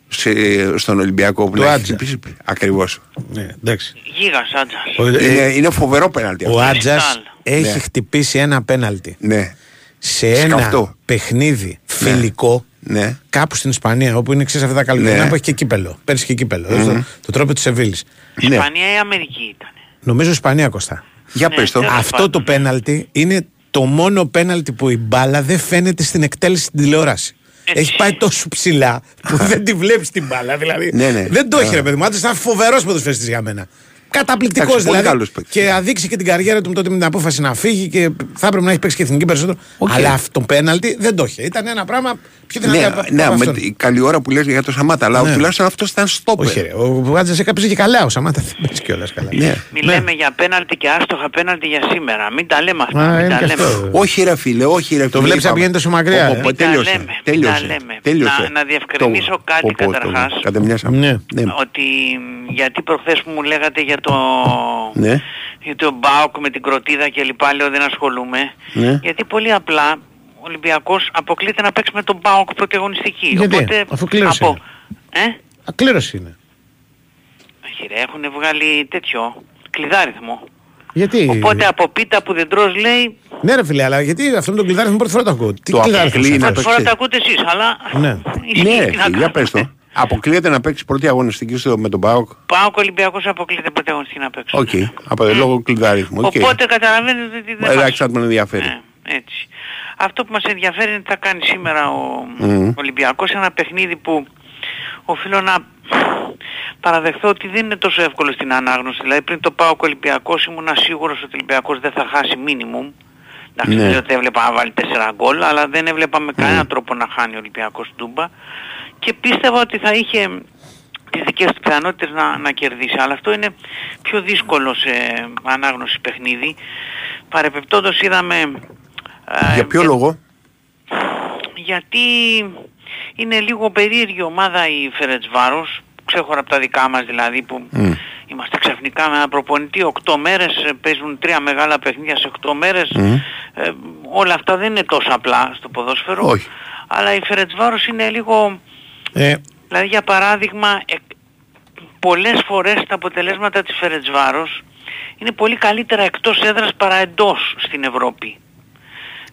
Speaker 6: σε, στον Ολυμπιακό που
Speaker 1: Του
Speaker 6: να έχει
Speaker 1: Άτζα.
Speaker 6: χτυπήσει. Ακριβώς.
Speaker 1: Ναι, εντάξει.
Speaker 12: Γίγας άντζας.
Speaker 1: Ο, ε,
Speaker 6: Είναι, είναι φοβερό πέναλτι
Speaker 1: ο
Speaker 6: αυτό.
Speaker 1: Άτζα
Speaker 12: Κρυστάλλ.
Speaker 1: έχει
Speaker 6: Ναι.
Speaker 1: χτυπήσει ένα πέναλτι
Speaker 6: Ναι.
Speaker 1: σε ένα
Speaker 6: Σκαυτό.
Speaker 1: παιχνίδι φιλικό
Speaker 6: Ναι.
Speaker 1: κάπου στην Ισπανία, όπου είναι εξή αυτά τα καλοκαιρινά
Speaker 6: Ναι.
Speaker 1: που έχει και κύπελο. Πέρσι και κύπελο. Το, το τρόπο της Σεβίλης.
Speaker 6: ναι.
Speaker 12: Ισπανία ή Αμερική ήταν.
Speaker 1: Νομίζω Ισπανία Κωστά.
Speaker 6: Για
Speaker 12: Ναι,
Speaker 6: πες το.
Speaker 12: τέλος
Speaker 1: Αυτό
Speaker 12: πάντων,
Speaker 1: το
Speaker 12: ναι.
Speaker 1: πέναλτι είναι το μόνο πέναλτι που η μπάλα δεν φαίνεται στην εκτέλεση στην τηλεόραση.
Speaker 12: Έτσι.
Speaker 1: Έχει πάει τόσο ψηλά που δεν τη βλέπεις την μπάλα. Δηλαδή
Speaker 6: Ναι, ναι.
Speaker 1: δεν το έχει
Speaker 6: Α.
Speaker 1: ρε παιδί μου. Άντρε ήταν φοβερός ποδοσφαιριστής για μένα. Καταπληκτικός
Speaker 6: Εντάξει, πολύ
Speaker 1: δηλαδή.
Speaker 6: καλός παίκτης.
Speaker 1: Και αδείξει και την καριέρα του τότε με την απόφαση να φύγει και θα έπρεπε να έχει παίξει και εθνική περισσότερο.
Speaker 6: ΟΚ.
Speaker 1: Αλλά αυτό το πέναλτι δεν το είχε. Ήταν ένα πράγμα πιο δυνατό.
Speaker 6: Ναι,
Speaker 1: από-
Speaker 6: ναι,
Speaker 1: από
Speaker 6: με
Speaker 1: αυτόν.
Speaker 6: την καλή ώρα που λες για το Σαμάτα, αλλά
Speaker 1: Ναι.
Speaker 6: τουλάχιστον αυτός ήταν στόπερ.
Speaker 1: Όχι, ρε. Ο Βάτζας έκαψε και καλά. Ο Σαμάτα δεν παίζει κιόλας καλά.
Speaker 6: Ναι.
Speaker 12: Μην λέμε για πέναλτι και άστοχα πέναλτι για σήμερα. Μην τα λέμε αυτά.
Speaker 1: Μα,
Speaker 12: μην
Speaker 1: είναι
Speaker 12: τα
Speaker 1: και
Speaker 12: λέμε.
Speaker 1: αυτό.
Speaker 6: Όχι ρε φίλε, όχι ρε φίλε.
Speaker 1: βλέπεις να
Speaker 6: είπαμε.
Speaker 1: πηγαίνει τόσο μακριά,
Speaker 6: Πω,
Speaker 1: ε.
Speaker 6: πω, πω,
Speaker 12: Μην τα
Speaker 6: Τέλειωσε,
Speaker 12: λέμε, μην
Speaker 6: τέλειωσε,
Speaker 12: τα λέμε.
Speaker 6: τέλειωσε.
Speaker 12: Να- να διευκρινίσω
Speaker 6: Το-
Speaker 12: κάτι
Speaker 6: πω, πω, το-
Speaker 12: καταρχάς.
Speaker 6: Κατεμοιάσαμε.
Speaker 1: Ναι.
Speaker 6: Ναι.
Speaker 12: Ότι γιατί προχθές που μου λέγατε για το...
Speaker 6: Ναι.
Speaker 12: Για το Μπάουκ με την κροτίδα και λοιπά, λέω δεν ασχολούμαι.
Speaker 6: Ναι.
Speaker 12: Γιατί πολύ απλά ο Ολυμπιακός αποκλείται να παίξει με τον Μπάουκ πρωταγωνιστική.
Speaker 1: Γιατί;
Speaker 12: Οπότε,
Speaker 1: Αφού κλήρωσε
Speaker 12: από... Ε;
Speaker 1: Ακλήρωση είναι.
Speaker 12: Όχι ρε, έχουν βγάλει τέτοιο κλειδάριθμο.
Speaker 1: Γιατί;
Speaker 12: Οπότε από πίτα που δεν τρως λέει,
Speaker 1: Ναι, ρε φίλε, αλλά γιατί αυτό με τον κλειδάριθμο πρώτη φορά το ακούω. Τι
Speaker 6: Το
Speaker 1: κλειδάριθμος
Speaker 6: αποκλεί
Speaker 1: είναι
Speaker 6: να
Speaker 1: αυτός;
Speaker 12: πρώτη φορά
Speaker 6: παίξει.
Speaker 12: τα ακούτε εσείς, αλλά
Speaker 1: Ναι. (laughs)
Speaker 12: ισχύει,
Speaker 6: Ναι,
Speaker 12: τι να
Speaker 6: για
Speaker 12: κάνουμε.
Speaker 6: πες το. Αποκλείεται να παίξει πρώτη αγωνιστική στο, με τον ΠΑΟΚ;
Speaker 12: Πάοκ Ολυμπιακός αποκλείται πρώτη αγωνιστική να παίξει.
Speaker 6: ΟΚ. Από λόγω κλειδάριθμου. ΟΚ.
Speaker 12: Οπότε καταλαβαίνετε ότι δεν
Speaker 6: Εντάξει,
Speaker 12: μας-
Speaker 6: θα τον ενδιαφέρει.
Speaker 12: Ναι, έτσι. Αυτό που μας ενδιαφέρει είναι τι θα κάνει σήμερα ο
Speaker 6: Μμμ.
Speaker 12: Ολυμπιακός ένα παιχνίδι που οφείλω να παραδεχθώ ότι δεν είναι τόσο εύκολο στην ανάγνωση. Δηλαδή πριν το πάω Ολυμπιακός ήμουν σίγουρος ότι ο Ολυμπιακός δεν θα χάσει μίνιμουμ. Εντάξει,
Speaker 6: Ναι.
Speaker 12: δεν λέω ότι έβλεπα να βάλει 4 γκολ, αλλά δεν έβλεπα με κανέναν τρόπο να χάνει ο Ολυμπιακός Ντούμπα. Και πίστευα ότι θα είχε τις δικές του πιθανότητες να, να κερδίσει. Αλλά αυτό είναι πιο δύσκολο σε ανάγνωση παιχνίδι. Παρεπιπτόντως είδαμε... ε,
Speaker 6: Για ποιο λόγο;
Speaker 12: γιατί είναι λίγο περίεργη ομάδα η Φερετσβάρος, ξέχωρα από τα δικά μας δηλαδή που
Speaker 6: Μμ.
Speaker 12: είμαστε ξαφνικά με ένα προπονητή 8 μέρες, ε, παίζουν τρία μεγάλα παιχνίδια σε 8 μέρες,
Speaker 6: Μμ.
Speaker 12: ε, όλα αυτά δεν είναι τόσο απλά στο ποδόσφαιρο,
Speaker 6: Όχι.
Speaker 12: αλλά η Φερετσβάρος είναι λίγο,
Speaker 1: Ε,
Speaker 12: δηλαδή για παράδειγμα, ε, πολλές φορές τα αποτελέσματα της Φερετσβάρος είναι πολύ καλύτερα εκτός έδρας παρά εντός στην Ευρώπη.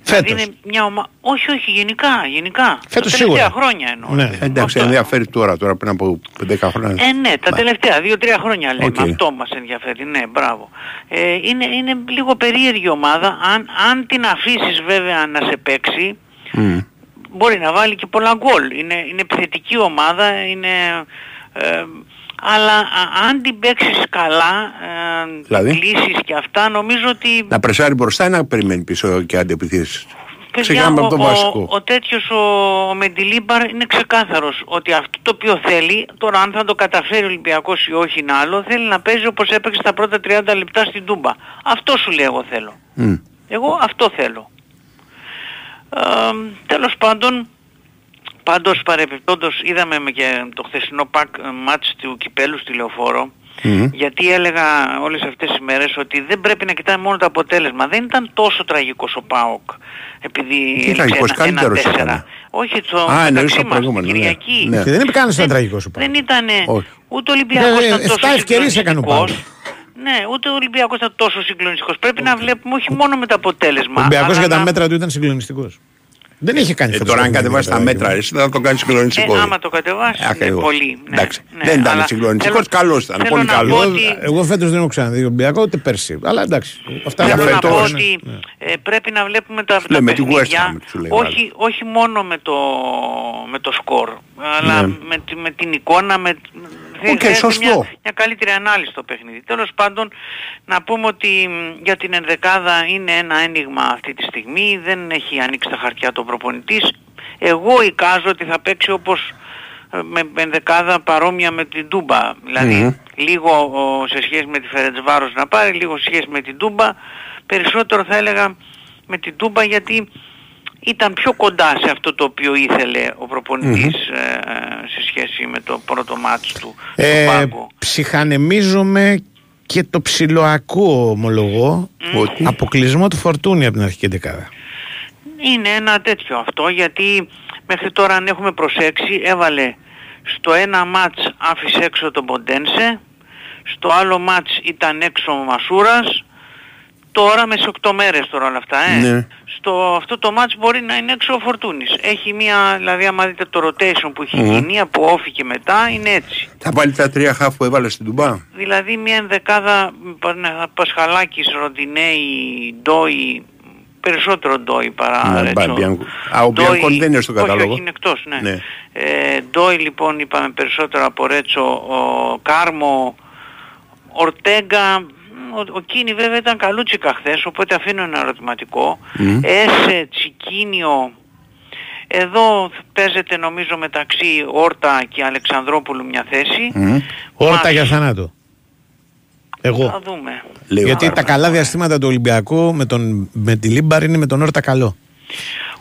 Speaker 1: Φέτος.
Speaker 12: Δηλαδή είναι μια ομάδα... Όχι, όχι, γενικά, γενικά.
Speaker 1: Φέτος
Speaker 12: τα τελευταία
Speaker 1: σίγουρα.
Speaker 12: χρόνια εννοώ.
Speaker 1: Ναι.
Speaker 12: ρε παιδί.
Speaker 6: Εντάξει,
Speaker 12: Αυτό.
Speaker 6: ενδιαφέρει τώρα, τώρα πριν από 10 χρόνια.
Speaker 12: Ε, ναι, τα
Speaker 6: Μα.
Speaker 12: τελευταία δύο-τρία χρόνια λέμε.
Speaker 6: ΟΚ.
Speaker 12: Αυτό μας ενδιαφέρει. Ναι, μπράβο. Ε, είναι, είναι λίγο περίεργη ομάδα. Αν, αν την αφήσεις βέβαια να σε παίξει,
Speaker 6: Μμ.
Speaker 12: Μπορεί να βάλει και πολλά γκολ. Είναι, είναι επιθετική ομάδα, είναι... ε, αλλά α, αν την παίξεις καλά, ε,
Speaker 6: Δηλαδή;
Speaker 12: κλείσεις και αυτά, νομίζω ότι
Speaker 6: Να πρεσάρει μπροστά ή να περιμένει πίσω και αντεπιθέσεις;
Speaker 12: Παιδιά,
Speaker 6: Ξεκινάμε από το
Speaker 12: ο,
Speaker 6: βασικό.
Speaker 12: ο, ο τέτοιος ο, ο Μεντιλίμπαρ είναι ξεκάθαρος ότι αυτό το οποίο θέλει, τώρα αν θα το καταφέρει ο Ολυμπιακός ή όχι είναι άλλο, θέλει να παίζει όπως έπαιξε τα πρώτα 30 λεπτά στην Τούμπα. Αυτό σου λέει εγώ θέλω.
Speaker 6: Μμ.
Speaker 12: Εγώ αυτό θέλω. Ε, τέλος πάντων, πάντως παρεπιπτόντως είδαμε με και το χθεσινό πακ, μάτς του Κυπέλου στη Λεωφόρο,
Speaker 6: Μμ.
Speaker 12: γιατί έλεγα όλες αυτές τις μέρες ότι δεν πρέπει να κοιτάμε μόνο το αποτέλεσμα. Δεν ήταν τόσο τραγικός ο ΠΑΟΚ. Επειδή έλειξε
Speaker 6: τραγικός,
Speaker 12: ένα- ένα
Speaker 6: καλύτερος
Speaker 12: τέσσερα.
Speaker 6: ήταν.
Speaker 12: Όχι, το
Speaker 6: Α,
Speaker 12: μεταξύ
Speaker 6: εννοείς το
Speaker 12: μας,
Speaker 6: προηγούμενο,
Speaker 12: την
Speaker 6: ναι.
Speaker 12: Κυριακή.
Speaker 6: Ναι.
Speaker 1: και δεν είπε κανένα ένα τραγικός σου πάει.
Speaker 12: Δεν ήταν
Speaker 6: Όχι.
Speaker 12: ούτε ο Ολυμπιακός
Speaker 1: Ε,
Speaker 12: ήταν
Speaker 1: ε,
Speaker 12: τόσο
Speaker 1: εφτά ευκαιρίες έκανε ο
Speaker 12: συγκλονιστικός.
Speaker 1: Πάοκ.
Speaker 12: Ναι, ούτε ο Ολυμπιακός ήταν τόσο συγκλονιστικός. Πρέπει να βλέπουμε όχι μόνο με το αποτέλεσμα.
Speaker 1: Ο Ολυμπιακός
Speaker 12: αλλά
Speaker 1: για τα
Speaker 12: να-
Speaker 1: μέτρα του ήταν συγκλονιστικός. Δεν είχε κάνει
Speaker 6: Ε,
Speaker 1: φέτος
Speaker 6: τώρα αν
Speaker 1: παιχνίδι,
Speaker 6: κατεβάσει τα
Speaker 1: παιδάκι
Speaker 6: μέτρα,
Speaker 1: μου.
Speaker 6: εσύ θα το κάνεις συγκλονιστικό.
Speaker 12: Ε, άμα το κατεβάσει
Speaker 6: Ε,
Speaker 12: είναι
Speaker 6: ακριβώς.
Speaker 12: πολύ. Ναι,
Speaker 6: Εντάξει,
Speaker 12: ναι,
Speaker 6: δεν ήταν
Speaker 12: αλλά
Speaker 6: συγκλονιστικός,
Speaker 12: θέλω-
Speaker 6: καλός ήταν,
Speaker 12: θέλω
Speaker 6: πολύ
Speaker 12: να
Speaker 6: καλός.
Speaker 12: πω
Speaker 1: Εγώ,
Speaker 12: ότι-
Speaker 1: εγώ φέτος δεν έχω ξαναδεί Ολυμπιακό ούτε πέρσι. Αλλά εντάξει. Αυτά
Speaker 12: Θέλω
Speaker 6: Για
Speaker 12: να
Speaker 6: φέτος,
Speaker 12: πω
Speaker 6: ναι,
Speaker 12: ότι ε, πρέπει να βλέπουμε τα,
Speaker 6: λέει,
Speaker 12: τα
Speaker 6: με την West
Speaker 12: παιχνίδια
Speaker 6: Ham, σου λέει ο
Speaker 12: όχι, όχι μόνο με το, με το σκορ, αλλά
Speaker 6: Ναι.
Speaker 12: με, τη- με την εικόνα, με,
Speaker 6: Οκ,
Speaker 12: χρειάζεται
Speaker 6: σωστό.
Speaker 12: Μια, μια καλύτερη ανάλυση στο παιχνίδι. Τέλος πάντων, να πούμε ότι μ, για την ενδεκάδα είναι ένα ένιγμα αυτή τη στιγμή, δεν έχει ανοίξει τα χαρτιά το προπονητής. Εγώ εικάζω ότι θα παίξει όπως ε, με με ενδεκάδα παρόμοια με την Τούμπα. Δηλαδή
Speaker 6: Μμμ.
Speaker 12: λίγο ο, σε σχέση με τη Φερετσβάρος να πάρει, λίγο σε σχέση με την Τούμπα. Περισσότερο θα έλεγα με την Τούμπα γιατί ήταν πιο κοντά σε αυτό το οποίο ήθελε ο προπονητης ε, σε σχέση με το πρώτο μάτς του
Speaker 1: Ε,
Speaker 12: στον πάγκο.
Speaker 1: ψυχανεμίζομαι και το ψιλοακούω ομολογώ ότι αποκλεισμό του Φορτούνη από την αρχική δεκάδα.
Speaker 12: Είναι ένα τέτοιο αυτό γιατί μέχρι τώρα αν έχουμε προσέξει έβαλε στο ένα μάτς άφησε έξω τον Ποντένσε, στο άλλο μάτς ήταν έξω ο Μασούρας, τώρα με σε 8 μέρες τώρα όλα αυτά, ε.
Speaker 6: Ναι.
Speaker 12: Στο αυτό το μάτς μπορεί να είναι έξω ο Φορτούνης. Έχει μια, δηλαδή άμα δείτε το rotation που έχει γίνει από όφη και μετά είναι έτσι.
Speaker 6: Θα βάλει τα τρία χαφ που έβαλε στην Τουμπά.
Speaker 12: Δηλαδή μια ενδεκάδα Πα- Πασχαλάκης, Ροντινέη, Ντόι, περισσότερο Ντόι παρά
Speaker 6: Ναι,
Speaker 12: Ρέτσο.
Speaker 6: Μπιανκο. Α, ο
Speaker 12: Ντόι-
Speaker 6: Μπιανκόνη δεν είναι στο
Speaker 12: Όχι,
Speaker 6: κατάλογο.
Speaker 12: όχι, είναι εκτός, ναι.
Speaker 6: Ναι.
Speaker 12: Ε, Ντόι λοιπόν είπαμε περισσότερο από Ρέτσο, ο Κάρμο, Ορτέγκα, ο, ο Κίνη βέβαια ήταν καλούτσικα χθες, οπότε αφήνω ένα ερωτηματικό.
Speaker 6: Μμ.
Speaker 12: Έσε, Τσικίνιο, εδώ παίζεται νομίζω μεταξύ Όρτα και Αλεξανδρόπουλου μια θέση.
Speaker 6: Μμ.
Speaker 1: Όρτα
Speaker 12: Μας-
Speaker 1: για θανάτου. Εγώ.
Speaker 12: Θα δούμε.
Speaker 6: Λίγο
Speaker 1: Γιατί τα
Speaker 6: παραπάνω.
Speaker 1: καλά διαστήματα του Ολυμπιακού με, τον, με τη Λίμπαρ είναι με τον Όρτα καλό.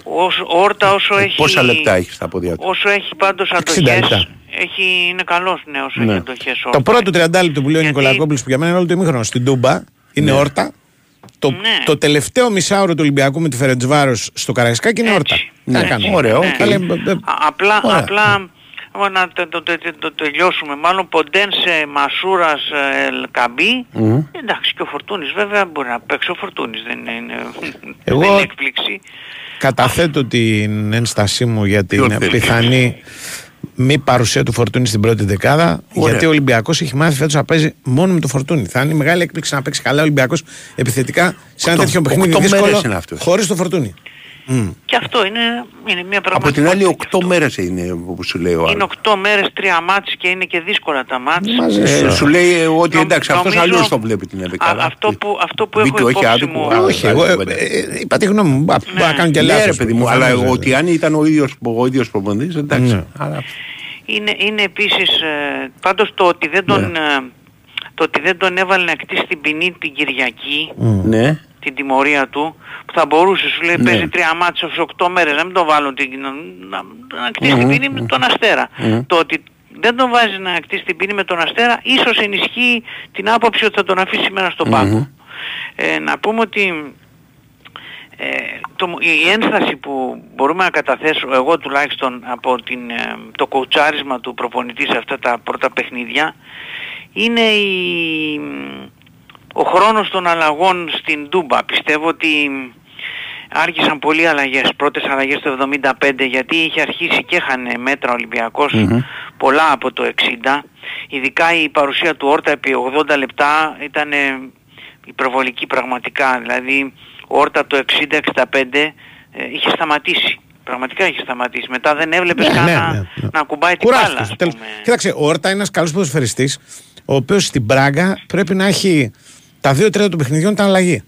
Speaker 12: Όσο, Όρτα όσο έχει...
Speaker 6: Πόσα λεπτά έχεις στα πόδια του;
Speaker 12: Όσο έχει πάντως
Speaker 1: 60
Speaker 12: αντοχές,
Speaker 1: λεπτά.
Speaker 12: έχει, είναι καλός ναι, όσο
Speaker 6: Ναι.
Speaker 12: έχει αντοχές
Speaker 1: Το
Speaker 12: Όρτα.
Speaker 1: πρώτο 30 λεπτό που λέει ο
Speaker 12: Γιατί-
Speaker 1: Νικολακόπουλος που για μένα είναι όλο το ημίχρονο στην Τούμπα είναι όρτα. Το,
Speaker 12: Ναι.
Speaker 1: το τελευταίο μισάωρο του Ολυμπιακού με τη Φερετζβάρο στο Καραϊσκάκι είναι όρτα.
Speaker 12: Έτσι.
Speaker 1: Τι να
Speaker 6: Ναι.
Speaker 1: κάνουμε;
Speaker 6: Ωραίο,
Speaker 12: Ναι.
Speaker 6: οκ.
Speaker 1: Αλλά, ε, ε,
Speaker 12: Α- απλά,
Speaker 1: Ωραία.
Speaker 12: απλά άμα να το, το, το, το- το τελειώσουμε. Μάλλον Ποντένσε, Μασούρας, ε, Ελκαμπή.
Speaker 6: Μμ.
Speaker 12: Εντάξει και ο Φορτούνης βέβαια μπορεί να παίξει ο Φορτούνης. Δεν είναι,
Speaker 1: Εγώ-
Speaker 12: δεν είναι έκπληξη.
Speaker 1: Καταθέτω την ένστασή μου για την
Speaker 6: Ποιο θέλει.
Speaker 1: πιθανή μη παρουσία του Φορτούνη στην πρώτη δεκάδα.
Speaker 6: Ωραία.
Speaker 1: Γιατί ο Ολυμπιακός έχει μάθει φέτος να παίζει μόνο με το Φορτούνη. Θα είναι μεγάλη έκπληξη να παίξει καλά ο Ολυμπιακός επιθετικά σε ένα
Speaker 6: Οκτώ-
Speaker 1: τέτοιο παιχνίδι
Speaker 6: οκτώ μέρες
Speaker 1: δύσκολο
Speaker 6: είναι αυτός.
Speaker 1: χωρίς το Φορτούνη. Μμ.
Speaker 12: Και αυτό είναι, είναι μια
Speaker 6: Από
Speaker 12: πραγματικότητα.
Speaker 6: την άλλη
Speaker 12: και
Speaker 6: 8
Speaker 12: αυτό.
Speaker 6: μέρες είναι που σου λέει ο
Speaker 12: Είναι
Speaker 6: άλλος.
Speaker 12: 8 μέρες, 3 μάτς και είναι και δύσκολα τα μάτς.
Speaker 1: Μαζί
Speaker 6: Ε,
Speaker 1: σου.
Speaker 6: σου λέει ε, ότι
Speaker 12: Νομ-
Speaker 6: εντάξει αυτός
Speaker 12: νομίζω-
Speaker 6: αλλιώς το βλέπει την
Speaker 12: Α,
Speaker 6: ενδεκάδα.
Speaker 12: αυτό που, αυτό που έχω
Speaker 6: Δίκιο έχει
Speaker 12: υπόψη
Speaker 6: άδικο.
Speaker 12: μου...
Speaker 6: Α,
Speaker 1: Όχι, εγώ ε, ε, ε, είπα τη γνώμη μου. Μπα, Μπορεί να κάνω και
Speaker 6: Ναι
Speaker 1: λάθος.
Speaker 6: ρε παιδί μου,
Speaker 1: προφανώς,
Speaker 6: αλλά
Speaker 1: βέβαια.
Speaker 6: ότι αν ήταν ο ίδιος, ο ίδιος προπονητής εντάξει.
Speaker 1: Ναι.
Speaker 6: Αλλά
Speaker 12: Είναι, είναι επίσης, ε, πάντως το ότι, δεν τον,
Speaker 6: Ναι.
Speaker 12: ε, το ότι δεν τον έβαλε να κτίσει την ποινή την Κυριακή,
Speaker 6: ναι.
Speaker 12: Την τιμωρία του, που θα μπορούσε, σου λέει,
Speaker 6: Ναι.
Speaker 12: παίζει τρία μάτια σε 8 μέρες, να μην τον βάλουν την, να, να, να κτίσει την ποινή με τον Αστέρα.
Speaker 6: Μμμ.
Speaker 12: Το ότι δεν τον βάζει να κτίσει την ποινή με τον Αστέρα, ίσως ενισχύει την άποψη ότι θα τον αφήσει σήμερα στον πάγκο. Ε, να πούμε ότι ε, το, η ένσταση που μπορούμε να καταθέσω εγώ τουλάχιστον από την, ε, το κοουτσάρισμα του προπονητή σε αυτά τα πρώτα παιχνίδια είναι η, ο χρόνος των αλλαγών στην Τούμπα. Πιστεύω ότι άρχισαν πολλοί αλλαγές, πρώτες αλλαγές το 75 γιατί είχε αρχίσει και είχαν μέτρα ο Ολυμπιακός πολλά από το 60. Ειδικά η παρουσία του Όρτα επί 80 λεπτά ήταν ε, υπερβολική πραγματικά. Δηλαδή ο Όρτα από το 60-65 ε, είχε σταματήσει. Πραγματικά είχε σταματήσει. Μετά δεν έβλεπες
Speaker 1: Ναι,
Speaker 12: καν
Speaker 1: ναι,
Speaker 12: να,
Speaker 1: ναι, ναι.
Speaker 12: να ακουμπάει την
Speaker 1: Κουράστηκε
Speaker 12: μπάλα.
Speaker 1: στο
Speaker 12: ας
Speaker 1: τέλος.
Speaker 12: πούμε.
Speaker 1: Κοίταξε, ο Όρτα είναι ένας καλός ποδοσφαιριστής, ο οποίος στην Πράγκα πρέπει να έχει τα δύο τρίτα των παιχνιδιών ήταν αλλαγή.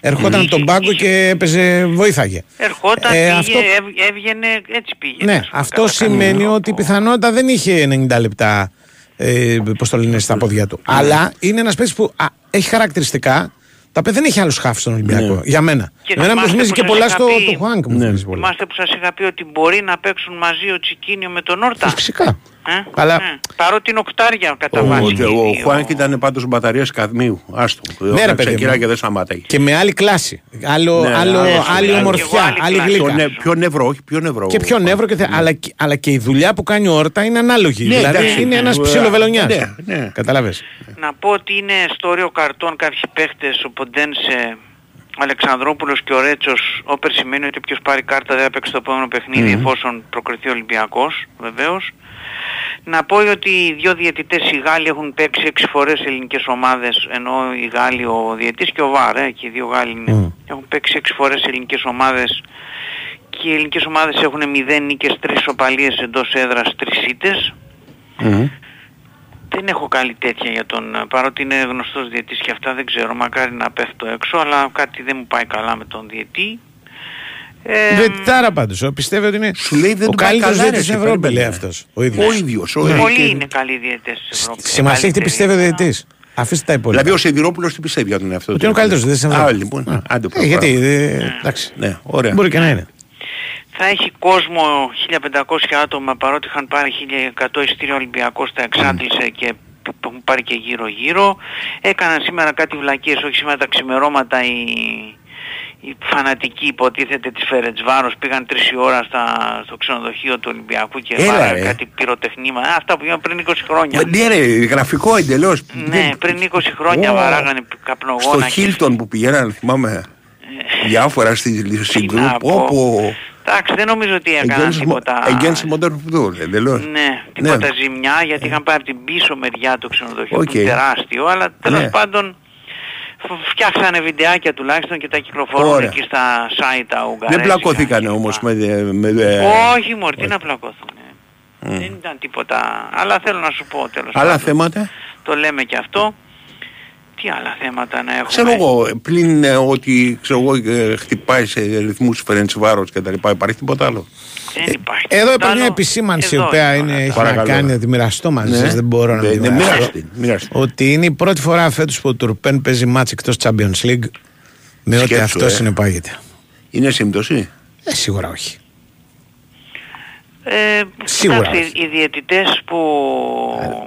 Speaker 1: Ερχόταν από τον πάγκο και έπαιζε, βοήθαγε.
Speaker 12: Ερχόταν,
Speaker 1: Ε,
Speaker 12: πήγε,
Speaker 1: αυτό-
Speaker 12: έβ- έβγαινε, έτσι πήγε.
Speaker 1: Ναι,
Speaker 12: ας πούμε,
Speaker 1: αυτό
Speaker 12: καλά,
Speaker 1: σημαίνει
Speaker 12: καλά.
Speaker 1: ότι η πιθανότητα δεν είχε 90 λεπτά ε, πώς το λένε, στα πόδια του. Αλλά είναι ένας παίκτης που α, έχει χαρακτηριστικά τα οποία δεν έχει άλλους χάφη στον Ολυμπιακό. Για μένα.
Speaker 12: Και
Speaker 1: Εμένα μου
Speaker 12: θυμάστε
Speaker 1: θυμίζει
Speaker 12: που
Speaker 1: και
Speaker 12: σας
Speaker 1: πολλά
Speaker 12: είχα
Speaker 1: στο
Speaker 12: πει-
Speaker 1: του Χουάνκ. Μου θυμίζει πολλά.
Speaker 12: Θυμάστε που σας είχα πει ότι μπορεί να παίξουν μαζί ο Τσικίνιο με τον Όρτα;
Speaker 1: Φυσικά.
Speaker 12: Ε;
Speaker 1: Αλλά-
Speaker 12: Ε, Παρότι είναι οκτάρια κατά
Speaker 6: Ο,
Speaker 12: βάση. και οι
Speaker 6: ο, ο
Speaker 12: δύο.
Speaker 6: Χουάνκ ήταν πάντως μπαταρίας καδμίου. Άστο.
Speaker 1: Ναι, ρε, παιδί μου.
Speaker 6: και δεν σταμάταγε.
Speaker 1: Και με άλλη κλάση. Άλλο,
Speaker 6: Ναι,
Speaker 1: άλλο,
Speaker 6: ναι,
Speaker 1: άλλη
Speaker 6: ναι,
Speaker 12: και
Speaker 1: ομορφιά,
Speaker 12: εγώ άλλη
Speaker 1: άλλη
Speaker 12: κλάση.
Speaker 6: Πιο,
Speaker 1: γλύκα.
Speaker 6: νε, πιο νεύρο, όχι πιο νεύρο.
Speaker 1: Και πιο νεύρο, και θε... αλλά, και- αλλά και η δουλειά που κάνει ο Όρτα είναι ανάλογη.
Speaker 6: Ναι,
Speaker 1: δηλαδή
Speaker 6: εντάξει.
Speaker 1: είναι ένας
Speaker 6: Ναι,
Speaker 1: ψιλοβελονιάς.
Speaker 6: ναι, ναι.
Speaker 1: Καταλαβες.
Speaker 12: Να πω ότι είναι στο όριο καρτών κάποιοι παίχτες, ο Ποντένσε, ο Αλεξανδρόπουλος και ο Ρέτσος, όπερ σημαίνει ότι ποιος πάρει κάρτα δεν θα παίξει το επόμενο παιχνίδι εφόσον προκριθεί ο Ολυμπιακός, βεβαίως. Να πω ότι οι δύο διαιτητές οι Γάλλοι έχουν παίξει έξι φορές σε ελληνικές ομάδες, ενώ οι Γάλλοι ο διαιτητής και ο Βάρ, ε, και οι δύο Γάλλοι είναι.
Speaker 1: Μμ.
Speaker 12: Έχουν παίξει έξι φορές σε ελληνικές ομάδες και οι ελληνικές ομάδες έχουν 0 νίκες, 3 σοπαλίες εντός έδρας, 3 ήττες.
Speaker 6: Μμμ.
Speaker 12: Δεν έχω καλή τέτοια για τον, ε, παρότι είναι γνωστός διαιτής και αυτά δεν ξέρω, μακάρι να πέφτω έξω, αλλά κάτι δεν μου πάει καλά με τον διαιτή. Ε,
Speaker 1: Διαιτητάρα πάντως. Πιστεύει ότι είναι
Speaker 6: Σου λέει δεν
Speaker 1: ο
Speaker 6: του πάει
Speaker 1: καλύτερος
Speaker 6: καλά, ρε,
Speaker 1: διαιτητής στην
Speaker 6: εσύ,
Speaker 1: Ευρώπης,
Speaker 6: περίμενε.
Speaker 1: λέει αυτός. Ο ίδιος.
Speaker 6: Ο ίδιος. ο-
Speaker 12: πολλοί
Speaker 6: και-
Speaker 12: είναι καλοί διαιτές στην Ευρώπης.
Speaker 1: Σημασία έχει τι
Speaker 12: Καλύτεροι,
Speaker 1: πιστεύει ο
Speaker 12: αλλά-
Speaker 1: διαιτητής; Αφήστε τα υπόλοιπα.
Speaker 6: Δηλαδή ο Σιδηρόπουλος τι πιστεύει για τον εαυτό του.
Speaker 1: Ότι είναι ο καλύτερος διαιτητής; στην
Speaker 6: Α,
Speaker 1: Ευρώπη.
Speaker 6: λοιπόν.
Speaker 1: Α.
Speaker 6: Άντε,
Speaker 1: Ε,
Speaker 6: προχωράμε.
Speaker 1: γιατί, ε, εντάξει.
Speaker 6: Ναι, ωραία.
Speaker 1: Μπορεί και να είναι.
Speaker 12: Θα έχει κόσμο 1500 άτομα παρότι είχαν πάρει 1100 ειστήρια Ολυμπιακός τα εξάντλησε και που έχουν πάρει και γύρω γύρω. Έκαναν σήμερα κάτι βλακίες, όχι σήμερα τα ξημερώματα οι, οι φανατικοί υποτίθεται της Φερετσβάρος πήγαν τρεις η ώρα στα, στο ξενοδοχείο του Ολυμπιακού και
Speaker 6: Έλα,
Speaker 12: πάραν
Speaker 6: ρε.
Speaker 12: κάτι πυροτεχνήματα. Α, Αυτά που γίνανε πριν 20 χρόνια.
Speaker 6: Μα, Ναι, ρε, γραφικό εντελώς.
Speaker 12: Ναι, πριν 20 χρόνια
Speaker 6: Ω,
Speaker 12: βαράγανε
Speaker 6: Στο
Speaker 12: καπνογόνα και
Speaker 6: Χίλτον που πηγαίνανε, θυμάμαι, διάφορα στη συγκρού.
Speaker 12: να πω.
Speaker 6: Όπου
Speaker 12: Εντάξει, δεν νομίζω ότι έκαναν τίποτα.
Speaker 6: Against modern football, εντελώς.
Speaker 12: Ναι, τίποτα ζημιά γιατί είχαν πάει από την πίσω μεριά του ξενοδοχείου
Speaker 6: ΟΚ.
Speaker 12: που είναι τεράστιο, αλλά τέλος
Speaker 6: Ναι.
Speaker 12: πάντων φ- φτιάξανε βιντεάκια τουλάχιστον και τα κυκλοφορούν
Speaker 6: Ωραία.
Speaker 12: εκεί στα site τα ουγγαρέζικα.
Speaker 6: Δεν πλακωθήκανε
Speaker 12: κλπ.
Speaker 6: όμως με... με
Speaker 12: Όχι μωρή, τι να πλακωθούν. Δεν ήταν τίποτα. Αλλά θέλω να σου πω τέλος
Speaker 6: Άλλα
Speaker 12: πάντων.
Speaker 6: θέματα;
Speaker 12: Το λέμε και αυτό. Τι άλλα θέματα να έχουμε;
Speaker 6: Ξέρω εγώ, πλην ε, ότι ξέρω εγώ, ε, χτυπάει σε ρυθμούς Φερεντσβάρος και τα λοιπά, υπάρχει τίποτα άλλο;
Speaker 12: Δεν υπάρχει.
Speaker 1: Εδώ
Speaker 12: τίποτα
Speaker 1: υπάρχει μια
Speaker 12: άλλο.
Speaker 1: επισήμανση η
Speaker 12: Εδώ
Speaker 1: οποία
Speaker 12: είναι.
Speaker 1: είναι, έχει να
Speaker 6: Παρακαλώ.
Speaker 1: κάνει να τη μοιραστώ μαζί
Speaker 6: Ναι.
Speaker 1: σας, δεν μπορώ να
Speaker 6: Ναι,
Speaker 1: τη
Speaker 6: ναι,
Speaker 1: μοιραστώ.
Speaker 6: μοιραστεί, μοιραστεί.
Speaker 1: Ότι είναι η πρώτη φορά φέτος που ο Τουρπέν παίζει μάτς εκτός Champions League με ό,τι
Speaker 6: Σκέψου,
Speaker 1: αυτό
Speaker 6: ε.
Speaker 1: συνεπάγεται.
Speaker 6: Είναι σύμπτωση;
Speaker 1: Ε, σίγουρα όχι.
Speaker 12: Ε,
Speaker 1: Σίγουρα
Speaker 12: κοιτάξτε,
Speaker 1: όχι.
Speaker 12: οι διαιτητές που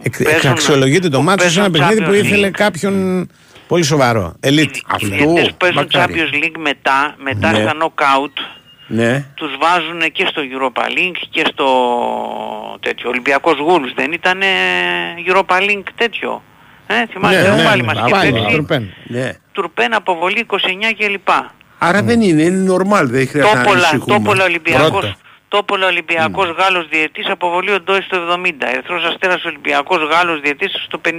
Speaker 1: Εκ,
Speaker 12: παίζουν-
Speaker 1: αξιολογείται το
Speaker 12: που
Speaker 1: μάτσο σε ένα
Speaker 12: παίζουν
Speaker 1: παιχνίδι που
Speaker 12: Champions
Speaker 1: ήθελε
Speaker 12: League.
Speaker 1: κάποιον πολύ σοβαρό. Elite.
Speaker 12: Οι
Speaker 6: Αυτό,
Speaker 12: διαιτητές που παίζουν
Speaker 6: μακάρι.
Speaker 12: Champions League μετά, μετά
Speaker 6: Ναι.
Speaker 12: στα knockout
Speaker 6: Ναι.
Speaker 12: τους βάζουν και στο Europa League και στο τέτοιο Ολυμπιακός Γούλους δεν ήταν Europa League τέτοιο ε, θυμάστε
Speaker 1: Ναι,
Speaker 12: ναι,
Speaker 1: ναι,
Speaker 12: πάλι
Speaker 1: ναι,
Speaker 12: μας
Speaker 1: ναι,
Speaker 12: είχε
Speaker 1: πάλι,
Speaker 12: παίξει
Speaker 1: Τουρπέν.
Speaker 6: ναι.
Speaker 12: Τουρπέν αποβολή 29 κλπ.
Speaker 6: Άρα δεν είναι, είναι normal, δεν χρειάζεται να
Speaker 12: Τόπολα,
Speaker 6: ανησυχούμε.
Speaker 12: Τόπολα Ολυμπιακός,
Speaker 1: Πρώτο.
Speaker 12: Τόπολα Ολυμπιακός Γάλλος διετής αποβολή ο Ντόις στο 70. Ερυθρός Αστέρας Ολυμπιακός Γάλλος διετής στο 56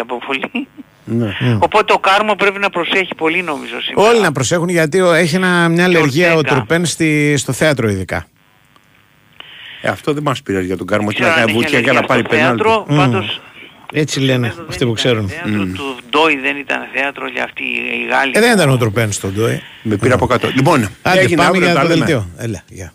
Speaker 12: αποβολή.
Speaker 6: Ναι. (laughs)
Speaker 12: Οπότε ο Κάρμο πρέπει να προσέχει πολύ νομίζω σήμερα.
Speaker 1: Όλοι να προσέχουν γιατί ο- έχει ένα, μια αλλεργία ο
Speaker 12: Ορτέγκα.
Speaker 1: Τουρπέν στη, στο θέατρο ειδικά.
Speaker 6: Ε, αυτό δεν μας πειράζει για τον Κάρμο και
Speaker 12: Ξέρω
Speaker 6: να
Speaker 12: αν
Speaker 6: κάνει
Speaker 12: έχει
Speaker 6: βουτιά για να
Speaker 12: αλλεργία
Speaker 6: πάρει
Speaker 12: στο
Speaker 6: πενάλτι.
Speaker 12: θέατρο, πάντως
Speaker 1: Έτσι λένε
Speaker 12: νομίζω
Speaker 1: αυτοί
Speaker 12: δεν
Speaker 1: που
Speaker 12: ήταν
Speaker 1: ξέρουν.
Speaker 12: θέατρο, Του Ντόι δεν ήταν θέατρο για αυτοί οι Γάλλοι.
Speaker 1: Ε, δεν ήταν ο Τουρπέν στον Ντόι.
Speaker 6: Με πήρε από κάτω. Λοιπόν,
Speaker 1: Άντε,
Speaker 6: έγινε
Speaker 1: πάμε
Speaker 6: αύριο,
Speaker 1: για
Speaker 6: τα
Speaker 1: το
Speaker 6: λέμε.
Speaker 1: δελτίο. Έλα, γεια.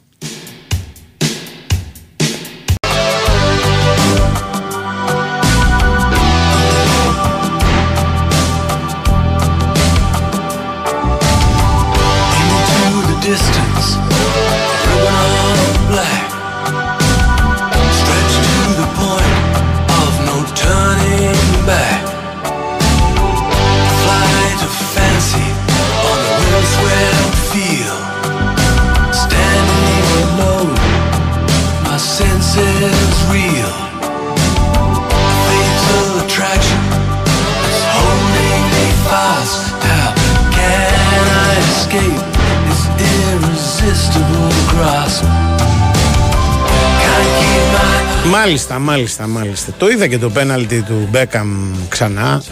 Speaker 1: Μάλιστα, μάλιστα, μάλιστα. Το είδα και το πέναλτι του Μπέκαμ ξανά.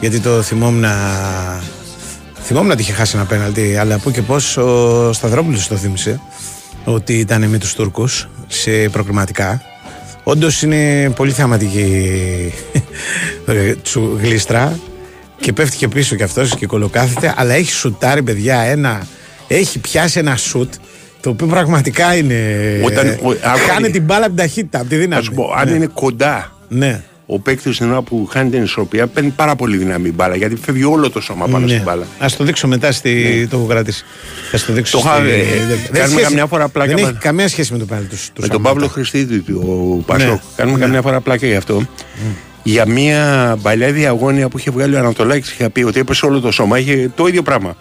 Speaker 1: Γιατί το θυμόμουν. Θυμόμουν ότι είχε χάσει ένα πέναλτι, αλλά που και πώς ο Σταυρόπουλος το θύμισε. Ότι ήταν με τους Τούρκους σε προκριματικά. Όντως είναι πολύ θεαματική (laughs) τσου γλίστρα και πέφτει και πίσω κι αυτός και κολοκάθεται αλλά έχει σουτάρει παιδιά ένα έχει πιάσει ένα σουτ το οποίο πραγματικά είναι
Speaker 6: Όταν- ο- άκου-
Speaker 1: κάνει την μπάλα από την ταχύτητα από τη
Speaker 6: Θα
Speaker 1: δύναμη
Speaker 6: σου πω, αν
Speaker 1: ναι.
Speaker 6: είναι κοντά
Speaker 1: ναι.
Speaker 6: ο παίκτης την ώρα που χάνει την ισορροπία, παίρνει πάρα πολύ δύναμη η μπάλα γιατί φεύγει όλο το σώμα πάνω
Speaker 1: ναι.
Speaker 6: στην μπάλα.
Speaker 1: Ας το δείξω μετά στη... το έχω κρατήσει θα το δείξω
Speaker 6: Το είχα-
Speaker 1: στη...
Speaker 6: ε,
Speaker 1: δεν- δεν
Speaker 6: κάνουμε
Speaker 1: σχέση-
Speaker 6: καμιά φορά πλάκα
Speaker 1: δεν
Speaker 6: με-
Speaker 1: έχει καμία σχέση με το πέναλτι του, του
Speaker 6: Με τον
Speaker 1: Σαμάτα.
Speaker 6: Παύλο Χριστίδη του Πασόκ.
Speaker 1: Ναι.
Speaker 6: Κάνουμε
Speaker 1: Ναι.
Speaker 6: καμιά φορά πλάκα γι' αυτό. Για μια παλιά διαγώνια που είχε βγάλει ο Ανατολάκης είχε πει ότι έπεσε όλο το σώμα, είχε το ίδιο πράγμα.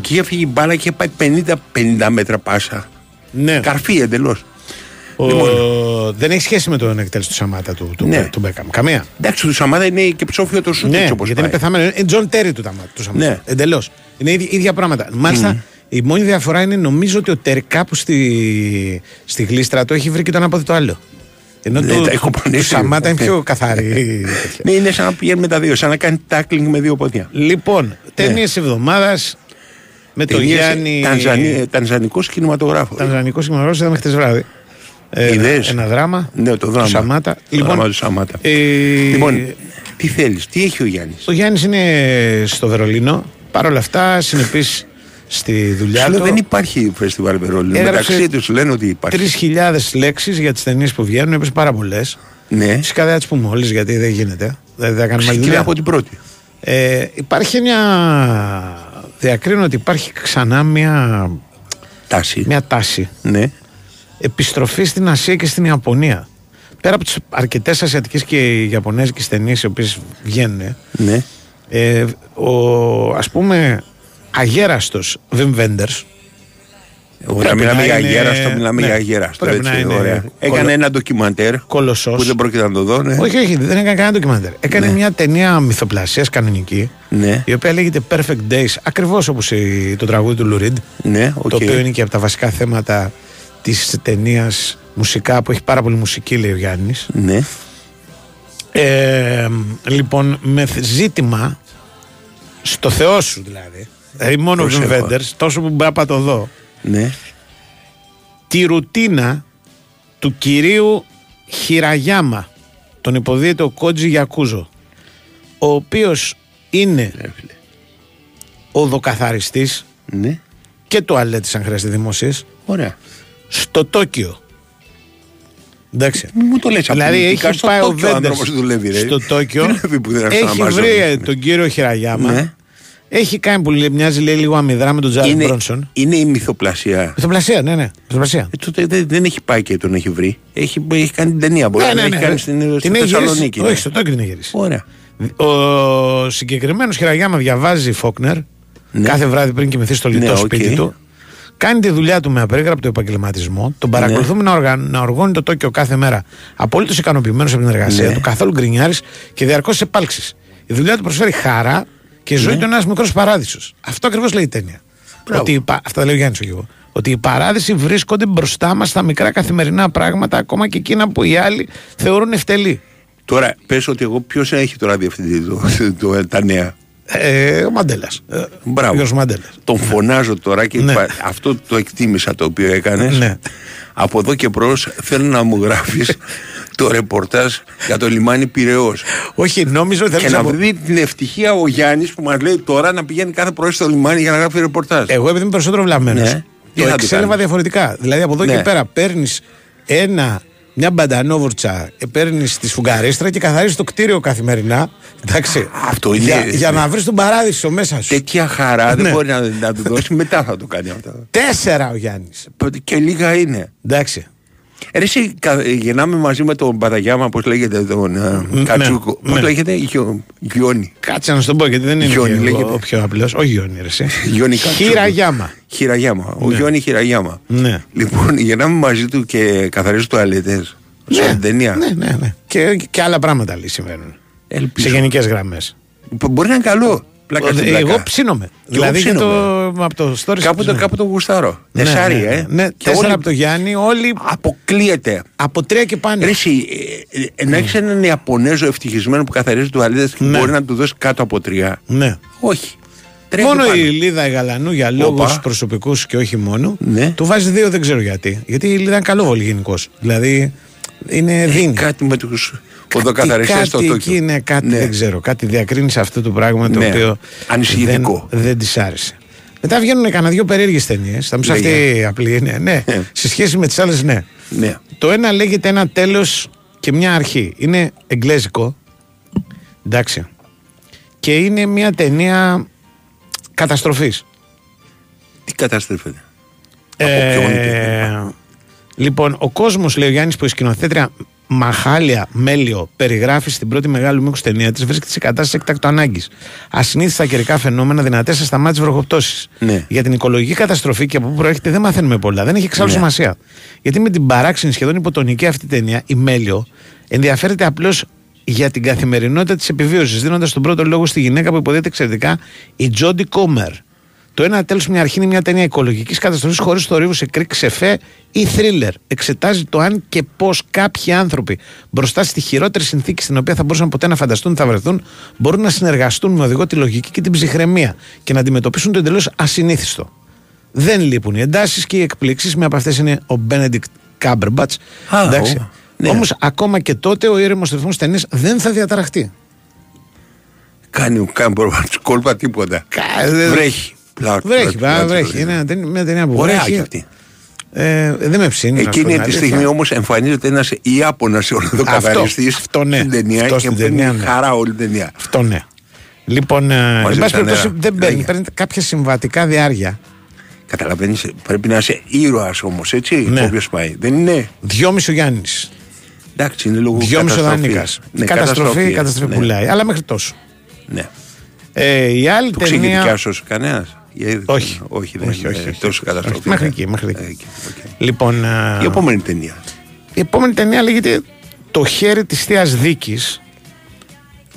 Speaker 6: Και είχε φύγει η μπάλα και είχε πάει 50-50 μέτρα πάσα.
Speaker 1: ναι.
Speaker 6: Καρφί εντελώς.
Speaker 1: Ο...
Speaker 6: Λοιπόν.
Speaker 1: δεν έχει σχέση με τον εκτέλεση του Σαμάτα του, του,
Speaker 6: Ναι.
Speaker 1: του Μπέκαμ καμία
Speaker 6: Εντάξει, του Σαμάδα είναι και ψόφιο το σούτ
Speaker 1: Ναι,
Speaker 6: έτσι όπως
Speaker 1: γιατί είναι
Speaker 6: πάει.
Speaker 1: πεθαμένο. Είναι Τζον Τέρι του, Ταμα- του Σαμάτα.
Speaker 6: Ναι.
Speaker 1: Εντελώς. Είναι ίδια, ίδια πράγματα. Μάλιστα, η μόνη διαφορά είναι νομίζω ότι ο Τέρι κάπου στη, στη γλίστρα το έχει βρει και το ένα πόδι το άλλο. Ενώ
Speaker 6: Ναι,
Speaker 1: το,
Speaker 6: τα έχω
Speaker 1: του
Speaker 6: πονήσει.
Speaker 1: Σαμάτα είναι πιο καθαρή.
Speaker 6: Ναι, είναι σαν να πηγαίνει με τα δύο, σαν να κάνει τάκλινγκ με δύο πόδια.
Speaker 1: λοιπόν, ταινίες εβδομάδας με το
Speaker 6: Ταινίες,
Speaker 1: Γιάννη.
Speaker 6: Τανζανι- Τανζανικός κινηματογράφος.
Speaker 1: Τανζανικός σημερινό είδαμε χτες βράδυ. Ε,
Speaker 6: Είδες;
Speaker 1: ένα δράμα.
Speaker 6: Ναι, το δράμα.
Speaker 1: Του Σαμάτα.
Speaker 6: Το δράμα του Σαμάτα.
Speaker 1: ε,
Speaker 6: Λοιπόν, τι θέλεις, τι έχει ο Γιάννης;
Speaker 1: Ο Γιάννης είναι στο Βερολίνο. Παρ' όλα αυτά, συνεπή στη δουλειά
Speaker 6: Σου λέω,
Speaker 1: του.
Speaker 6: δεν υπάρχει φεστιβάλ Βερολίνου.
Speaker 1: Έγραψε
Speaker 6: Μεταξύ τους λένε ότι υπάρχει.
Speaker 1: 3.000 λέξεις για τις ταινίες που βγαίνουν, έπεσε πάρα πολλές.
Speaker 6: Ναι,
Speaker 1: Φυσικά δεν θα τις πούμε όλες γιατί δεν γίνεται. Δεν θα κάνουμε άλλη
Speaker 6: ξεκινάει
Speaker 1: δουλειά.
Speaker 6: από την πρώτη.
Speaker 1: Ε, υπάρχει μια. Διακρίνω ότι υπάρχει ξανά μια,
Speaker 6: Τάση.
Speaker 1: μια τάση
Speaker 6: Ναι.
Speaker 1: επιστροφή στην Ασία και στην Ιαπωνία. Πέρα από τις αρκετές ασιατικές και ιαπωνέζικες ταινίες οι οποίες βγαίνουν,
Speaker 6: Ναι.
Speaker 1: ε, ο ας πούμε αγέραστος Βιμ Βέντερς
Speaker 6: Όταν
Speaker 1: Πρέπει
Speaker 6: μιλάμε
Speaker 1: να
Speaker 6: για
Speaker 1: είναι-
Speaker 6: αγέραστο, μιλάμε
Speaker 1: ναι.
Speaker 6: για αγέραστο.
Speaker 1: Πρέπει
Speaker 6: έτσι,
Speaker 1: να είναι
Speaker 6: ωραία.
Speaker 1: κολο-
Speaker 6: Έκανε ένα ντοκιμαντέρ
Speaker 1: κολοσσός
Speaker 6: που δεν πρόκειται να το δω. Ναι.
Speaker 1: όχι όχι δεν έκανε κανένα ντοκιμαντέρ έκανε
Speaker 6: Ναι.
Speaker 1: μια ταινία μυθοπλασίας κανονική
Speaker 6: Ναι,
Speaker 1: η οποία λέγεται Perfect Days ακριβώς όπως η- το τραγούδι του Λου Ριντ
Speaker 6: ναι, ΟΚ.
Speaker 1: το οποίο είναι και από τα βασικά θέματα της ταινίας μουσικά που έχει πάρα πολύ μουσική λέει ο Γιάννης
Speaker 6: Ναι,
Speaker 1: ε, λοιπόν με θ- ζήτημα στο Θεό σου δηλαδή δηλαδή μόνο ο Βιμ
Speaker 6: Προσέχω.
Speaker 1: Βέντερς τόσο που μπορεί να το δω
Speaker 6: ναι.
Speaker 1: τη ρουτίνα του κυρίου Χιραγιάμα, τον υποδίαιτο Κότζι Γιακούζο, ο οποίος είναι οδοκαθαριστής
Speaker 6: Ναι.
Speaker 1: και τουαλέτης αν χρειάζεται δημόσιες
Speaker 6: Ωραία.
Speaker 1: στο Τόκιο. Εντάξει.
Speaker 6: Μου το λες
Speaker 1: Δηλαδή
Speaker 6: απολυτικά,
Speaker 1: έχει
Speaker 6: στο
Speaker 1: πάει ο
Speaker 6: Τόκιο ο
Speaker 1: Βέντερ
Speaker 6: άνθρωπος δουλεύει, ρε.
Speaker 1: στο Τόκιο.
Speaker 6: Δουλεύει που δεν είναι στον
Speaker 1: Έχει
Speaker 6: Αμάζον.
Speaker 1: βρει τον κύριο Χιραγιάμα.
Speaker 6: Ναι.
Speaker 1: Έχει κάνει που λέει- μοιάζει λέει, λίγο αμυδρά με τον Τζάρλ
Speaker 6: είναι,
Speaker 1: Μπρόνσον.
Speaker 6: είναι η μυθοπλασία.
Speaker 1: Μυθοπλασία, ναι, ναι. Μυθοπλασία.
Speaker 6: Ε, τότε δεν, δεν έχει πάει και τον έχει βρει. Έχει, έχει κάνει την ταινία. Μπορεί
Speaker 1: Ναι,
Speaker 6: να
Speaker 1: ναι,
Speaker 6: έχει
Speaker 1: ναι.
Speaker 6: κάνει στην,
Speaker 1: Την
Speaker 6: στην
Speaker 1: έχει γυρίσει.
Speaker 6: Θεσσαλονίκη. ναι.
Speaker 1: Όχι, στο Τόκιο την έχει γυρίσει.
Speaker 6: Ωραία.
Speaker 1: Ο συγκεκριμένος Χιραγιάμα διαβάζει Φόκνερ κάθε βράδυ πριν κοιμηθεί στο λιτό
Speaker 6: Ναι, ΟΚ.
Speaker 1: σπίτι του. Κάνει τη δουλειά του με απερίγραπτο επαγγελματισμό. Τον
Speaker 6: Ναι.
Speaker 1: παρακολουθούμε να, οργα... να οργώνει το Τόκιο κάθε μέρα. Απολύτως ικανοποιημένος από την εργασία
Speaker 6: Ναι.
Speaker 1: του, καθόλου γκρινιάρης και διαρκώς επάλξει. Η δουλειά του προσφέρει χαρά και η ζωή
Speaker 6: Ναι.
Speaker 1: του είναι ένας μικρός παράδεισος. Αυτό ακριβώς λέει η ταινία.
Speaker 6: Μπράβο.
Speaker 1: Ότι, η πα- αυτά τα λέει ο Γιάννης ο Γιώργο. Ότι οι παράδεισοι βρίσκονται μπροστά μας στα μικρά καθημερινά πράγματα, ακόμα και εκείνα που οι άλλοι θεωρούν ευτελή.
Speaker 6: Τώρα, πες ότι εγώ ποιος έχει τώρα διευθυντή το, το, τα νέα;
Speaker 1: Ε, ο Μαντέλας. Ε,
Speaker 6: Μπράβο.
Speaker 1: ο Γιώργος Μαντέλας.
Speaker 6: Τον φωνάζω τώρα και
Speaker 1: Ναι.
Speaker 6: είπα, αυτό το εκτίμησα το οποίο έκανες.
Speaker 1: Ναι.
Speaker 6: Από εδώ και μπρος θέλω να μου γράφεις (laughs) το ρεπορτάζ για το λιμάνι Πυραιός.
Speaker 1: Όχι, νόμιζα ότι
Speaker 6: Και
Speaker 1: θέλεις
Speaker 6: να
Speaker 1: να πω-
Speaker 6: δει την ευτυχία ο Γιάννης που μας λέει τώρα να πηγαίνει κάθε πρωί στο λιμάνι για να γράφει ρεπορτάζ.
Speaker 1: Εγώ επειδή είμαι περισσότερο βλαμμένος,
Speaker 6: Ναι. Τι
Speaker 1: το
Speaker 6: θα του
Speaker 1: εξέλαβα
Speaker 6: κάνεις;
Speaker 1: διαφορετικά. Δηλαδή από εδώ
Speaker 6: Ναι.
Speaker 1: και πέρα παίρνεις ένα, μια μπαντανόβουρτσα, παίρνεις τη σφουγγαρίστρα και καθαρίζεις το κτίριο καθημερινά. Εντάξει.
Speaker 6: Αυτό είναι-
Speaker 1: Για, για να βρεις τον παράδεισο μέσα σου.
Speaker 6: Τέτοια χαρά
Speaker 1: Ναι.
Speaker 6: δεν μπορεί να, να του δώσεις. Μετά θα το κάνει αυτό.
Speaker 1: Τέσσερα ο Γιάννης.
Speaker 6: Και λίγα είναι.
Speaker 1: Εντάξει.
Speaker 6: Ε, Ρε, εσύ, κα- γεννάμε μαζί με τον Παταγιάμα, πώς λέγεται, τον ε,
Speaker 1: Ναι,
Speaker 6: Κατσούκο.
Speaker 1: ναι.
Speaker 6: Πώς λέγεται, Γιο- Γιόνι.
Speaker 1: Κάτσε να σου το πω γιατί δεν είναι
Speaker 6: Γιόνι
Speaker 1: και
Speaker 6: λέγεται.
Speaker 1: ο, ο πιο απλός. Όχι Γιόνι, ρε. εσύ. (laughs)
Speaker 6: Γιόνι Κατσούκο.
Speaker 1: Χειραγιάμα.
Speaker 6: Χειραγιάμα. Ο
Speaker 1: Ναι.
Speaker 6: Γιόνι Χειραγιάμα.
Speaker 1: Ναι.
Speaker 6: Λοιπόν, γεννάμε μαζί του και καθαρίζει τουαλέτες. Σαν ταινία.
Speaker 1: Ναι, ναι, ναι. Και, και άλλα πράγματα λέει συμβαίνουν.
Speaker 6: Ελπίζω.
Speaker 1: Σε γενικές γραμμές.
Speaker 6: Που Μπορεί να είναι καλό. Πλάκα στην πλάκα.
Speaker 1: Εγώ ψήνομαι.
Speaker 6: Και εγώ
Speaker 1: δηλαδή και το,
Speaker 6: ψήνομαι.
Speaker 1: από το story
Speaker 6: Κάπου το,
Speaker 1: ψήνομαι.
Speaker 6: κάπου το γουστάρω.
Speaker 1: Ναι,
Speaker 6: Τεσσάρι,
Speaker 1: ναι,
Speaker 6: ε.
Speaker 1: Ναι,
Speaker 6: Και
Speaker 1: τέσσερα
Speaker 6: όλοι-
Speaker 1: από το Γιάννη, όλοι
Speaker 6: Αποκλείεται.
Speaker 1: από τρία και πάνω.
Speaker 6: Ρε εσύ, ε, ε, να έχεις έναν Ιαπωνέζο ευτυχισμένο που καθαρίζει τουαλέτες και
Speaker 1: Ναι.
Speaker 6: μπορεί να του δώσει κάτω από τρία.
Speaker 1: Ναι.
Speaker 6: Όχι. Τρία
Speaker 1: Μόνο
Speaker 6: και πάνω.
Speaker 1: η Λίδα Γαλανού για λόγους
Speaker 6: Όπα.
Speaker 1: προσωπικούς και όχι μόνο.
Speaker 6: Ναι.
Speaker 1: Του βάζει δύο, δεν ξέρω γιατί. Γιατί η Λίδα είναι καλόβολη γενικώ. Δηλαδή είναι δίνει.
Speaker 6: Κάτι με του οδοκαθαριστέ στο
Speaker 1: κάτι
Speaker 6: Τόκιο.
Speaker 1: εκεί είναι κάτι
Speaker 6: Ναι.
Speaker 1: δεν ξέρω. Κάτι διακρίνεις σε αυτό το πράγμα το
Speaker 6: Ναι.
Speaker 1: οποίο
Speaker 6: Ανησυχητικό.
Speaker 1: δεν, δεν τη άρεσε. Μετά βγαίνουν κανένα δύο περίεργες ταινίες. Θα μου πει αυτή
Speaker 6: Λέγε.
Speaker 1: απλή είναι. Ναι,
Speaker 6: Ε.
Speaker 1: σε σχέση με τις άλλες, ναι.
Speaker 6: Ναι.
Speaker 1: Το ένα λέγεται ένα τέλος και μια αρχή. Είναι εγγλέζικο. Εντάξει. Και είναι μια ταινία καταστροφής.
Speaker 6: Τι καταστρέφεται.
Speaker 1: Ε,
Speaker 6: ποιον είναι η ταινία;
Speaker 1: λοιπόν, ο κόσμος, λέει ο Γιάννης, που η σκηνοθέτρια Μαχάλια Μέλιο περιγράφει στην πρώτη μεγάλη μήκο ταινία της, βρίσκεται σε κατάσταση εκτάκτου ανάγκης. Ασυνήθιστα καιρικά φαινόμενα, δυνατές ασταμάτητες βροχοπτώσεις.
Speaker 6: Ναι.
Speaker 1: Για την οικολογική καταστροφή και από πού προέρχεται δεν μαθαίνουμε πολλά. Δεν έχει εξάλλου
Speaker 6: Ναι.
Speaker 1: σημασία. Γιατί με την παράξενη σχεδόν υποτονική αυτή ταινία, η Μέλιο ενδιαφέρεται απλώς για την καθημερινότητα της επιβίωσης, δίνοντας τον πρώτο λόγο στη γυναίκα που υποδίεται εξαιρετικά, η Τζόντι Κόμερ. Το ένα τέλος μια αρχή είναι μια ταινία οικολογικής καταστροφής χωρίς θορύβου σε κρίκ, σε φε ή θρίλερ. Εξετάζει το αν και πώς κάποιοι άνθρωποι μπροστά στη χειρότερη συνθήκη στην οποία θα μπορούσαν ποτέ να φανταστούν ότι θα βρεθούν, μπορούν να συνεργαστούν με οδηγό τη λογική και την ψυχραιμία και να αντιμετωπίσουν το εντελώς ασυνήθιστο. Δεν λείπουν οι εντάσεις και οι εκπλήξεις. Μία από αυτές είναι ο Μπένεντικτ Κάμπερμπατ.
Speaker 6: Α, ο, ναι.
Speaker 1: Όμως ακόμα και τότε ο ήρεμος ρυθμός ταινίας δεν θα διαταραχτεί.
Speaker 6: Κάνει, κάνει προβάτου κόλπα τίποτα.
Speaker 1: Κα- δεν-
Speaker 6: Βρέχει. Πλά-
Speaker 1: Βρέχει,
Speaker 6: πλά-
Speaker 1: βα-
Speaker 6: πλά-
Speaker 1: βρέχει.
Speaker 6: πλά-
Speaker 1: Είναι ένα ταινία- μια ταινία που
Speaker 6: Ωραία
Speaker 1: βρέχει.
Speaker 6: και αυτή.
Speaker 1: Ε, δεν με ψήνει. να σου πω
Speaker 6: Εκείνη
Speaker 1: την
Speaker 6: τη
Speaker 1: αλήθεια.
Speaker 6: στιγμή όμως εμφανίζεται ένας Ιάπωνας ορθοκαθαριστή
Speaker 1: Αυτό, ναι.
Speaker 6: στην ταινία
Speaker 1: Αυτός
Speaker 6: και
Speaker 1: στην
Speaker 6: παίρνει
Speaker 1: ταινία, ναι.
Speaker 6: χαρά όλη την ταινία.
Speaker 1: Αυτό ναι. Λοιπόν, ε, εν
Speaker 6: Μαζί
Speaker 1: πάση
Speaker 6: τα
Speaker 1: περιπτώσει
Speaker 6: νερά.
Speaker 1: δεν παίρνει.
Speaker 6: Λέγε.
Speaker 1: Παίρνει κάποια συμβατικά διάρκεια.
Speaker 6: Καταλαβαίνεις, πρέπει να είσαι ήρωας όμως, έτσι.
Speaker 1: Ναι.
Speaker 6: Όποιος πάει. Δεν είναι.
Speaker 1: Δυόμιση ο Γιάννης.
Speaker 6: Εντάξει, είναι λόγω
Speaker 1: Δυόμιση ο
Speaker 6: καταστροφής.
Speaker 1: Δανίκας.
Speaker 6: Ναι,
Speaker 1: καταστροφή, καταστροφής
Speaker 6: ναι.
Speaker 1: πουλάει. Αλλά μέχρι τόσο.
Speaker 6: Ναι.
Speaker 1: Ε, η άλλη
Speaker 6: Το ξέρει
Speaker 1: ταινία.
Speaker 6: δικιά σου κανένας.
Speaker 1: Όχι.
Speaker 6: Όχι, δεν
Speaker 1: Όχι,
Speaker 6: είναι
Speaker 1: όχι, όχι.
Speaker 6: τόσο καταστροφή.
Speaker 1: Όχι, μέχρι
Speaker 6: ναι.
Speaker 1: εκεί, μέχρι εκεί.
Speaker 6: Ε, εκεί, οκ.
Speaker 1: Λοιπόν, ε,
Speaker 6: Η επόμενη ταινία.
Speaker 1: η επόμενη ταινία λέγεται Το χέρι της θείας δίκης.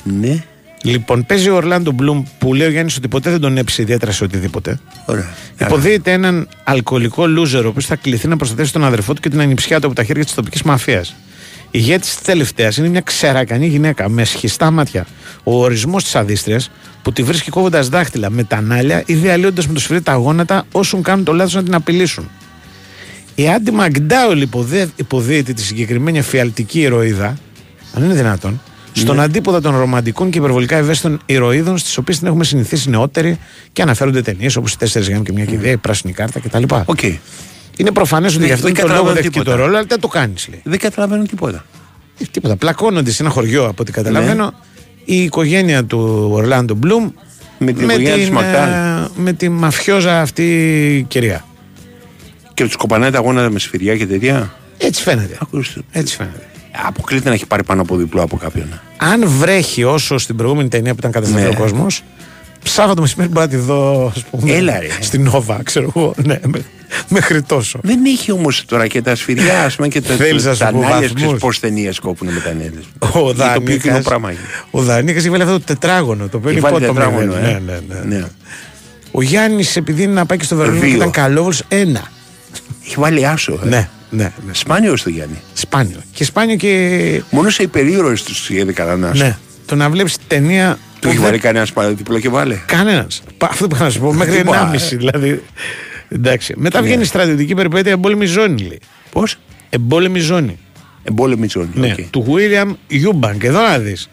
Speaker 6: Ναι.
Speaker 1: Λοιπόν, παίζει ο Ορλάντο Μπλουμ που λέει ο Γιάννης ότι ποτέ δεν τον έψησε ιδιαίτερα σε οτιδήποτε.
Speaker 6: Ωραία.
Speaker 1: Υποδίεται έναν αλκοολικό λούζερο, ο οποίος θα κληθεί να προστατεύσει τον αδερφό του και την ανιψιά του από τα χέρια της τοπικής μαφίας. Η ηγέτης της τελευταίας είναι μια ξερακανή γυναίκα με σχιστά μάτια. Ο ορισμός της αδίστριας που τη βρίσκει κόβοντας δάχτυλα με τα νάλια ή διαλύοντα με το σφυρί τα γόνατα όσων κάνουν το λάθος να την απειλήσουν. Η Άντι ΜακΝτάουελ υποδέ- υποδύεται τη συγκεκριμένη εφιαλτική ηρωίδα, αν είναι δυνατόν, Στον αντίποδα των ρομαντικών και υπερβολικά ευαίσθητων ηρωίδων, στις οποίες την έχουμε συνηθίσει νεότεροι και αναφέρονται ταινίες όπως Οι Τέσσερις Γάμοι και μια κηδεία, Η Πράσινη Κάρτα κτλ.
Speaker 6: Οκ.
Speaker 1: Είναι προφανές ότι
Speaker 6: Ναι,
Speaker 1: γι' αυτό
Speaker 6: δεν
Speaker 1: το λόγο
Speaker 6: καταλαβαίνω
Speaker 1: δέχτηκε
Speaker 6: τίποτα.
Speaker 1: το ρόλο, αλλά δεν το κάνεις, λέει.
Speaker 6: Δεν καταλαβαίνω τίποτα.
Speaker 1: Ε, Τίποτα. Πλακώνονται σε ένα χωριό από ό,τι καταλαβαίνω η οικογένεια του Ορλάντο Μπλουμ
Speaker 6: Με την οικογένεια της ΜακΝτάουελ.
Speaker 1: ε, με τη μαφιόζα αυτή κυρία.
Speaker 6: Και τους κοπανάει τα γόνατα με σφυριά και τέτοια.
Speaker 1: Έτσι φαίνεται.
Speaker 6: Ακούστε.
Speaker 1: Έτσι φαίνεται.
Speaker 6: Αποκλείται να έχει πάρει πάνω από διπλό από κάποιον.
Speaker 1: Αν βρέχει όσο στην προηγούμενη ταινία που ήταν κατασταθεί
Speaker 6: Ναι.
Speaker 1: ο κόσμος, Σάββατο μεσημέρι μπορεί να τη δω ας πούμε,
Speaker 6: Έλα, ρε.
Speaker 1: στην Νόβα, ξέρω εγώ. Ναι, με- μέχρι τόσο.
Speaker 6: Δεν έχει όμως τώρα και τα σφυριά, ας πούμε, και τα,
Speaker 1: Θέλεις να σου
Speaker 6: τα
Speaker 1: πω
Speaker 6: νάλια.
Speaker 1: βαθμούς;
Speaker 6: Ξέρει πώς ταινίες κόπουν με τα νέλια.
Speaker 1: Ο
Speaker 6: το πιο
Speaker 1: Δανίκας,
Speaker 6: κοινό πράγμα είναι.
Speaker 1: ο Δανίκας έχει βάλει αυτό το τετράγωνο, το οποίο είναι
Speaker 6: Έχει βάλει
Speaker 1: υπότομο.
Speaker 6: τετράγωνο,
Speaker 1: ναι,
Speaker 6: ε.
Speaker 1: ναι, ναι.
Speaker 6: Ναι.
Speaker 1: Ο Γιάννης, επειδή είναι να πάει και στο Βερολίνο και
Speaker 6: Δύο.
Speaker 1: ήταν καλόβολος, ένα.
Speaker 6: Έχει βάλει άσο. Ε.
Speaker 1: Ναι, ναι, ναι.
Speaker 6: Σπάνιο στο Γιάννη.
Speaker 1: Σπάνιο. Και σπάνιο και.
Speaker 6: Μόνος σε υπερήρωες τους είδε κανένας άσο.
Speaker 1: Ναι. Το να βλέπεις ταινία.
Speaker 6: Του έχει βάλει κανένας σπάνιο διπλό και βάλε.
Speaker 1: Κανένας. Αυτό που να σου πω, μέχρι
Speaker 6: Τίποτα,
Speaker 1: 1,5
Speaker 6: ε.
Speaker 1: δηλαδή. Εντάξει. Μετά βγαίνει η στρατιωτική περιπέτεια εμπόλεμη ζώνη, λέει.
Speaker 6: Πώς;
Speaker 1: Εμπόλεμη ζώνη.
Speaker 6: Εμπόλεμη ζώνη.
Speaker 1: Ναι,
Speaker 6: οκ.
Speaker 1: του William Eubank. Εδώ να δεις.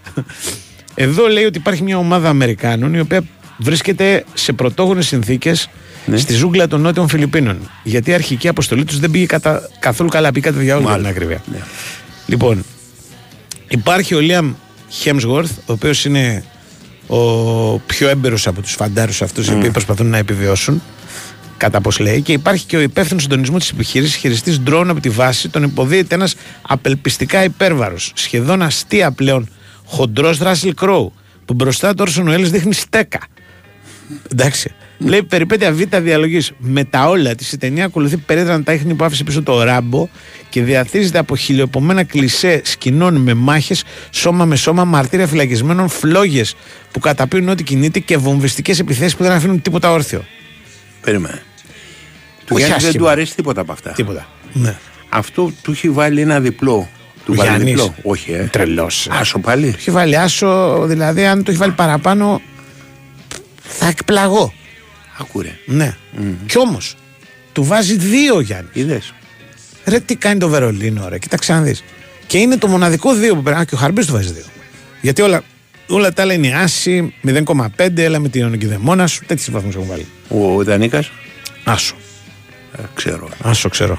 Speaker 1: Εδώ λέει ότι υπάρχει μια ομάδα Αμερικάνων η οποία βρίσκεται σε πρωτόγονες συνθήκες
Speaker 6: Ναι.
Speaker 1: στη ζούγκλα των Νότιων Φιλιππίνων. Γιατί η αρχική αποστολή τους δεν πήγε κατα... καθόλου καλά, πήγε κατά διάολο για την
Speaker 6: Μάλιστα.
Speaker 1: ακρίβεια.
Speaker 6: Ναι.
Speaker 1: Λοιπόν, υπάρχει ο Λίαμ Χέμσγορθ, ο οποίος είναι ο πιο έμπειρος από τους φαντάρους αυτούς οι οποίοι προσπαθούν να επιβιώσουν. Κατά πώς λέει, και υπάρχει και ο υπεύθυνος συντονισμού της επιχείρησης, χειριστής ντρόουν από τη βάση, τον υποδίεται ένας απελπιστικά υπέρβαρος, σχεδόν αστεία πλέον, χοντρός Ράσιλ Κρόου, που μπροστά του Όρσον Уέλ δείχνει στέκα. Εντάξει. Λέει περιπέτεια β' διαλογής. Με τα όλα της η ταινία ακολουθεί περίτρανα τα ίχνη που άφησε πίσω το ράμπο και διαθίζεται από χιλιοπομένα κλισέ σκηνών με μάχες, σώμα με σώμα, μαρτύρια φυλακισμένων, φλόγες που καταπίνουν ό,τι κινείται και βομβιστικές επιθέσεις που δεν αφήνουν τίποτα όρθιο.
Speaker 6: Περίμενε. Του
Speaker 1: Όχι
Speaker 6: Γιάννη δεν
Speaker 1: άσχημα.
Speaker 6: του αρέσει τίποτα από αυτά.
Speaker 1: Τίποτα. Ναι.
Speaker 6: Αυτό του έχει βάλει ένα διπλό. Του
Speaker 1: Ο
Speaker 6: βάλει
Speaker 1: Γιάννης.
Speaker 6: διπλό. Όχι, ε.
Speaker 1: Τρελός.
Speaker 6: Άσο πάλι.
Speaker 1: Το έχει βάλει άσο, δηλαδή αν το έχει βάλει παραπάνω θα εκπλαγώ.
Speaker 6: Ακούρε.
Speaker 1: Ναι. Κι όμως του βάζει δύο Γιάννης.
Speaker 6: Είδες.
Speaker 1: Ρε τι κάνει το Βερολίνο, ρε. Κοίταξε να δεις. Και είναι το μοναδικό δύο που πρέπει. Α, και ο Χαρμπής του βάζει δύο. Γιατί όλα, όλα τα άλλα είναι άση, 0,5, έλα με την ονοκηδεμόνα σου. Τέτοιους βαθμούς έχουν βάλει.
Speaker 6: Ο Δανίκα.
Speaker 1: Άσο.
Speaker 6: ξέρω.
Speaker 1: Άσο ξέρω.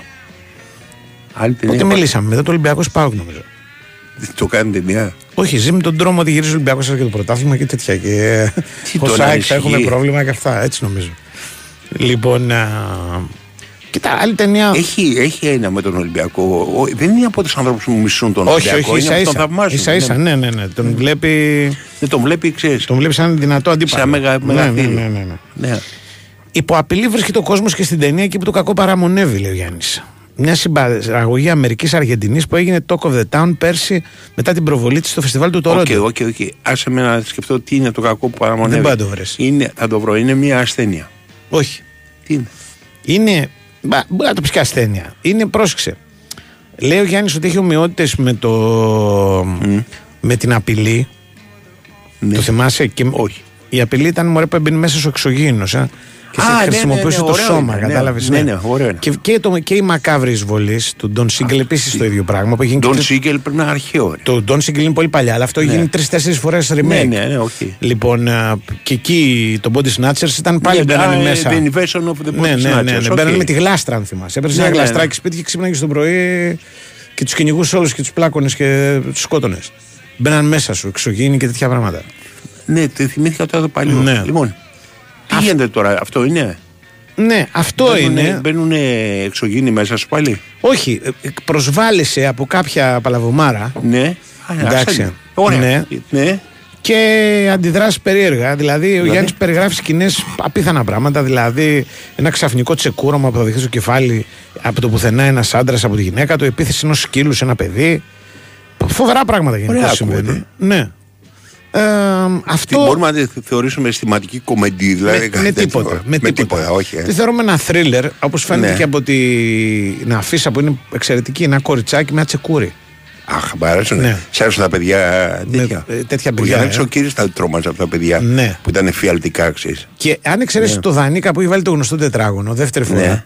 Speaker 6: Άλλη
Speaker 1: Πότε
Speaker 6: ταινία.
Speaker 1: μιλήσαμε, μετά το Ολυμπιακός Πάουκ νομίζω.
Speaker 6: Το κάνει ταινία.
Speaker 1: Όχι, ζει με τον τρόμο ότι γυρίζει ο Ολυμπιακός και το πρωτάθλημα και τέτοια. Και
Speaker 6: Τι
Speaker 1: ο
Speaker 6: τον
Speaker 1: Σάικ θα έχουμε
Speaker 6: ανησυχεί.
Speaker 1: πρόβλημα και αυτά, έτσι νομίζω. Λοιπόν. Α... Κοίτα, άλλη ταινία.
Speaker 6: Έχει, έχει ένα με τον Ολυμπιακό. Ο- δεν είναι από τους ανθρώπου που μισούν τον
Speaker 1: όχι,
Speaker 6: Ολυμπιακό.
Speaker 1: όχι,
Speaker 6: είναι
Speaker 1: ίσα
Speaker 6: από τον
Speaker 1: ίσα.
Speaker 6: θαυμάζουν.
Speaker 1: ίσα, ίσα, ναι, ναι, ναι. Τον βλέπει.
Speaker 6: Δεν τον βλέπει, ξέρεις.
Speaker 1: Τον βλέπει σαν δυνατό αντίπαλο.
Speaker 6: Σαν μεγα-
Speaker 1: ναι, ναι,
Speaker 6: μεγαθύριο.
Speaker 1: ναι, ναι, ναι.
Speaker 6: Ναι.
Speaker 1: Υπό απειλή βρίσκεται ο κόσμος και στην ταινία εκεί που το κακό παραμονεύει, λέει ο Γιάννης. Μια συμπαραγωγή Αμερική-Αργεντινή που έγινε Talk of the Town πέρσι μετά την προβολή της στο φεστιβάλ του
Speaker 6: Οκ,
Speaker 1: Τωρόντο.
Speaker 6: OK, OK. Άσε με να σκεφτώ τι είναι το κακό που παραμονεύει.
Speaker 1: Δεν πάει να το βρεις.
Speaker 6: Είναι, θα το βρω. Είναι μια ασθένεια.
Speaker 1: Όχι.
Speaker 6: Τι είναι;
Speaker 1: Είναι. Μπα, μπορεί να το πει και ασθένεια. Είναι, πρόσεξε. Λέει ο Γιάννης ότι έχει ομοιότητες με, το... με την απειλή.
Speaker 6: Ναι.
Speaker 1: Το θυμάσαι; Και...
Speaker 6: Όχι.
Speaker 1: Η απειλή ήταν μωρέ που έμπαινε μέσα στο εξωγήινος. Ε; Και σε
Speaker 6: Α, ναι, ναι,
Speaker 1: χρησιμοποιούσε
Speaker 6: ναι,
Speaker 1: το
Speaker 6: ωραίο
Speaker 1: σώμα,
Speaker 6: είναι, ναι.
Speaker 1: κατάλαβες.
Speaker 6: Ναι, ναι, ωραίο είναι.
Speaker 1: Και, και, το, και η μακάβρη εισβολή του Ντον Σίγκελ επίσης το ίδιο πράγμα. Που έγινε
Speaker 6: Τον
Speaker 1: και-
Speaker 6: Σίγκελ πρέπει να είναι αρχαίο. ρε.
Speaker 1: Το Don Siegel είναι πολύ παλιά, αλλά αυτό
Speaker 6: Ναι.
Speaker 1: έγινε τρει-τέσσερι φορές remake.
Speaker 6: Ναι, ναι, ναι, οκ.
Speaker 1: Λοιπόν, α, και εκεί το Body Snatchers ήταν πάλι
Speaker 6: Ναι,
Speaker 1: μπαίνανε
Speaker 6: α,
Speaker 1: μέσα.
Speaker 6: The Invasion of the
Speaker 1: ναι, ναι, ναι,
Speaker 6: Body
Speaker 1: ναι,
Speaker 6: Snatchers,
Speaker 1: Μπαίνανε
Speaker 6: οκ.
Speaker 1: με τη γλάστρα, αν θυμάσαι. Έπαιρνε
Speaker 6: Ναι,
Speaker 1: ένα
Speaker 6: ναι,
Speaker 1: γλαστράκι
Speaker 6: ναι.
Speaker 1: σπίτι και ξύπναγες το πρωί και τους κυνηγούσε όλους και τους πλάκωνες και τους σκότωνες. Μπαίναν μέσα σου, εξωγήινοι και τέτοια πράγματα.
Speaker 6: Ναι, το θυμήθηκα τώρα το παλιό.
Speaker 1: Ναι.
Speaker 6: Λοιπόν, τι γίνεται τώρα, αυτό είναι;
Speaker 1: Ναι, αυτό
Speaker 6: Μπαίνουνε-
Speaker 1: είναι.
Speaker 6: Μπαίνουνε εξωγήινοι μέσα σου πάλι;
Speaker 1: Όχι, ε, προσβάλλεσαι από κάποια παλαβομάρα
Speaker 6: Ναι. Α,
Speaker 1: Εντάξει.
Speaker 6: ασθένεια. Ωραία.
Speaker 1: Ναι.
Speaker 6: ναι.
Speaker 1: και αντιδράσεις περίεργα. Δηλαδή, ο
Speaker 6: Δηλαδή;
Speaker 1: Γιάννης περιγράφει σκηνές απίθανα πράγματα. Δηλαδή, ένα ξαφνικό τσεκούρωμα που θα δεχθεί στο κεφάλι από το πουθενά ένας άντρας από τη γυναίκα του, επίθεση ενός σκύλου σε ένα παιδί. Φοβερά πράγματα γενικώ
Speaker 6: Ωραία
Speaker 1: συμβαίνουν.
Speaker 6: ακούγεται.
Speaker 1: Ναι. Ε,
Speaker 6: Τι
Speaker 1: αυτό
Speaker 6: μπορούμε να τη θεωρήσουμε αισθηματική κομμεντή, δηλαδή.
Speaker 1: με,
Speaker 6: κάτι
Speaker 1: με
Speaker 6: τέτοιο.
Speaker 1: τίποτα. Με,
Speaker 6: τίποτα, όχι. ε.
Speaker 1: Τη θεωρούμε ένα θρίλερ, όπως φαίνεται
Speaker 6: Ναι.
Speaker 1: και από την αφίσα που είναι εξαιρετική. Ένα κοριτσάκι με ένα τσεκούρι.
Speaker 6: Αχ, μ' αρέσουν.
Speaker 1: Ναι.
Speaker 6: Σ' άρεσαν τα παιδιά τέτοια.
Speaker 1: ε, τέτοια
Speaker 6: Ο
Speaker 1: παιδιά,
Speaker 6: Γιάννης
Speaker 1: ε.
Speaker 6: ο κύριος τα τρόμαζε από τα παιδιά
Speaker 1: Ναι.
Speaker 6: που ήταν εφιαλτικά, ξέρεις.
Speaker 1: Και αν εξαιρέσεις το Δανίκα που έχει βάλει το γνωστό τετράγωνο, δεύτερη φορά.
Speaker 6: Ναι.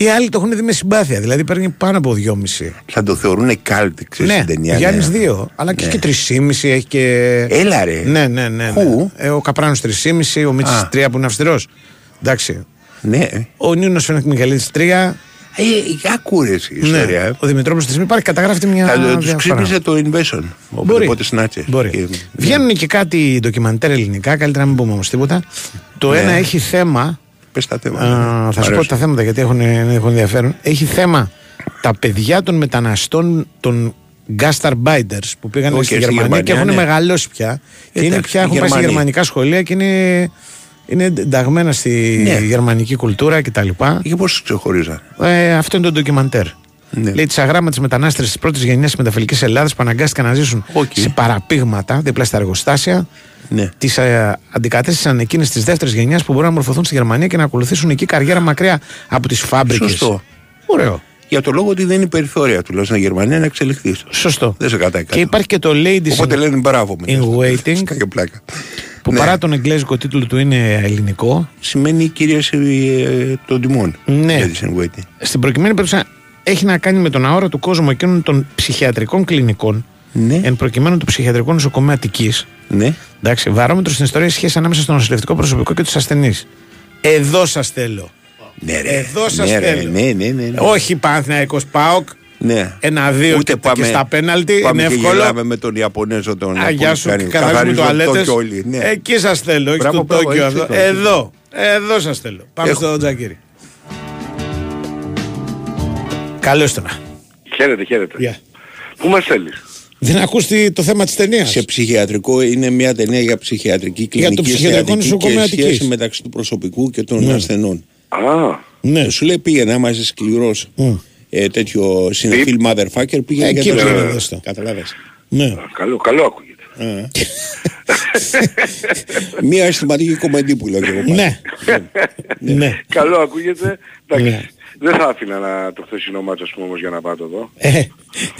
Speaker 1: Οι άλλοι το έχουν δει με συμπάθεια. Δηλαδή παίρνει πάνω από 2,5.
Speaker 6: Θα το θεωρούν κάλτ, ξέρεις,
Speaker 1: Ναι,
Speaker 6: στην ταινία.
Speaker 1: ο Γιάννης
Speaker 6: ναι.
Speaker 1: 2. Αλλά και,
Speaker 6: Ναι.
Speaker 1: και 3,5 έχει και.
Speaker 6: Έλα ρε.
Speaker 1: Ναι, ναι, ναι. ναι.
Speaker 6: Πού;
Speaker 1: Ε, ο Καπράνος 3,5, ο Μίτσι
Speaker 6: Α.
Speaker 1: 3 που είναι αυστηρός. Εντάξει.
Speaker 6: Ναι.
Speaker 1: Ο Νίνο Φένεκ Μιχαλίδης 3.
Speaker 6: Ε, άκουρε η ιστορία.
Speaker 1: Ναι.
Speaker 6: ε.
Speaker 1: Ο Δημητρόπουλος 3. Υπάρχει καταγράφεται μια.
Speaker 6: Θα τους
Speaker 1: διαφορά.
Speaker 6: ξύπνησε το Invasion.
Speaker 1: Μπορεί.
Speaker 6: Οπότε συνάτσε.
Speaker 1: Μπορεί.
Speaker 6: Και-
Speaker 1: Βγαίνουν και κάτι ντοκιμαντέρ ελληνικά, καλύτερα να μην πούμε όμως τίποτα. Το
Speaker 6: Ναι.
Speaker 1: ένα έχει θέμα.
Speaker 6: Πες τα θέματα.
Speaker 1: Α, θα σου πω
Speaker 6: Αρέσουν.
Speaker 1: τα θέματα γιατί έχουν, έχουν ενδιαφέρον. Έχει θέμα τα παιδιά των μεταναστών των Gastarbeiters που πήγαν
Speaker 6: Οκ,
Speaker 1: στη
Speaker 6: στη
Speaker 1: Γερμανία, και
Speaker 6: Γερμανία,
Speaker 1: έχουν
Speaker 6: ναι.
Speaker 1: μεγαλώσει πια. Και είναι
Speaker 6: Εντάξει,
Speaker 1: πια,
Speaker 6: οι
Speaker 1: έχουν πάει σε
Speaker 6: Γερμανοί.
Speaker 1: γερμανικά σχολεία και είναι, είναι ενταγμένα στη
Speaker 6: Ναι.
Speaker 1: γερμανική κουλτούρα κτλ.
Speaker 6: Και πώς τους ξεχωρίζαν.
Speaker 1: Ε, αυτό είναι το ντοκιμαντέρ.
Speaker 6: Ναι.
Speaker 1: Λέει τις αγράμματες μετανάστες της πρώτης γενιάς της μετεμφυλιακής Ελλάδας που αναγκάστηκαν να ζήσουν
Speaker 6: Οκ.
Speaker 1: σε παραπήγματα δίπλα στα εργοστάσια.
Speaker 6: Ναι.
Speaker 1: Τις ε, αντικατέστησαν εκείνες της δεύτερης γενιάς που μπορούν να μορφωθούν στη Γερμανία και να ακολουθήσουν εκεί καριέρα μακριά από τις φάμπρικες.
Speaker 6: Σωστό.
Speaker 1: Ωραίο.
Speaker 6: Για το λόγο ότι δεν είναι περιθώρια τουλάχιστον η Γερμανία να εξελιχθεί.
Speaker 1: Σωστό.
Speaker 6: Δεν σε κατά
Speaker 1: Και υπάρχει και το Ladies
Speaker 6: Οπότε
Speaker 1: in,
Speaker 6: λένε μπράβο
Speaker 1: in Waiting
Speaker 6: Σκά και πλάκα.
Speaker 1: που
Speaker 6: Ναι.
Speaker 1: παρά τον εγγλέζικο τίτλο του είναι ελληνικό.
Speaker 6: Σημαίνει κυρίε των τιμών.
Speaker 1: Ναι.
Speaker 6: Ladies in waiting.
Speaker 1: Στην προκειμένη περίπτωση έχει να κάνει με τον αόρατο κόσμο εκείνων των ψυχιατρικών κλινικών.
Speaker 6: Ναι.
Speaker 1: Εν προκειμένου του ψυχιατρικού νοσοκομείου Αττικής
Speaker 6: Ναι.
Speaker 1: Εντάξει, βαρόμετρο στην ιστορία σχέση ανάμεσα στο νοσηλευτικό προσωπικό και τους ασθενείς. Εδώ σας θέλω.
Speaker 6: Ναι, ρε.
Speaker 1: Εδώ σας
Speaker 6: ναι, ρε.
Speaker 1: θέλω.
Speaker 6: Ναι, ναι, ναι, ναι.
Speaker 1: Όχι Παναθηναϊκός Πάοκ.
Speaker 6: Ναι.
Speaker 1: Ένα-δύο
Speaker 6: Ούτε
Speaker 1: και,
Speaker 6: πάμε,
Speaker 1: και στα πέναλτι.
Speaker 6: Πάμε
Speaker 1: είναι
Speaker 6: και
Speaker 1: εύκολο.
Speaker 6: γελάμε με τον Ιαπωνέζο τον
Speaker 1: Α,
Speaker 6: που
Speaker 1: γεια σου,
Speaker 6: κάνει-
Speaker 1: και καθαρίζουμε
Speaker 6: καθαρίζουν
Speaker 1: τουαλέτες.
Speaker 6: το όλοι, ναι.
Speaker 1: Εκεί σας θέλω, όχι
Speaker 6: Μπράβο,
Speaker 1: στο
Speaker 6: μπράβο,
Speaker 1: Τόκιο.
Speaker 6: έχεις
Speaker 1: Εδώ,
Speaker 6: δίκιο.
Speaker 1: εδώ, εδώ σας θέλω. Πάμε
Speaker 6: Έχω.
Speaker 1: στο Τζακίρι. Καλώς τώρα.
Speaker 7: Χαίρετε, χαίρετε.
Speaker 1: Γεια.
Speaker 7: Πού μας θέλεις;
Speaker 1: Δεν ακούς τι- το θέμα της ταινίας;
Speaker 6: Σε ψυχιατρικό είναι μια ταινία για ψυχιατρική κλινική
Speaker 1: το ψυχιατρικό
Speaker 6: θεατρική
Speaker 1: νοσοκομείο
Speaker 6: και
Speaker 1: Αττικής.
Speaker 6: σχέση μεταξύ του προσωπικού και των
Speaker 1: Ναι.
Speaker 6: ασθενών.
Speaker 7: Α,
Speaker 1: Ναι.
Speaker 6: Σου λέει πήγαινε άμα είσαι σκληρός ε, τέτοιο συνεφίλ motherfucker πήγαινε
Speaker 1: Εκεί
Speaker 6: για το
Speaker 1: πήγαινε,
Speaker 6: ζώο.
Speaker 1: δες το.
Speaker 6: Καταλάβες.
Speaker 1: Ναι.
Speaker 7: καλό, καλό ακούγεται.
Speaker 6: Μια αισθηματική κομμεντή που λέω και εγώ. πάλι.
Speaker 1: ναι. ναι.
Speaker 7: καλό ακούγεται. Εντάξει.
Speaker 1: Ναι.
Speaker 7: Δεν θα άφηνα να, το χθεσινό μάτσο ας πούμε όμως για να πάω το δω.
Speaker 1: Ε,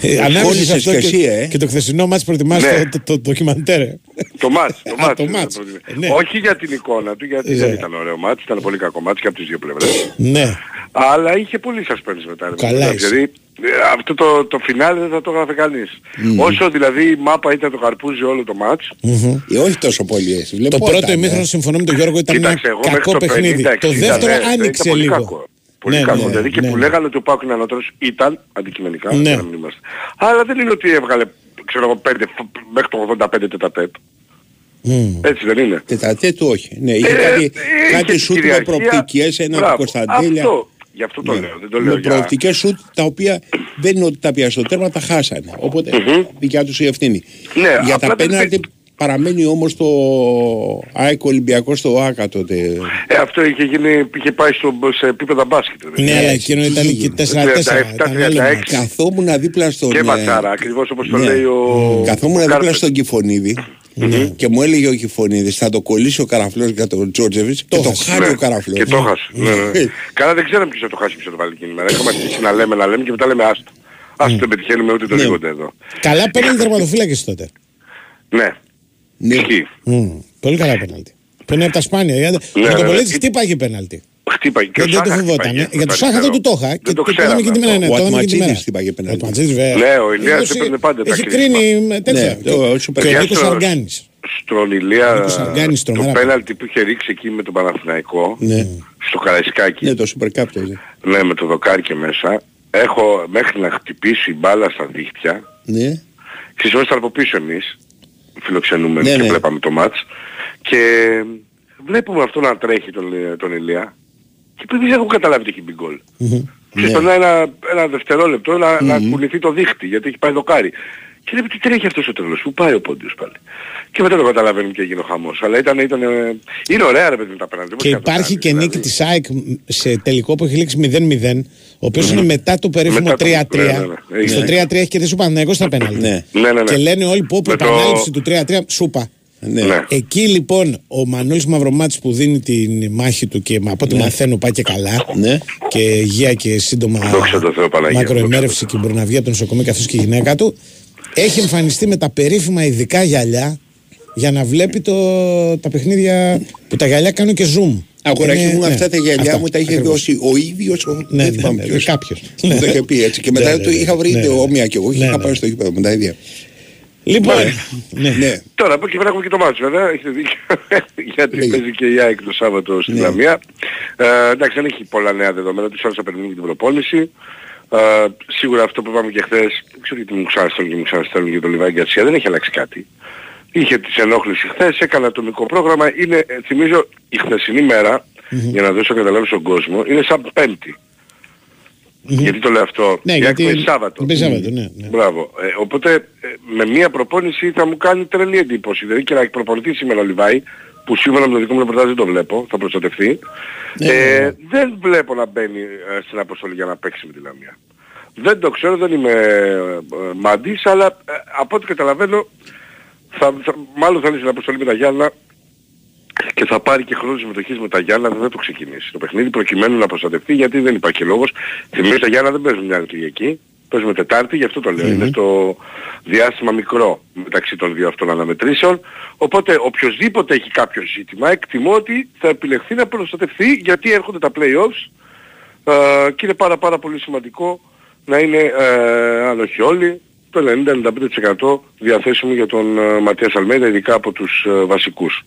Speaker 1: ε, ανέβησες
Speaker 6: Χώρισες
Speaker 1: αυτό
Speaker 6: κι
Speaker 1: και,
Speaker 6: εσύ, ε;
Speaker 1: και το χθεσινό μάτς προτιμάς
Speaker 7: Ναι.
Speaker 1: το, το, το, ντοκιμαντέρ. ε;
Speaker 7: Το μάτς, το
Speaker 1: Α,
Speaker 7: μάτς.
Speaker 1: το
Speaker 7: είναι
Speaker 1: μάτς.
Speaker 7: πρώτο.
Speaker 1: Ναι.
Speaker 7: Όχι για την εικόνα του, γιατί
Speaker 1: Ναι.
Speaker 7: δεν ήταν ωραίο μάτς, ήταν πολύ κακό μάτς και από τις δύο πλευρές.
Speaker 1: ναι.
Speaker 7: Αλλά είχε πολύ suspense μετά. ρε
Speaker 1: Καλά
Speaker 7: παιδί.
Speaker 1: είσαι.
Speaker 7: Δηλαδή ε, αυτό το, το φινάλε δεν θα το έγραφε κανείς. Όσο δηλαδή η μάπα ήταν το καρπούζι όλο το μάτς,
Speaker 6: Ε, όχι τόσο πολύ έτσι. Βλέπω
Speaker 1: Το πρώτο
Speaker 6: όταν,
Speaker 1: ημίχρονο
Speaker 6: ε.
Speaker 1: συμφωνώ με τον Γιώργο ήταν
Speaker 7: Κοίταξε,
Speaker 1: ένα
Speaker 7: εγώ μέχρι
Speaker 1: κακό
Speaker 7: το
Speaker 1: παιχνίδι.
Speaker 7: 50,
Speaker 1: Το
Speaker 7: 60,
Speaker 1: δεύτερο
Speaker 7: ναι, ήταν
Speaker 1: άνοιξε
Speaker 7: πολύ
Speaker 1: λίγο.
Speaker 7: Κακό. Πολύ
Speaker 1: Ναι,
Speaker 7: κακό.
Speaker 1: ναι,
Speaker 7: δηλαδή και
Speaker 1: ναι,
Speaker 7: που
Speaker 1: ναι.
Speaker 7: λέγανε ότι ο Πάκου είναι ανώτερος ήταν αντικειμενικά.
Speaker 1: Ναι.
Speaker 7: για να μην είμαστε. Αλλά δεν είναι ότι έβγαλε ξέρω εγώ πέντε, μέχρι το 85 τετατέτ.
Speaker 1: Μμ.
Speaker 7: Έτσι δεν είναι.
Speaker 6: Τετατέ του όχι. Ναι, είχε
Speaker 7: Ε,
Speaker 6: κάτι,
Speaker 7: ε,
Speaker 6: κάτι
Speaker 7: είχε
Speaker 6: σουτ με
Speaker 7: κυριαρχία.
Speaker 6: προοπτικές, ένα
Speaker 7: Μπράβο.
Speaker 6: του Κωνσταντέλια.
Speaker 7: Αυτό. Γι' αυτό το
Speaker 6: Ναι.
Speaker 7: λέω. Δεν το λέω
Speaker 6: με
Speaker 7: για...
Speaker 6: προοπτικές σουτ τα οποία δεν είναι ότι τα πια στο τέρμα, τα χάσανε. Οπότε δικιά τους η ευθύνη.
Speaker 7: Ναι,
Speaker 6: Για
Speaker 7: απλά
Speaker 6: τα
Speaker 7: δεν
Speaker 6: πέναλτι
Speaker 7: θε-
Speaker 6: παραμένει όμως το ΑΕΚ Ολυμπιακός στο ΆΚΑ τότε.
Speaker 7: Ε, αυτό είχε, γίνει, είχε πάει στο, σε επίπεδα μπάσκετ. ρε.
Speaker 1: Ναι, αλλά
Speaker 6: έτσι,
Speaker 1: εκείνο
Speaker 6: τι
Speaker 1: ήταν και
Speaker 6: έγινε.
Speaker 1: 4-4. Ήταν άλλο
Speaker 7: 37,
Speaker 1: μάτς.
Speaker 6: Καθόμουν δίπλα στον...
Speaker 7: Και
Speaker 6: ε,
Speaker 7: ματσάρα, ακριβώς όπως το
Speaker 6: ναι.
Speaker 7: λέει ο...
Speaker 6: Καθόμουν
Speaker 7: ο
Speaker 6: δίπλα
Speaker 7: Κάρπετ.
Speaker 6: στον Κιφωνίδη και μου έλεγε ο Κιφωνίδης θα το κολλήσει ο Καραφλός για τον Τζόρτζεβιτς και το
Speaker 1: έχασε.
Speaker 6: χάνει
Speaker 7: Ναι,
Speaker 6: ο Καραφλός.
Speaker 7: Και το έχασε. Ναι, ναι. Καλά δεν ξέραμε ποιος θα το χάσει ποιος θα το βάλει εκείνη την μέρα. Είχαμε αρχίσει να λέμε, να λέμε και μετά λέμε άστο. Άστο δεν πετυχαίνουμε ούτε το
Speaker 6: Ναι.
Speaker 7: τίποτε εδώ.
Speaker 1: Καλά παίρνουν τερματοφύλακες τότε.
Speaker 7: Ναι.
Speaker 6: Ναι.
Speaker 7: Ισχύει.
Speaker 1: Μμ. Πολύ καλά πέναλτι. Που είναι από τα σπάνια. Γιατί
Speaker 7: Ναι,
Speaker 1: ο
Speaker 7: ναι,
Speaker 1: Κοπολέτης
Speaker 7: ναι.
Speaker 1: χτύπαγε πέναλτι.
Speaker 7: Χτύπαγε. Και ο
Speaker 1: Δεν δεν το
Speaker 7: Σάχα
Speaker 1: φοβόταν.
Speaker 7: χτύπαγε.
Speaker 1: ε. Για τον
Speaker 7: το
Speaker 1: Σάχα δεν του το
Speaker 7: αριστερό.
Speaker 1: είχα. Και
Speaker 7: Δεν το
Speaker 1: το είδαμε και τη
Speaker 7: ξέραμε.
Speaker 1: μέρα.
Speaker 6: Ο
Speaker 1: το είδαμε και τη μέρα.
Speaker 6: Ατματζίδης χτύπαγε πέναλτι.
Speaker 1: Ο Ατματζίδης, βέβαια.
Speaker 7: Ναι, ο Ηλίας
Speaker 1: Έχει
Speaker 7: έπαιρνε πάντα τα
Speaker 1: Έχει
Speaker 7: κρίσιμα.
Speaker 1: κρίνει με τέτοια.
Speaker 6: Ναι, το- ο Σούπερ
Speaker 1: Και ο
Speaker 7: Γεια
Speaker 1: Νίκος
Speaker 7: σου.
Speaker 1: Αργάνης.
Speaker 7: Στον Ηλία
Speaker 1: Νίκος Αργάνης,
Speaker 7: το
Speaker 1: τρομερά
Speaker 7: πέναλτι που είχε ρίξει εκεί με τον Παναθηναϊκό
Speaker 6: Ναι.
Speaker 7: στο Καραϊσκάκι
Speaker 6: Ναι, το Super Cup το είδε.
Speaker 7: ναι με το δοκάρι και μέσα έχω μέχρι να χτυπήσει η μπάλα στα δίχτυα
Speaker 6: Ναι.
Speaker 7: Ξεσόμασταν από πίσω εμείς, φιλοξενούμενοι
Speaker 6: Ναι,
Speaker 7: και
Speaker 6: ναι.
Speaker 7: βλέπαμε το μάτς και βλέπουμε αυτό να τρέχει τον, τον Ηλία και επειδή δεν έχω καταλάβει τι έχει μπει γκολ. Ξέρεις,
Speaker 6: Ναι.
Speaker 7: περνάει ένα, ένα δευτερόλεπτο να, να κουνηθεί το δίχτυ γιατί έχει πάει δοκάρι. Και λέει τι τρέχει αυτός ο τρελός, πού πάει ο Πόντιος πάλι. Και μετά το καταλαβαίνουμε και έγινε ο χαμός. Αλλά ήταν, ήταν, ε, είναι ωραία ρε παιδί με τα πέναντι.
Speaker 1: Και υπάρχει και νίκη της ΑΕΚ σε τελικό που έχει λήξει 0-0, ο οποίος είναι μετά το περίφημο
Speaker 7: Μετά το-
Speaker 1: 3-3.
Speaker 7: ναι, ναι, ναι.
Speaker 1: Στο 3-3 έχει κερδίσει ο Παναθηναϊκός στα πέναλτι.
Speaker 6: Ναι.
Speaker 7: Ναι, ναι, ναι.
Speaker 1: Και λένε όλοι που όπου
Speaker 7: Με το-
Speaker 1: επανάληψη του 3-3 σούπα.
Speaker 6: Ναι.
Speaker 7: Ναι.
Speaker 1: Εκεί λοιπόν ο Μανώλης Μαυρομάτης που δίνει τη μάχη του και από ό,τι μαθαίνω πάει και καλά
Speaker 6: Ναι.
Speaker 1: και υγεία και σύντομα
Speaker 7: Δόξα τω Θεώ, Παναγία,
Speaker 1: μακροημέρευση και μπορεί να βγει από το νοσοκομείο και αυτός και η γυναίκα του έχει εμφανιστεί με τα περίφημα ειδικά γυαλιά για να βλέπει το, τα παιχνίδια που τα γυαλιά κάνουν και zoom.
Speaker 6: Αγοράκι
Speaker 1: Είναι-
Speaker 6: μου
Speaker 1: ναι,
Speaker 6: αυτά τα γυαλιά
Speaker 1: αυτά,
Speaker 6: μου τα είχε
Speaker 1: ακριβώς.
Speaker 6: δώσει ο ίδιος ο,
Speaker 1: Ναι,
Speaker 6: δεν
Speaker 1: ναι,
Speaker 6: θυμάμαι
Speaker 1: ναι,
Speaker 6: ποιος.
Speaker 1: κάποιος.
Speaker 6: Μου το είχε πει έτσι και μετά
Speaker 1: Ναι, ναι,
Speaker 6: το είχα βρει
Speaker 1: ναι, ναι.
Speaker 6: όμοια και εγώ και
Speaker 1: Ναι,
Speaker 6: είχα
Speaker 1: ναι.
Speaker 6: πάει στο γήπεδο με τα ίδια.
Speaker 1: Λοιπόν, ναι.
Speaker 6: Ναι.
Speaker 7: Τώρα από εκεί πέρα έχουμε και το μάτσο βέβαια, έχετε δίκιο. (laughs) Γιατί
Speaker 6: Λέγε.
Speaker 7: παίζει και η ΑΕΚ το Σάββατο στην
Speaker 6: Ναι.
Speaker 7: Λαμία. Ε, εντάξει δεν έχει πολλά νέα δεδομένα, τους άλλους θα περιμένουν και την προπόνηση. Ε, σίγουρα αυτό που είπαμε και χθες, δεν ξέρω γιατί μου ξαναστέλνουν και μου ξαναστέλνουν για το Λιβάη Γκαρσία, δεν έχει αλλάξει κάτι. Είχε τις ενόχληση χθες, έκανε ατομικό πρόγραμμα, είναι, ε, θυμίζω, η χθεσινή μέρα, για να δώσω καταλάβεις στον κόσμο, είναι σαν πέμπτη. Γιατί το λέω αυτό,
Speaker 1: Ναι,
Speaker 7: η ΑΕΚ
Speaker 1: γιατί
Speaker 7: παίζει Σάββατο.
Speaker 1: παίζει Σάββατο, ναι, ναι.
Speaker 7: Μπράβο. Ε, οπότε ε, με μία προπόνηση θα μου κάνει τρελή εντύπωση. Δηλαδή και να προπονηθεί σήμερα ο Λιβάη, που σύμφωνα με το δικό μου ρεπορτάζ δεν το βλέπω, θα προστατευτεί.
Speaker 1: Ναι,
Speaker 7: ε, δεν βλέπω να μπαίνει ε, στην αποστολή για να παίξει με τη Λαμία. Δεν το ξέρω, δεν είμαι ε, ε, μαντής, αλλά ε, από ό,τι καταλαβαίνω, θα, θα, μάλλον θα είναι στην αποστολή με τα Γιάννα και θα πάρει και χρόνος συμμετοχής με τα Γιάννα, δεν θα το ξεκινήσει το παιχνίδι προκειμένου να προστατευτεί γιατί δεν υπάρχει λόγος. Θυμίζω τα Γιάννα δεν παίζουν μια Κυριακή, παίζουμε Τετάρτη, γι' αυτό το λέω. Είναι στο διάστημα μικρό μεταξύ των δύο αυτών αναμετρήσεων. Οπότε οποιοδήποτε έχει κάποιο ζήτημα εκτιμώ ότι θα επιλεχθεί να προστατευτεί γιατί έρχονται τα play-offs ε, και είναι πάρα πάρα πολύ σημαντικό να είναι, ε, αν όχι όλοι, το 90-95% διαθέσιμο για τον ε, Ματίας Αλμέδα, ειδικά από τους ε, βασικούς.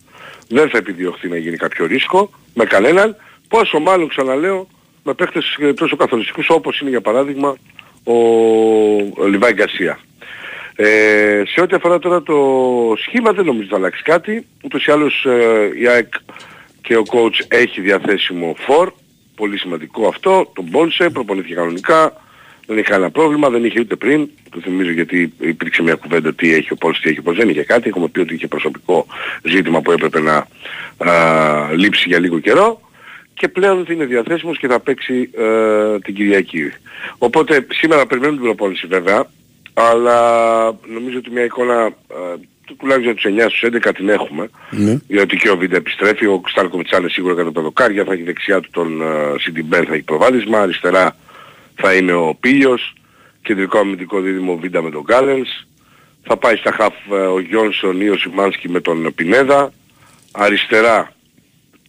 Speaker 7: Δεν θα επιδιωχθεί να γίνει κάποιο ρίσκο με κανέναν, πόσο μάλλον ξαναλέω με παίχτες ε, τόσο καθοριστικούς όπως είναι για παράδειγμα ο, ο Λιβάη Γκαρσία. Ε, σε ό,τι αφορά τώρα το σχήμα δεν νομίζω θα αλλάξει κάτι. Ούτως ή άλλως ε, η ΑΕΚ και ο coach έχει διαθέσιμο φορ. Πολύ σημαντικό αυτό. Τον Μπόλσε προπονήθηκε κανονικά. Δεν είχε κανένα πρόβλημα, δεν είχε ούτε πριν. Το θυμίζω γιατί υπήρξε μια κουβέντα τι έχει ο Πόλς, τι έχει ο Πόλς. Δεν είχε κάτι. Έχουμε πει ότι είχε προσωπικό ζήτημα που έπρεπε να α, λείψει για λίγο καιρό. Και πλέον είναι διαθέσιμος και θα παίξει ε, την Κυριακή. Οπότε σήμερα περιμένουμε την προπόνηση βέβαια. Αλλά νομίζω ότι μια εικόνα ε, τουλάχιστον τους 9 στους 11 την έχουμε.
Speaker 6: Ναι.
Speaker 7: Γιατί και ο Βίντα επιστρέφει, ο Στάνκοβιτς θα είναι σίγουρα κατά τα δοκάρια, θα έχει δεξιά του τον ε, Σιντιμπέ, θα έχει προβάδισμα, αριστερά θα είναι ο Πίλιος, κεντρικό αμυντικό δίδυμο ο Βίντα με τον Γκάλενς, θα πάει στα χαφ ε, ο Γιόνσον ή ο Σιμάνσκι με τον Πινέδα, αριστερά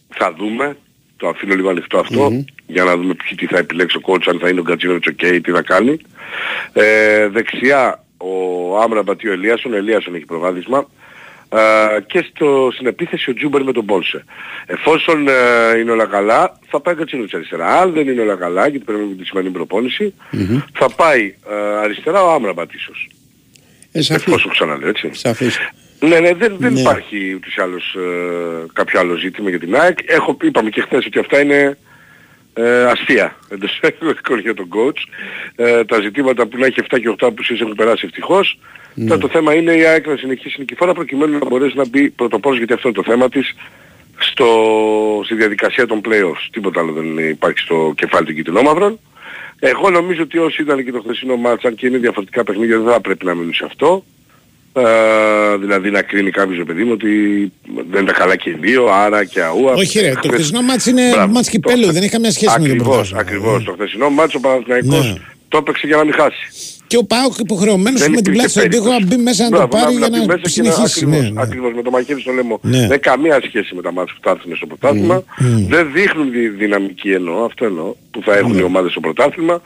Speaker 7: θα δούμε, το αφήνω λίγο ανοιχτό αυτό, για να δούμε ποιοι τι θα επιλέξει ο κόουτς, αν θα είναι ο Γκατσίνοβιτς οκ, τι θα κάνει. Ε, δεξιά ο Άμραμπατ ή ο Ελίασον, ο Ελίασον έχει προβάδισμα. Ε, και στο, στην επίθεση ο Τζούμπερ με τον Μπόλσε. Εφόσον ε, είναι όλα καλά, θα πάει ο Γκατσίνοβιτς αριστερά. Αν δεν είναι όλα καλά, γιατί περιμένουμε τη σημερινή προπόνηση, θα πάει ε, αριστερά ο Άμραμπατ ίσως.
Speaker 6: Ε, σαφής.
Speaker 7: Εφόσον ξαναλέω, έτσι.
Speaker 6: Σαφής.
Speaker 7: Ναι, ναι, δεν, δεν
Speaker 6: Ναι.
Speaker 7: υπάρχει ούτως ή άλλως ε, κάποιο άλλο ζήτημα για την ΑΕΚ. Έχω πει, είπαμε και χθες ότι αυτά είναι ε, αστεία εντός (laughs) εισαγωγικών για τον coach. Ε, τα ζητήματα που να έχει 7 και 8 απουσίες έχουν περάσει ευτυχώς. Τώρα το θέμα είναι η ΑΕΚ να συνεχίσει νικηφόρα προκειμένου να μπορέσει να μπει πρωτοπόρος γιατί αυτό είναι το θέμα της στο, στη διαδικασία των play-offs. Τίποτα άλλο δεν υπάρχει στο κεφάλι των κοιτινόμαυρων. Εγώ νομίζω ότι όσοι ήταν και το χθεσινό μάτς, αν και είναι διαφορετικά παιχνίδια, δεν θα πρέπει να μείνουν σε αυτό. Ε, δηλαδή να κρίνει κάποιος ρε παιδί μου ότι δεν ήταν καλά και οι δύο, άρα και αούα.
Speaker 1: Όχι ρε, το
Speaker 7: Χθες-
Speaker 1: χθεσινό μάτς είναι
Speaker 7: Μπράβο.
Speaker 1: μάτς κυπέλου,
Speaker 7: Το-
Speaker 1: δεν έχει καμία σχέση με το
Speaker 7: Ακριβώς,
Speaker 1: πρωτάθλημα.
Speaker 7: ακριβώς. Το χθεσινό μάτς ο Παναθηναϊκός
Speaker 1: Ναι.
Speaker 7: το έπαιξε για να μην χάσει.
Speaker 1: Και ο Πάοκ υποχρεωμένος
Speaker 7: Δεν
Speaker 1: με την
Speaker 7: υπήρχε
Speaker 1: πλάτη στον τοίχο να
Speaker 7: περίπτωση.
Speaker 1: μπει μέσα να το
Speaker 7: Μπράβο,
Speaker 1: πάρει για
Speaker 7: μπει
Speaker 1: να
Speaker 7: μέσα και
Speaker 1: συνεχίσει.
Speaker 7: Ακριβώς,
Speaker 1: ναι, ναι.
Speaker 7: ακριβώς, με το μαχαίρι στο λαιμό.
Speaker 1: Ναι.
Speaker 7: Δεν έχει καμία σχέση με τα μάτια που θα έρθουν στο πρωτάθλημα. Δεν δείχνουν τη δυναμική εννοώ, αυτό εννοώ, που θα
Speaker 1: Ναι.
Speaker 7: έχουν οι ομάδες στο πρωτάθλημα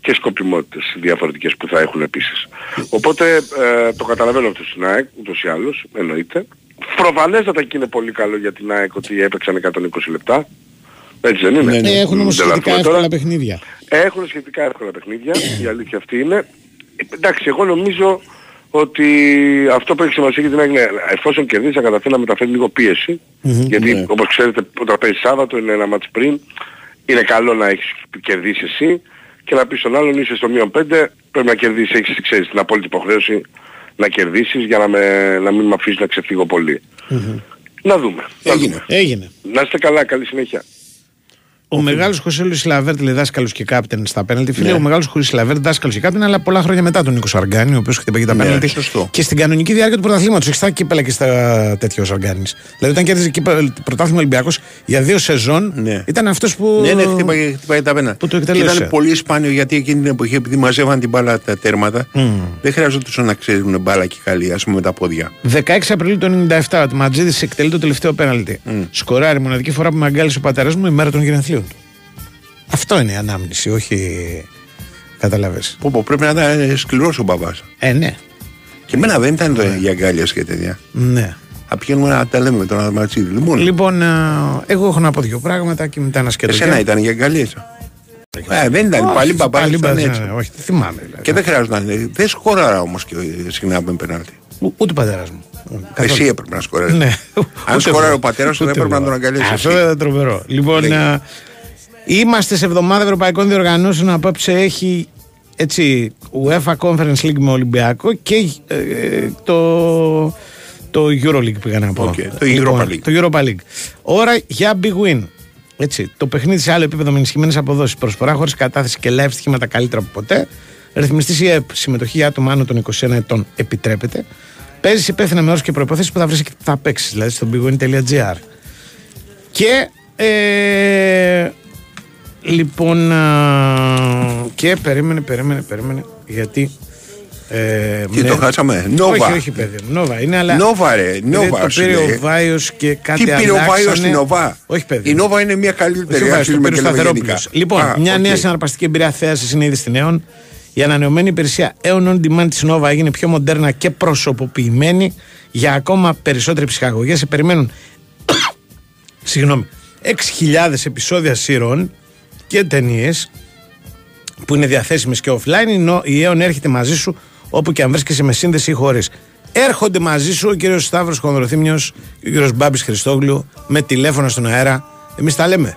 Speaker 7: και σκοπιμότητες διαφορετικές που θα έχουν επίσης. Οπότε ε, το καταλαβαίνω αυτό στην ΑΕΚ, ούτως ή άλλως, εννοείται. Προφανέστατα και είναι πολύ καλό για την ΑΕΚ ότι έπαιξαν 120 λεπτά. Έτσι δεν είναι;
Speaker 6: Ναι, ναι.
Speaker 1: Ε, Έχουν όμως
Speaker 7: Δεν
Speaker 1: σχετικά
Speaker 7: λάθουμε τώρα.
Speaker 1: εύκολα παιχνίδια.
Speaker 7: Έχουν σχετικά εύκολα παιχνίδια, η αλήθεια αυτή είναι. Ε, Εντάξει, εγώ νομίζω ότι αυτό που έχει σημασία για την ΑΕΚ είναι εφόσον κερδίσει να καταφέρει να μεταφέρει λίγο πίεση, γιατί
Speaker 6: ναι.
Speaker 7: όπως ξέρετε όταν παίζει Σάββατο είναι ένα μάτς πριν, είναι καλό να έχεις κερδίσει εσύ και να πεις στον άλλον είσαι στο μείον 5, πρέπει να κερδίσεις, έχεις ξέρεις, την απόλυτη υποχρέωση να κερδίσεις για να, με, να μην με αφήσεις να ξεφύγω πολύ. Να δούμε. να
Speaker 6: Έγινε.
Speaker 7: δούμε.
Speaker 1: Έγινε.
Speaker 7: Να είστε καλά, καλή συνέχεια.
Speaker 1: Ο μεγάλος Χοσέ Λουίς Τσιλαβέρτ λέει δάσκαλος και κάπτεν στα πέναλτι. Φίλε,
Speaker 6: Ναι.
Speaker 1: ο μεγάλος Χοσέ Τσιλαβέρτ δάσκαλος και κάπτεν, αλλά πολλά χρόνια μετά τον Νίκο Σαργκάνη, ο οποίος χτυπάει τα
Speaker 6: Ναι,
Speaker 1: πέναλτι.
Speaker 6: σωστό.
Speaker 1: Και στην κανονική διάρκεια του πρωταθλήματος, όχι στα κύπελα και στα τέτοια ο Σαργκάνης. Δηλαδή, όταν κέρδιζε κύπελα- πρωτάθλημα Ολυμπιακός για δύο σεζόν,
Speaker 6: Ναι.
Speaker 1: ήταν αυτός που.
Speaker 6: Ναι, ναι, χτύπαγε, χτύπαγε τα πένα.
Speaker 1: Που το
Speaker 6: Και
Speaker 1: εκτέλεσε.
Speaker 6: ήταν πολύ σπάνιο γιατί εκείνη την εποχή, επειδή μαζεύαν την μπάλα τα τέρματα, δεν χρειαζόταν να ξέρουν μπάλα και καλή, ας πούμε, με τα πόδια.
Speaker 1: 16 Απριλίου του 97, ο Ματζίδη εκτελεί το τελευταίο πέναλτι. Σκοράρει μοναδική φορά που με αγκάλισε ο πατέρας μου η μέρα των γενεθλίων του. Αυτό είναι η ανάμνηση, όχι. Κατάλαβε.
Speaker 6: Πω, πω, πρέπει να ήταν σκληρό ο μπαμπάς.
Speaker 1: Ε, ναι.
Speaker 6: Και εμένα δεν ήταν το για αγκάλια και τέτοια.
Speaker 1: ναι.
Speaker 6: Θα πηγαίνουμε να τα λέμε με τον Αδματσίδη. Λοιπόν,
Speaker 1: Λοιπόν, α, εγώ έχω να πω δύο πράγματα και μετά ένα σκέτο.
Speaker 6: εσένα ήταν για αγκαλίε. Ε, δεν ήταν. Πάλι μπαμπά
Speaker 1: πάλι
Speaker 6: ήταν
Speaker 1: μπαμπάς,
Speaker 6: έτσι.
Speaker 1: ναι, Όχι, δεν θυμάμαι. Δηλαδή.
Speaker 6: Και δεν χρειάζονταν. Δεν σκόραρα όμως και συχνά με πενάλτη.
Speaker 1: Ο- Ούτε ο πατέρας μου. Καθόλου.
Speaker 6: Εσύ έπρεπε να σκοράρει.
Speaker 1: Ναι.
Speaker 6: Αν
Speaker 1: Ούτε
Speaker 6: σκόραρε
Speaker 1: εγώ.
Speaker 6: ο πατέρας σου, δεν
Speaker 1: Ούτε
Speaker 6: έπρεπε να
Speaker 1: εγώ.
Speaker 6: τον αγκαλιάσεις.
Speaker 1: Αυτό ήταν τρομερό. Λοιπόν,
Speaker 6: Λέγε.
Speaker 1: α, είμαστε σε εβδομάδα ευρωπαϊκών διοργανώσεων. Απόψε έχει έτσι, UEFA Conference League με Ολυμπιακό και ε, ε, το, το Euroleague πήγα να πω.
Speaker 6: Οκ, το Europa League.
Speaker 1: Το Europa League. Ώρα για big win. Έτσι, το παιχνίδι σε άλλο επίπεδο με ενισχυμένες αποδόσεις. Προσφορά χωρίς κατάθεση και live στοιχήματα καλύτερα από ποτέ. Ρυθμιστής η ΕΕΕΠ. Συμμετοχή για άτομα άνω των 21 ετών επιτρέπεται. Παίζεις υπεύθυνα με όρους και προϋποθέσεις που θα βρεις και θα παίξεις, δηλαδή στο bigwin.gr. Και ε, λοιπόν α, και περίμενε, περίμενε, περίμενε γιατί ε,
Speaker 6: Τι το χάσαμε, Νόβα.
Speaker 1: Όχι, όχι παιδί μου, Νόβα είναι αλλά
Speaker 6: Νόβα, ρε,
Speaker 1: επειδή
Speaker 6: Νόβα,
Speaker 1: το
Speaker 6: σου
Speaker 1: πήρε
Speaker 6: λέει.
Speaker 1: ο Βάιος και κάτι
Speaker 6: Τι πήρε ο Βάιος
Speaker 1: αλλάξανε.
Speaker 6: στην Νοβά.
Speaker 1: Όχι παιδί
Speaker 6: Η
Speaker 1: μου.
Speaker 6: Νόβα είναι μια
Speaker 1: Όχι
Speaker 6: καλύτερη.
Speaker 1: ο Βάιος, το
Speaker 6: αρχίζουμε
Speaker 1: πήρε ο
Speaker 6: και λέμε
Speaker 1: Σταθερόπουλος.
Speaker 6: γενικά.
Speaker 1: Λοιπόν,
Speaker 6: Α,
Speaker 1: μια
Speaker 6: οκ.
Speaker 1: νέα συναρπαστική εμπειρία θέασης συνείδηση νέων. Η ανανεωμένη υπηρεσία Aeon On Demand της Nova έγινε πιο μοντέρνα και προσωποποιημένη για ακόμα περισσότερη ψυχαγωγία. Σε περιμένουν (coughs) συγγνώμη, 6.000 επεισόδια σειρών και ταινίες που είναι διαθέσιμες και offline. Η Νο- Η Aeon έρχεται μαζί σου όπου και αν βρίσκεσαι με σύνδεση ή χωρίς. Έρχονται μαζί σου ο κύριος Σταύρος Χονδροθύμιος και ο κύριος Μπάμπης Χριστόγλου με τηλέφωνα στον αέρα. Εμείς τα λέμε.